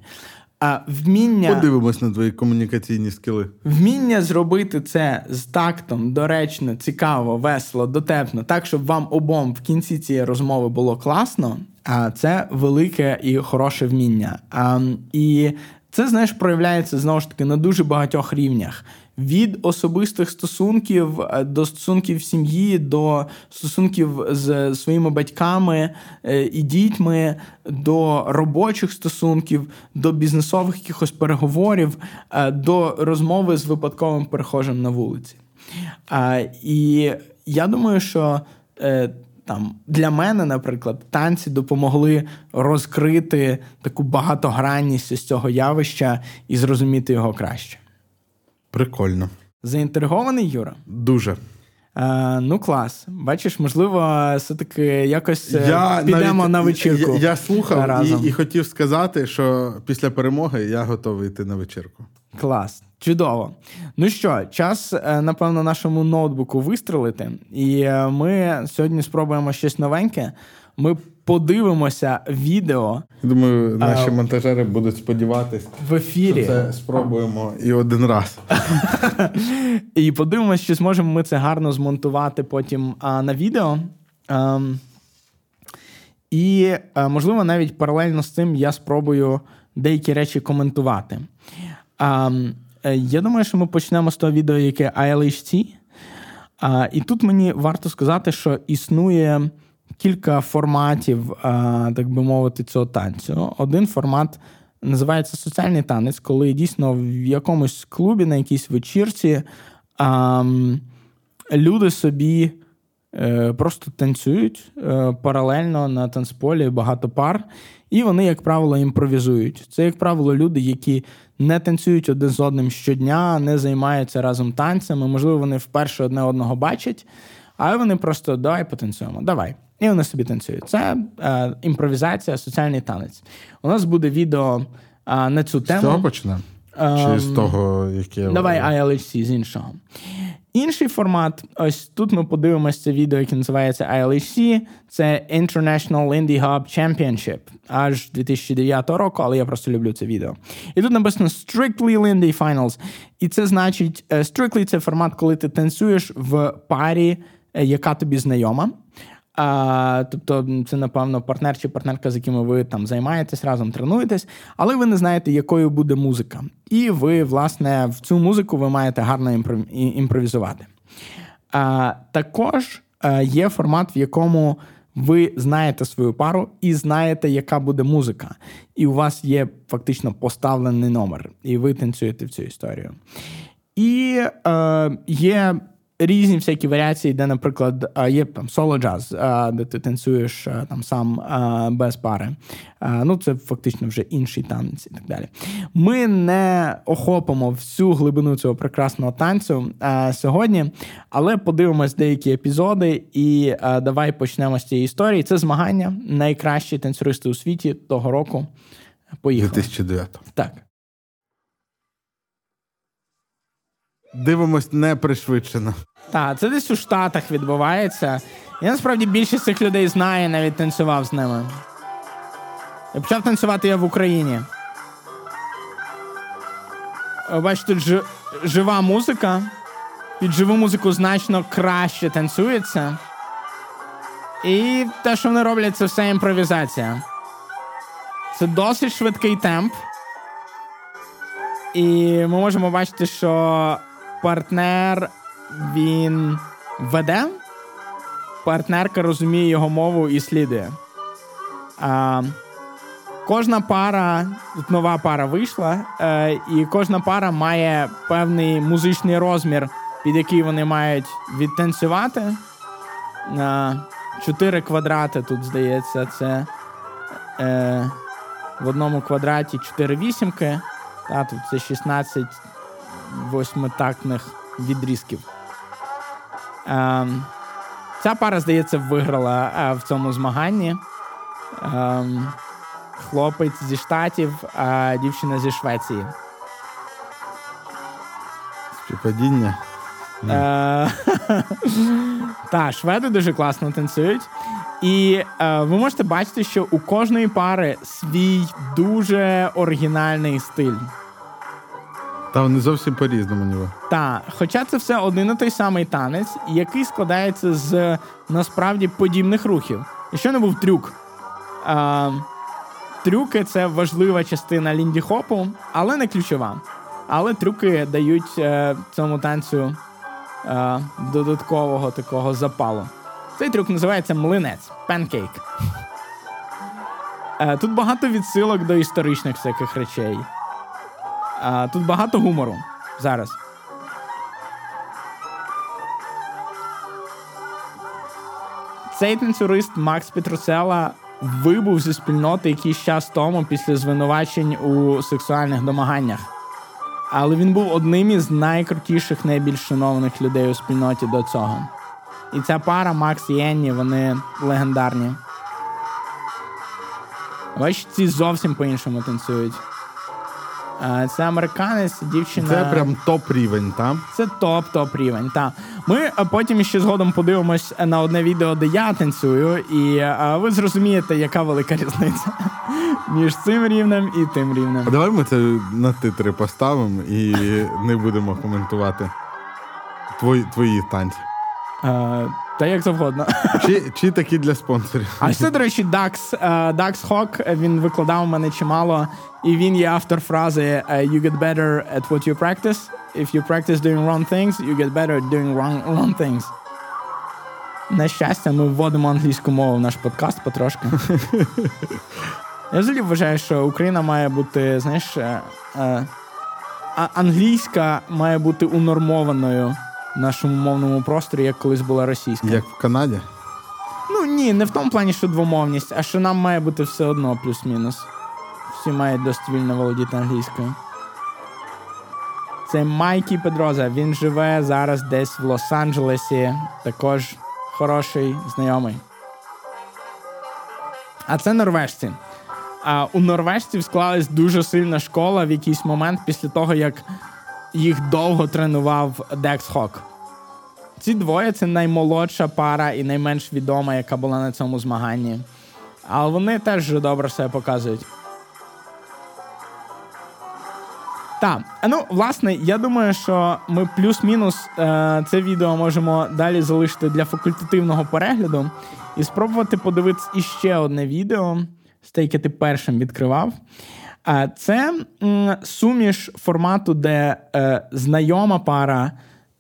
А вміння
подивимось на твої комунікаційні скіли.
Вміння зробити це з тактом, доречно, цікаво, весело, дотепно, так щоб вам обом в кінці цієї розмови було класно. А це велике і хороше вміння. А, І це знаєш проявляється знову ж таки на дуже багатьох рівнях від особистих стосунків е, до стосунків сім'ї, до стосунків з своїми батьками е, і дітьми, до робочих стосунків, до бізнесових якихось переговорів, е, до розмови з випадковим перехожим на вулиці. І я думаю, що. Там для мене, наприклад, танці допомогли розкрити таку багатогранність з цього явища і зрозуміти його краще.
Прикольно.
Заінтригований, Юра?
Дуже.
А, Ну, клас. Бачиш, можливо, все-таки якось е, я підемо навіть, на вечірку.
Я, я слухав разом. І, і хотів сказати, що після перемоги я готовий йти на вечірку.
Клас. Чудово. Ну що, час, е, напевно, нашому ноутбуку вистрелити. І е, ми сьогодні спробуємо щось новеньке. Ми подивимося відео.
Думаю, наші а, монтажери будуть сподіватися,
в ефірі.
що це спробуємо і один раз.
І подивимося, чи зможемо ми це гарно змонтувати потім а, на відео. А, ем, і, а, можливо, навіть паралельно з цим я спробую деякі речі коментувати. А, ем, Я думаю, що ми почнемо з того відео, яке ILHC. А, І тут мені варто сказати, що існує кілька форматів, так би мовити, цього танцю. Один формат називається соціальний танець, коли дійсно в якомусь клубі на якійсь вечірці люди собі е, просто танцюють е, паралельно на танцполі багато пар, і вони, як правило, імпровізують. Це, як правило, люди, які не танцюють один з одним щодня, не займаються разом танцями. Можливо, вони вперше одне одного бачать, а вони просто давай потанцюємо. Давай. І вони собі танцюють. Це е, імпровізація, соціальний танець. У нас буде відео е, на цю тему. З
цього почнемо? Чи з ем, того, яке.
Давай ILHC з іншого. Інший формат, ось тут ми подивимося це відео, яке називається ILHC. Це International Indie Hub Championship аж 2009 року, але я просто люблю це відео. І тут написано Strictly Lindy Finals. І це значить, е, Strictly це формат, коли ти танцюєш в парі, е, яка тобі знайома. А, Тобто, це, напевно, партнер чи партнерка, з якими ви там займаєтесь разом, тренуєтесь, але ви не знаєте, якою буде музика. І ви, власне, в цю музику ви маєте гарно імпровізувати. А, Також є формат, в якому ви знаєте свою пару і знаєте, яка буде музика. І у вас є фактично поставлений номер, і ви танцюєте в цю історію. І е, є різні всякі варіації, де, наприклад, є там соло джаз, де ти танцюєш там сам без пари. Ну, це фактично вже інший танець і так далі. Ми не охопимо всю глибину цього прекрасного танцю сьогодні, але подивимось деякі епізоди, і давай почнемо з цієї історії. Це змагання найкращі танцюристи у світі того року. Поїхали.
2009.
Так.
Дивимось не пришвидшено.
Так, це десь у Штатах відбувається. І насправді більшість цих людей знає, навіть танцював з ними. Я почав танцювати я в Україні. Бачите, тут ж, жива музика. Під живу музику значно краще танцюється. І те, що вони роблять, це все імпровізація. Це досить швидкий темп. І ми можемо бачити, що партнер він веде, партнерка розуміє його мову і слідує. А, Кожна пара, тут нова пара вийшла, е, і кожна пара має певний музичний розмір, під який вони мають відтанцювати. Чотири квадрати тут, здається, це е, в одному квадраті чотири вісімки. Та, тут це 16 восьмитактних відрізків. Ем, Ця пара, здається, виграла е, в цьому змаганні. Ем, Хлопець зі штатів, а дівчина зі Швеції.
Співпадіння.
Е, Так, шведи дуже класно танцюють. І е, ви можете бачити, що у кожної пари свій дуже оригінальний стиль.
Та вони зовсім по-різному ніби.
Так, хоча це все один і той самий танець, який складається з насправді подібних рухів. І що не був трюк. А, Трюки це важлива частина лінді-хопу, але не ключова. Але трюки дають е, цьому танцю е, додаткового такого запалу. Цей трюк називається млинець панкейк. Е, тут багато відсилок до історичних всяких речей. А, Тут багато гумору зараз. Цей танцюрист Макс Петруцела вибув зі спільноти якийсь час тому після звинувачень у сексуальних домаганнях. Але він був одним із найкрутіших, найбільш шанованих людей у спільноті до цього. І ця пара Макс і Енні, вони легендарні. Бачите, ці зовсім по-іншому танцюють. Це американець, дівчина.
Це прям топ рівень, так?
Це топ-топ рівень. так. Ми потім ще згодом подивимось на одне відео, де я танцюю, і ви зрозумієте, яка велика різниця між цим рівнем і тим рівнем.
А давай ми це на титри поставимо і не будемо коментувати твої, твої танці.
А, та як завгодно.
Чи чи такі для спонсорів?
А це, до речі, Dax, Dax Hawk, Він викладав мене чимало, і він є автор фрази You get better at what you practice. If you practice doing wrong things, you get better at doing wrong, wrong things. На щастя, ми вводимо англійську мову в наш подкаст потрошки. Я взагалі вважаю, що Україна має бути, знаєш, е, е, англійська має бути унормованою нашому мовному просторі, як колись була російська.
Як в Канаді?
Ну ні, не в тому плані, що двомовність, а що нам має бути все одно плюс-мінус. Всі мають досить вільно володіти англійською. Це Майкі Педроза. Він живе зараз десь в Лос-Анджелесі. Також хороший знайомий. А це норвежці. А У норвежців склалась дуже сильна школа в якийсь момент після того, як їх довго тренував Декс Хок. Ці двоє це наймолодша пара і найменш відома, яка була на цьому змаганні. Але вони теж вже добре себе показують. Так, ну власне, я думаю, що ми плюс-мінус е, це відео можемо далі залишити для факультативного перегляду і спробувати подивитися іще одне відео, з те, яке ти першим відкривав. Е, це суміш формату, де е, знайома пара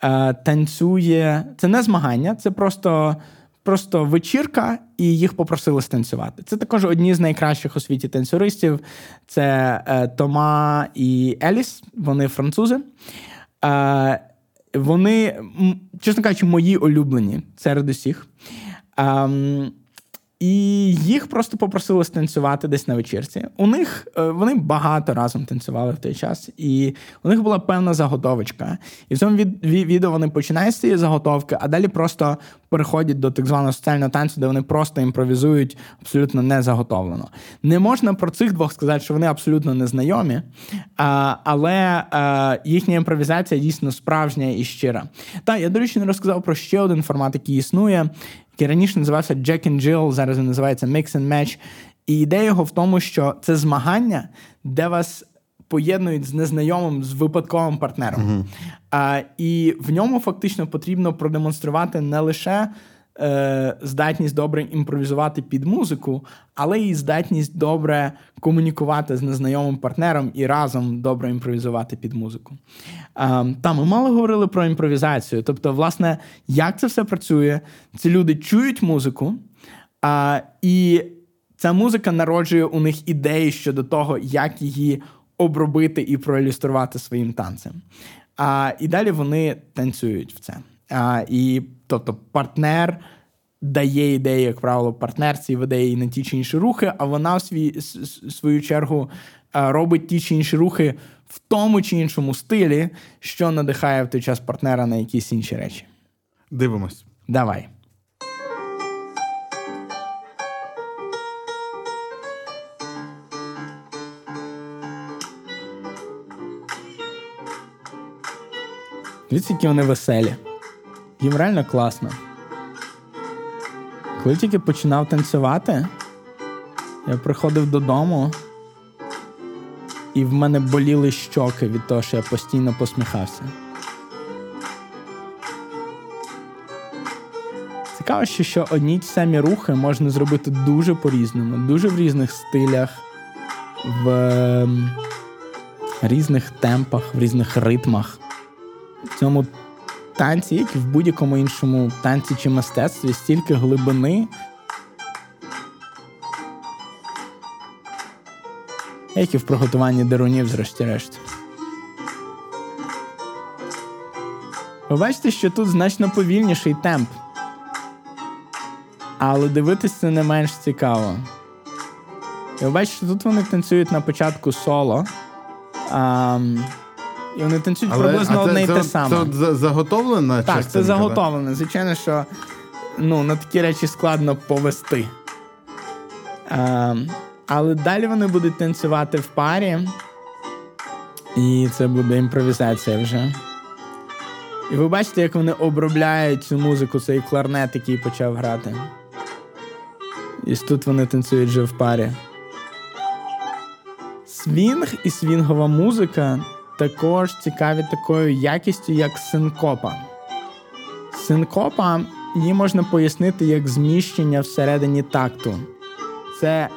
е, танцює. Це не змагання, це просто просто вечірка, і їх попросили станцювати. Це також одні з найкращих у світі танцюристів. Це Тома і Еліс, вони французи. Вони, чесно кажучи, мої улюблені серед усіх. Е, і їх просто попросили станцювати десь на вечірці. У них е, вони багато разом танцювали в той час, і у них була певна заготовочка. І в цьому від, відео вони починають з цієї заготовки, а далі просто переходять до так званого соціального танцю, де вони просто імпровізують абсолютно не заготовлено. Не можна про цих двох сказати, що вони абсолютно незнайомі, а, але а, їхня імпровізація дійсно справжня і щира. Та я, до речі, не розказав про ще один формат, який існує який раніше називався Jack and Jill, зараз він називається Mix and Match. І ідея його в тому, що це змагання, де вас поєднують з незнайомим, з випадковим партнером. Mm-hmm. А, І в ньому фактично потрібно продемонструвати не лише е, здатність добре імпровізувати під музику, але й здатність добре комунікувати з незнайомим партнером і разом добре імпровізувати під музику. Е, та ми мало говорили про імпровізацію. Тобто, власне, як це все працює? Ці люди чують музику, і ця музика народжує у них ідеї щодо того, як її обробити і проілюструвати своїм танцем. А, І далі вони танцюють в це. А, І тобто партнер дає ідеї, як правило, партнерці, веде її на ті чи інші рухи, а вона в свій, свою чергу робить ті чи інші рухи в тому чи іншому стилі, що надихає в той час партнера на якісь інші речі.
Дивимось.
Давай. Дивіться, які вони веселі. Їм реально класно. Коли тільки починав танцювати, я приходив додому, і в мене боліли щоки від того, що я постійно посміхався. Цікаво, що, що одні й самі рухи можна зробити дуже по-різному, дуже в різних стилях, в ем, різних темпах, в різних ритмах. В цьому танці, як і в будь-якому іншому танці чи мистецтві, стільки глибини. Як і в приготуванні дерунів, зрешті-решт. Ви бачите, що тут значно повільніший темп. Але дивитися не менш цікаво. Ви бачите, тут вони танцюють на початку соло. А, і вони танцюють Але, приблизно одне це, і те саме.
Це заготовлена
Так, це заготовлене. Звичайно, що ну, на такі речі складно повести. А, але далі вони будуть танцювати в парі, і це буде імпровізація вже. І ви бачите, як вони обробляють цю музику, цей кларнет, який почав грати. І тут вони танцюють вже в парі. Свінг і свінгова музика також цікаві такою якістю, як синкопа. Синкопа її можна пояснити як зміщення всередині такту. Це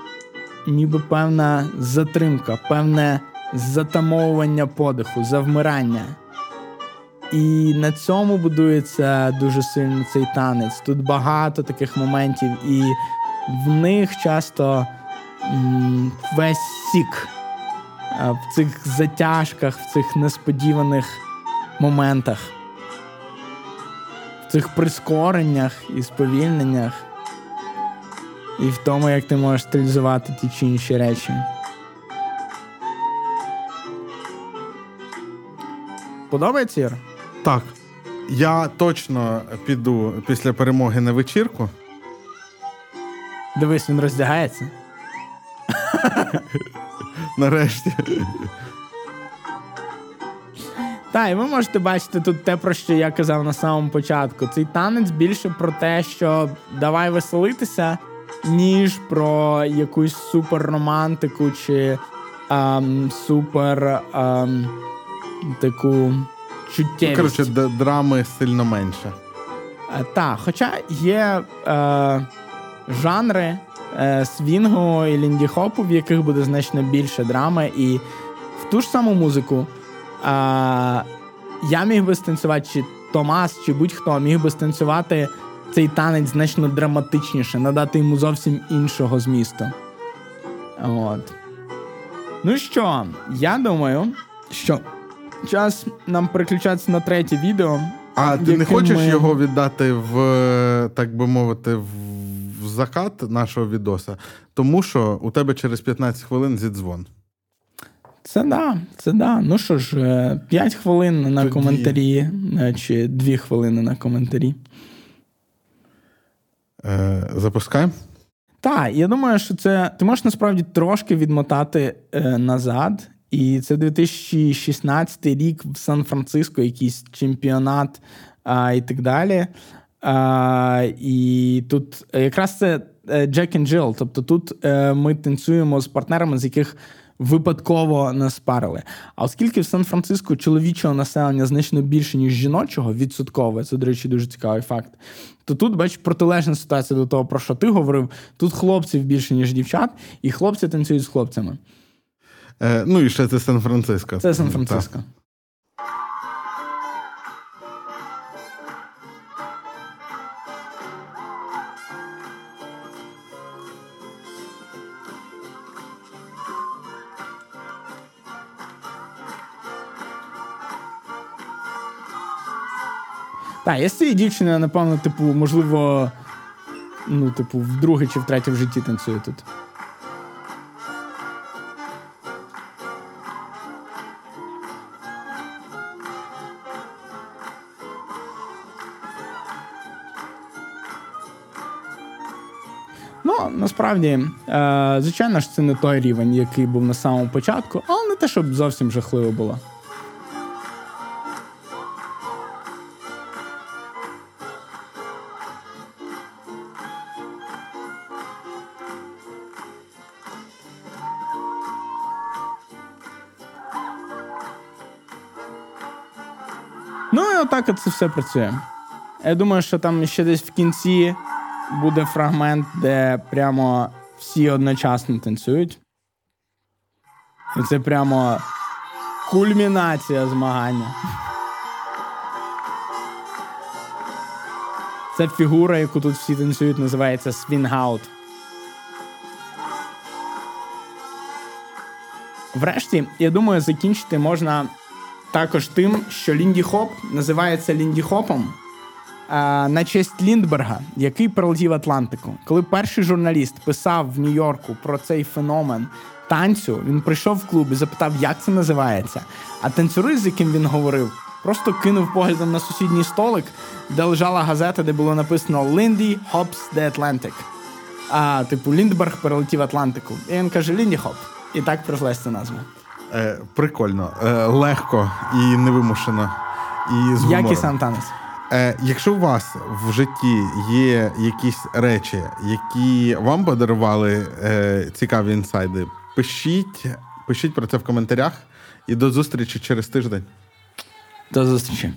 ніби певна затримка, певне затамовування подиху, завмирання. І на цьому будується дуже сильно цей танець. Тут багато таких моментів, і в них часто весь сік в цих затяжках, в цих несподіваних моментах, в цих прискореннях і сповільненнях, і в тому, як ти можеш стилізувати ті чи інші речі. Подобається Ір?
Так. Я точно піду після перемоги на вечірку.
Дивись, він роздягається.
Нарешті.
Так, і ви можете бачити тут те, про що я казав на самому початку. Цей танець більше про те, що давай веселитися, ніж про якусь суперромантику чи ем, супер ем, таку чуттєвість.
Ну, коротше, драми сильно менше.
Е, так, хоча є е, жанри свінгу і лінді-хопу, в яких буде значно більше драми, і в ту ж саму музику е, я міг би станцювати, чи Томас, чи будь-хто міг би станцювати цей танець значно драматичніше, надати йому зовсім іншого змісту. От. Ну що, я думаю, що час нам переключатися на третє відео.
А ти не хочеш ми... його віддати в, так би мовити, в закат нашого відоса, тому що у тебе через 15 хвилин зідзвон.
Це да, це да. Ну що ж, 5 е, хвилин на Тоді... коментарі, е, чи 2 хвилини на коментарі.
Е, Запускаємо?
Так, я думаю, що це ти можеш насправді трошки відмотати е, назад. І це 2016 рік в Сан-Франциско, якийсь чемпіонат а, і так далі. А, І тут якраз це Джек і Джилл. Тобто тут е, ми танцюємо з партнерами, з яких випадково нас парили. А оскільки в Сан-Франциско чоловічого населення значно більше, ніж жіночого, відсоткове, це, до речі, дуже цікавий факт. То тут, бач, протилежна ситуація до того, про що ти говорив. Тут хлопців більше, ніж дівчат, і хлопці танцюють з хлопцями.
Е, Ну і ще це Сан-Франциско.
Це Сан-Франциско. Так, я з цією дівчиною, напевно, типу, можливо, ну, типу, вдруге чи втретє в житті танцюю тут. Ну, насправді, е, звичайно ж, це не той рівень, який був на самому початку, але не те, щоб зовсім жахливо було. Отак це все працює. Я думаю, що там ще десь в кінці буде фрагмент, де прямо всі одночасно танцюють. І це прямо кульмінація змагання. Це фігура, яку тут всі танцюють, називається swingout. Врешті, я думаю, закінчити можна також тим, що Лінді Хоп називається Лінді Хопом на честь Ліндберга, який пролетів Атлантику. Коли перший журналіст писав в Нью-Йорку про цей феномен танцю, він прийшов в клуб і запитав, як це називається. А танцюрист, з яким він говорив, просто кинув поглядом на сусідній столик, де лежала газета, де було написано Lindy Hops the Atlantic. А, типу, Ліндберг перелетів Атлантику. І він каже: Лінді Хоп. І так ця назва.
Е, Прикольно, е, легко і невимушено. І з
Як і сам танець.
Е, Якщо у вас в житті є якісь речі, які вам подарували е, цікаві інсайди, пишіть, пишіть про це в коментарях і до зустрічі через тиждень.
До зустрічі.